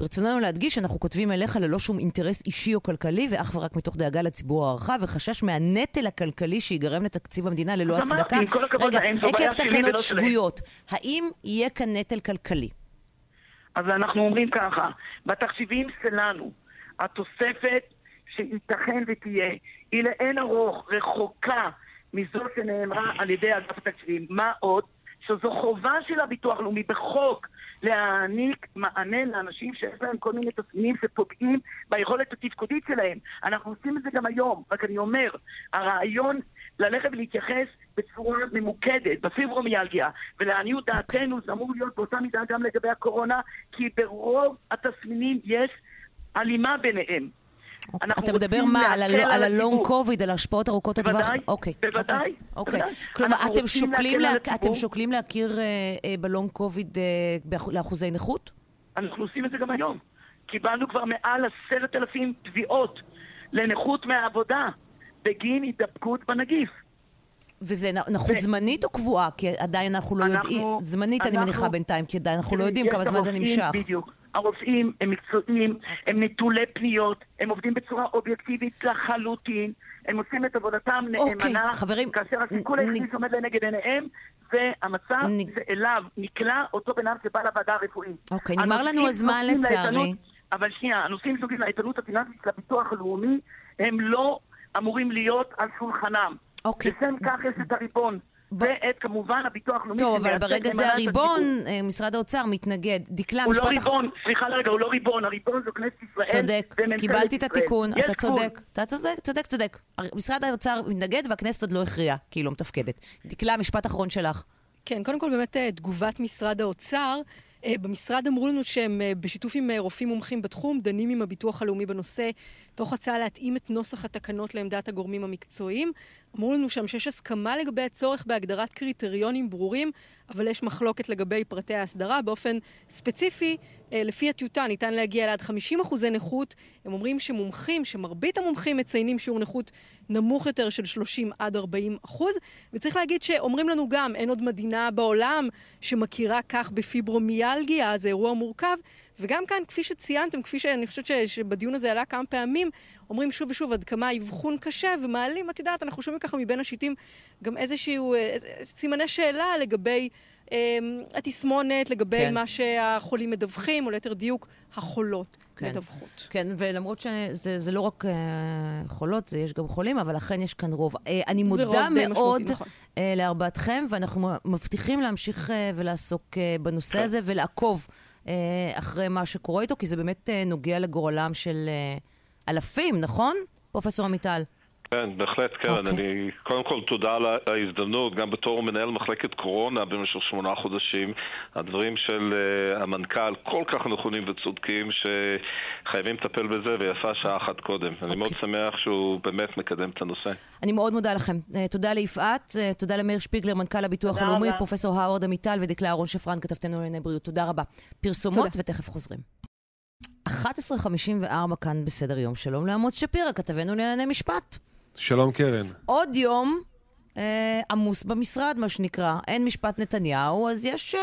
ברצוננו להדגיש שאנחנו כותבים אליך ללא שום אינטרס אישי או כלכלי, ואך ורק מתוך דאגה לציבור הרחב וחשש מהנטל הכלכלי שיגרם לתקציב המדינה ללא הצדקה. רגע, עקב תקנות. שגויות, האם יהיה כאן נטל כלכלי? אז אנחנו אומרים ככה, בתחשיבים שלנו, התוספת שייתכן ותהיה, היא לאין ארוך רחוקה מזו שנאמרה על ידי אגף התקציבים. מה עוד? שזו חובה של הביטוח הלאומי בחוק להעניק מענה לאנשים שיש להם כל מיני תסמינים שפוגעים ביכולת התפקודית שלהם. אנחנו עושים את זה גם היום, רק אני אומר, הרעיון ללכת ולהתייחס בצורה ממוקדת בפיברומיאלגיה, ולעניות דעתנו זה אמור להיות באותה מידה גם לגבי הקורונה, כי ברוב התסמינים יש הלימה ביניהם. אתה מדבר מה, על הלונג. קוביד, על ההשפעות ארוכות הטווח? בוודאי, אוקיי. בוודאי, אוקיי. בוודאי. כלומר, אנחנו אתם שוקלים לה-. אתם שוקלים להכיר אה, אה, בלונג קוביד אה, באח- לאחוזי נכות? אנחנו עושים את זה גם היום. קיבלנו כבר מעל עשרת אלפים תביעות לנכות מהעבודה בגין הידבקות בנגיף. וזה נכות זמנית או קבועה? כי עדיין אנחנו לא יודעים. זמנית אני מניחה בינתיים, כי עדיין אנחנו לא יודעים כמה זמן זה נמשך. בדיוק. הרופאים הם מקצועיים, הם נטולי פניות, הם עובדים בצורה אובייקטיבית לחלוטין, הם עושים את עבודתם אוקיי, נאמנה, חברים, כאשר הסיכול היחידי שעומד לנגד עיניהם זה המצב שאליו נקלע אותו בן אדם שבא לוועדה הרפואית. אוקיי, נגמר לנו הזמן לצערי. אבל שנייה, הנושאים שנוגעים לאיתנות הפיננסית של הביטוח הלאומי הם לא אמורים להיות על שולחנם. אוקיי. לשם כך יש את הריבון. ואת כמובן הביטוח הלאומי טוב, אבל ברגע זה הריבון, הציבור. אה, משרד האוצר מתנגד. דקלה, הוא משפט לא אחרון. ריבון, סליחה לרגע, הוא לא ריבון, הריבון זו כנסת ישראל צודק, קיבלתי את. התיקון, אתה. צודק, אתה צודק, צודק, צודק. משרד האוצר מתנגד והכנסת עוד לא הכריעה, כי היא לא מתפקדת. דקלה, משפט אחרון שלך. כן, קודם כל באמת אה, תגובת משרד האוצר. אה, במשרד אמרו לנו שהם בשיתוף עם רופאים מומחים בתחום, דנים עם הביטוח הלאומי בנושא, תוך הצעה להתאים את נוסח התקנות לעמדת הגורמים המקצועיים. אמרו לנו שם שיש הסכמה לגבי הצורך בהגדרת קריטריונים ברורים, אבל יש מחלוקת לגבי פרטי ההסדרה. באופן ספציפי, אה, לפי הטיוטה ניתן להגיע לעד 50 אחוזי נכות. הם אומרים שמומחים, שמרבית המומחים מציינים שיעור נכות נמוך יותר של 30 עד 40 אחוז. וצריך להגיד שאומרים לנו גם, אין עוד מדינה בעולם שמכירה כך בפיברומיאלגיה, זה אירוע מורכב. וגם כאן, כפי שציינתם, כפי שאני חושבת ש- שבדיון הזה עלה כמה פעמים, אומרים שוב ושוב עד כמה האבחון קשה, ומעלים, את יודעת, אנחנו שומעים ככה מבין השיטים גם איזשהו, אה, איזה- סימני שאלה לגבי אה, התסמונת, לגבי כן. מה שהחולים מדווחים, או ליתר דיוק, החולות כן. מדווחות. כן, ולמרות שזה זה לא רק אה, חולות, זה יש גם חולים, אבל אכן יש כאן רוב. אה, אני מודה מאוד נכון. אה, לארבעתכם, ואנחנו מבטיחים להמשיך אה, ולעסוק אה, בנושא הזה ולעקוב אחרי מה שקורה איתו, כי זה באמת אה, נוגע לגורלם של אה, אלפים, נכון? פרופסור עמיטל. כן, בהחלט, קרן. אוקיי. אני, קודם כל, תודה על ההזדמנות, גם בתור מנהל מחלקת קורונה במשך שמונה חודשים. הדברים של uh, המנכ"ל כל כך נכונים וצודקים, שחייבים לטפל בזה, ויפה שעה אחת קודם. אני מאוד שמח שהוא באמת מקדם את הנושא. אני מאוד מודה לכם. אה, תודה ליפעת, אה, תודה למאיר שפיגלר, מנכ"ל הביטוח הלאומי, רבה. פרופסור האוורד עמיטל ודקלה אהרון שפרן, כתבתנו לענייני בריאות. תודה רבה. פרסומות תודה. ותכף חוזרים. 11.54 כאן בסדר יום. שלום לעמוס שפירא, כתבנו לענייני משפט. שלום קרן. עוד יום אה, עמוס במשרד, מה שנקרא. אין משפט נתניהו, אז יש אה,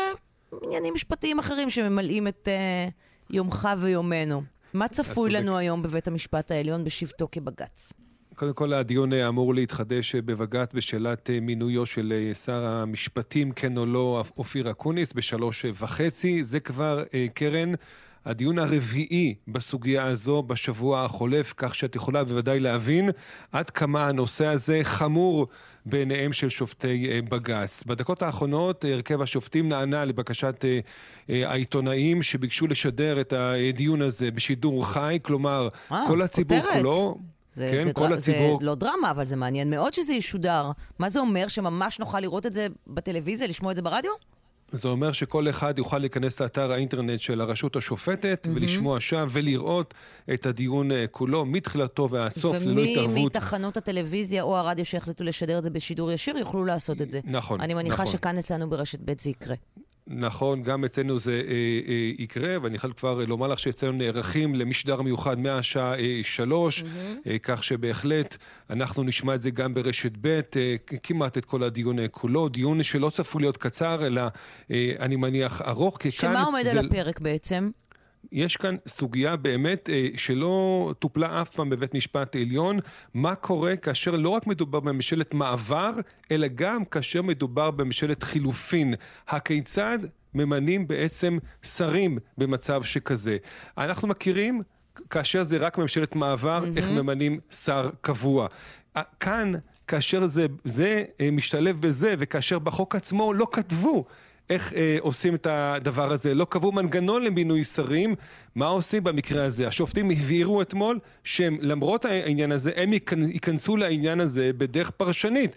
עניינים משפטיים אחרים שממלאים את אה, יומך ויומנו. מה צפוי צודק. לנו היום בבית המשפט העליון בשבתו כבג"ץ? קודם כל, הדיון אה, אמור להתחדש אה, בבג"ץ בשאלת אה, מינויו של שר המשפטים, כן או לא, אופיר אקוניס, בשלוש וחצי. זה כבר, קרן, הדיון הרביעי בסוגיה הזו בשבוע החולף, כך שאת יכולה בוודאי להבין עד כמה הנושא הזה חמור בעיניהם של שופטי אה, בג"ץ. בדקות האחרונות אה, הרכב השופטים נענה לבקשת אה, העיתונאים שביקשו לשדר את הדיון הזה בשידור חי, כלומר, אה, כל הציבור כותרת. כולו... זה, כן, זה, כל דר- הציבור... זה לא דרמה, אבל זה מעניין מאוד שזה ישודר. מה זה אומר? שממש נוכל לראות את זה בטלוויזיה, לשמוע את זה ברדיו? זה אומר שכל אחד יוכל להיכנס לאתר האינטרנט של הרשות השופטת ולשמוע שם ולראות את הדיון אה, כולו, מתחילתו ועד סוף, ללא ומי התערבות. מתחנות הטלוויזיה או הרדיו שהחליטו לשדר את זה בשידור ישיר יוכלו לעשות את זה. נכון, אני מניחה נכון. שכאן אצלנו ברשת ב' זה יקרה. נכון, גם אצלנו זה אה, אה, יקרה, ואני יכול כבר לומר לך שאצלנו נערכים למשדר מיוחד מהשעה אה, שלוש, אה, כך שבהחלט אנחנו נשמע את זה גם ברשת ב', אה, כמעט את כל הדיון אה, כולו, דיון שלא צפוי להיות קצר, אלא אה, אני מניח ארוך, כי כאן... שמה עומד זה- על הפרק בעצם? יש כאן סוגיה באמת אה, שלא טופלה אף פעם בבית משפט עליון, מה קורה כאשר לא רק מדובר בממשלת מעבר, אלא גם כאשר מדובר בממשלת חילופין. הכיצד ממנים בעצם שרים במצב שכזה? אנחנו מכירים כאשר זה רק ממשלת מעבר, mm-hmm. איך ממנים שר קבוע. כאן, כאשר זה, זה אה, משתלב בזה, וכאשר בחוק עצמו לא כתבו איך אה, עושים את הדבר הזה. לא קבעו מנגנון למינוי שרים. מה עושים במקרה הזה? השופטים הבהירו אתמול שהם, למרות העניין הזה, הם ייכנ- ייכנסו לעניין הזה בדרך פרשנית.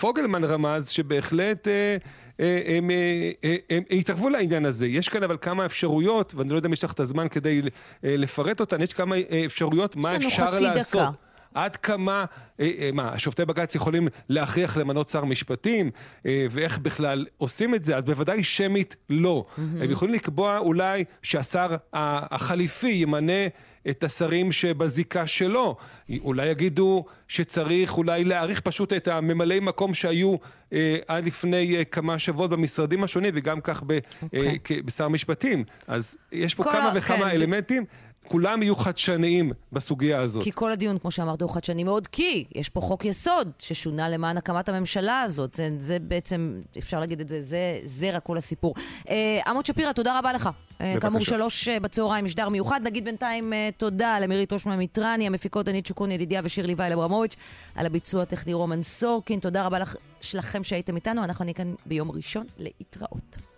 פוגלמן רמז שבהחלט... אה, אה, הם, אה, אה, הם התערבו לעניין הזה. יש כאן אבל כמה אפשרויות, ואני לא יודע אם יש לך את הזמן כדי לפרט אותן, יש כמה אפשרויות מה יש לנו אפשר חצי לעשות. דקה. עד כמה, אה, אה, מה, שופטי בג"ץ יכולים להכריח למנות שר משפטים, אה, ואיך בכלל עושים את זה? אז בוודאי שמית לא. הם יכולים לקבוע אולי שהשר החליפי ימנה את השרים שבזיקה שלו. אולי יגידו שצריך אולי להאריך פשוט את הממלאי מקום שהיו אה, עד לפני אה, כמה שבועות במשרדים השונים, וגם כך ב, אה, כ- בשר משפטים. אז יש פה כמה וכמה כן. אלמנטים. כולם יהיו חדשניים בסוגיה הזאת. כי כל הדיון, כמו שאמרת, הוא חדשני מאוד, כי יש פה חוק יסוד ששונה למען הקמת הממשלה הזאת. זה, זה בעצם, אפשר להגיד את זה, זה זרע כל הסיפור. אה, עמוד שפירא, תודה רבה לך. אה, בבקשה. כאמור, שלוש אה, בצהריים, משדר מיוחד. נגיד בינתיים אה, תודה למירית אושמן מיטרני, המפיקות דנית שוקון ידידיה ושירלי וייל אברמוביץ', על הביצוע הטכני רומן סורקין. תודה רבה לך, שלכם שהייתם איתנו. אנחנו נהיה כאן ביום ראשון להתראות.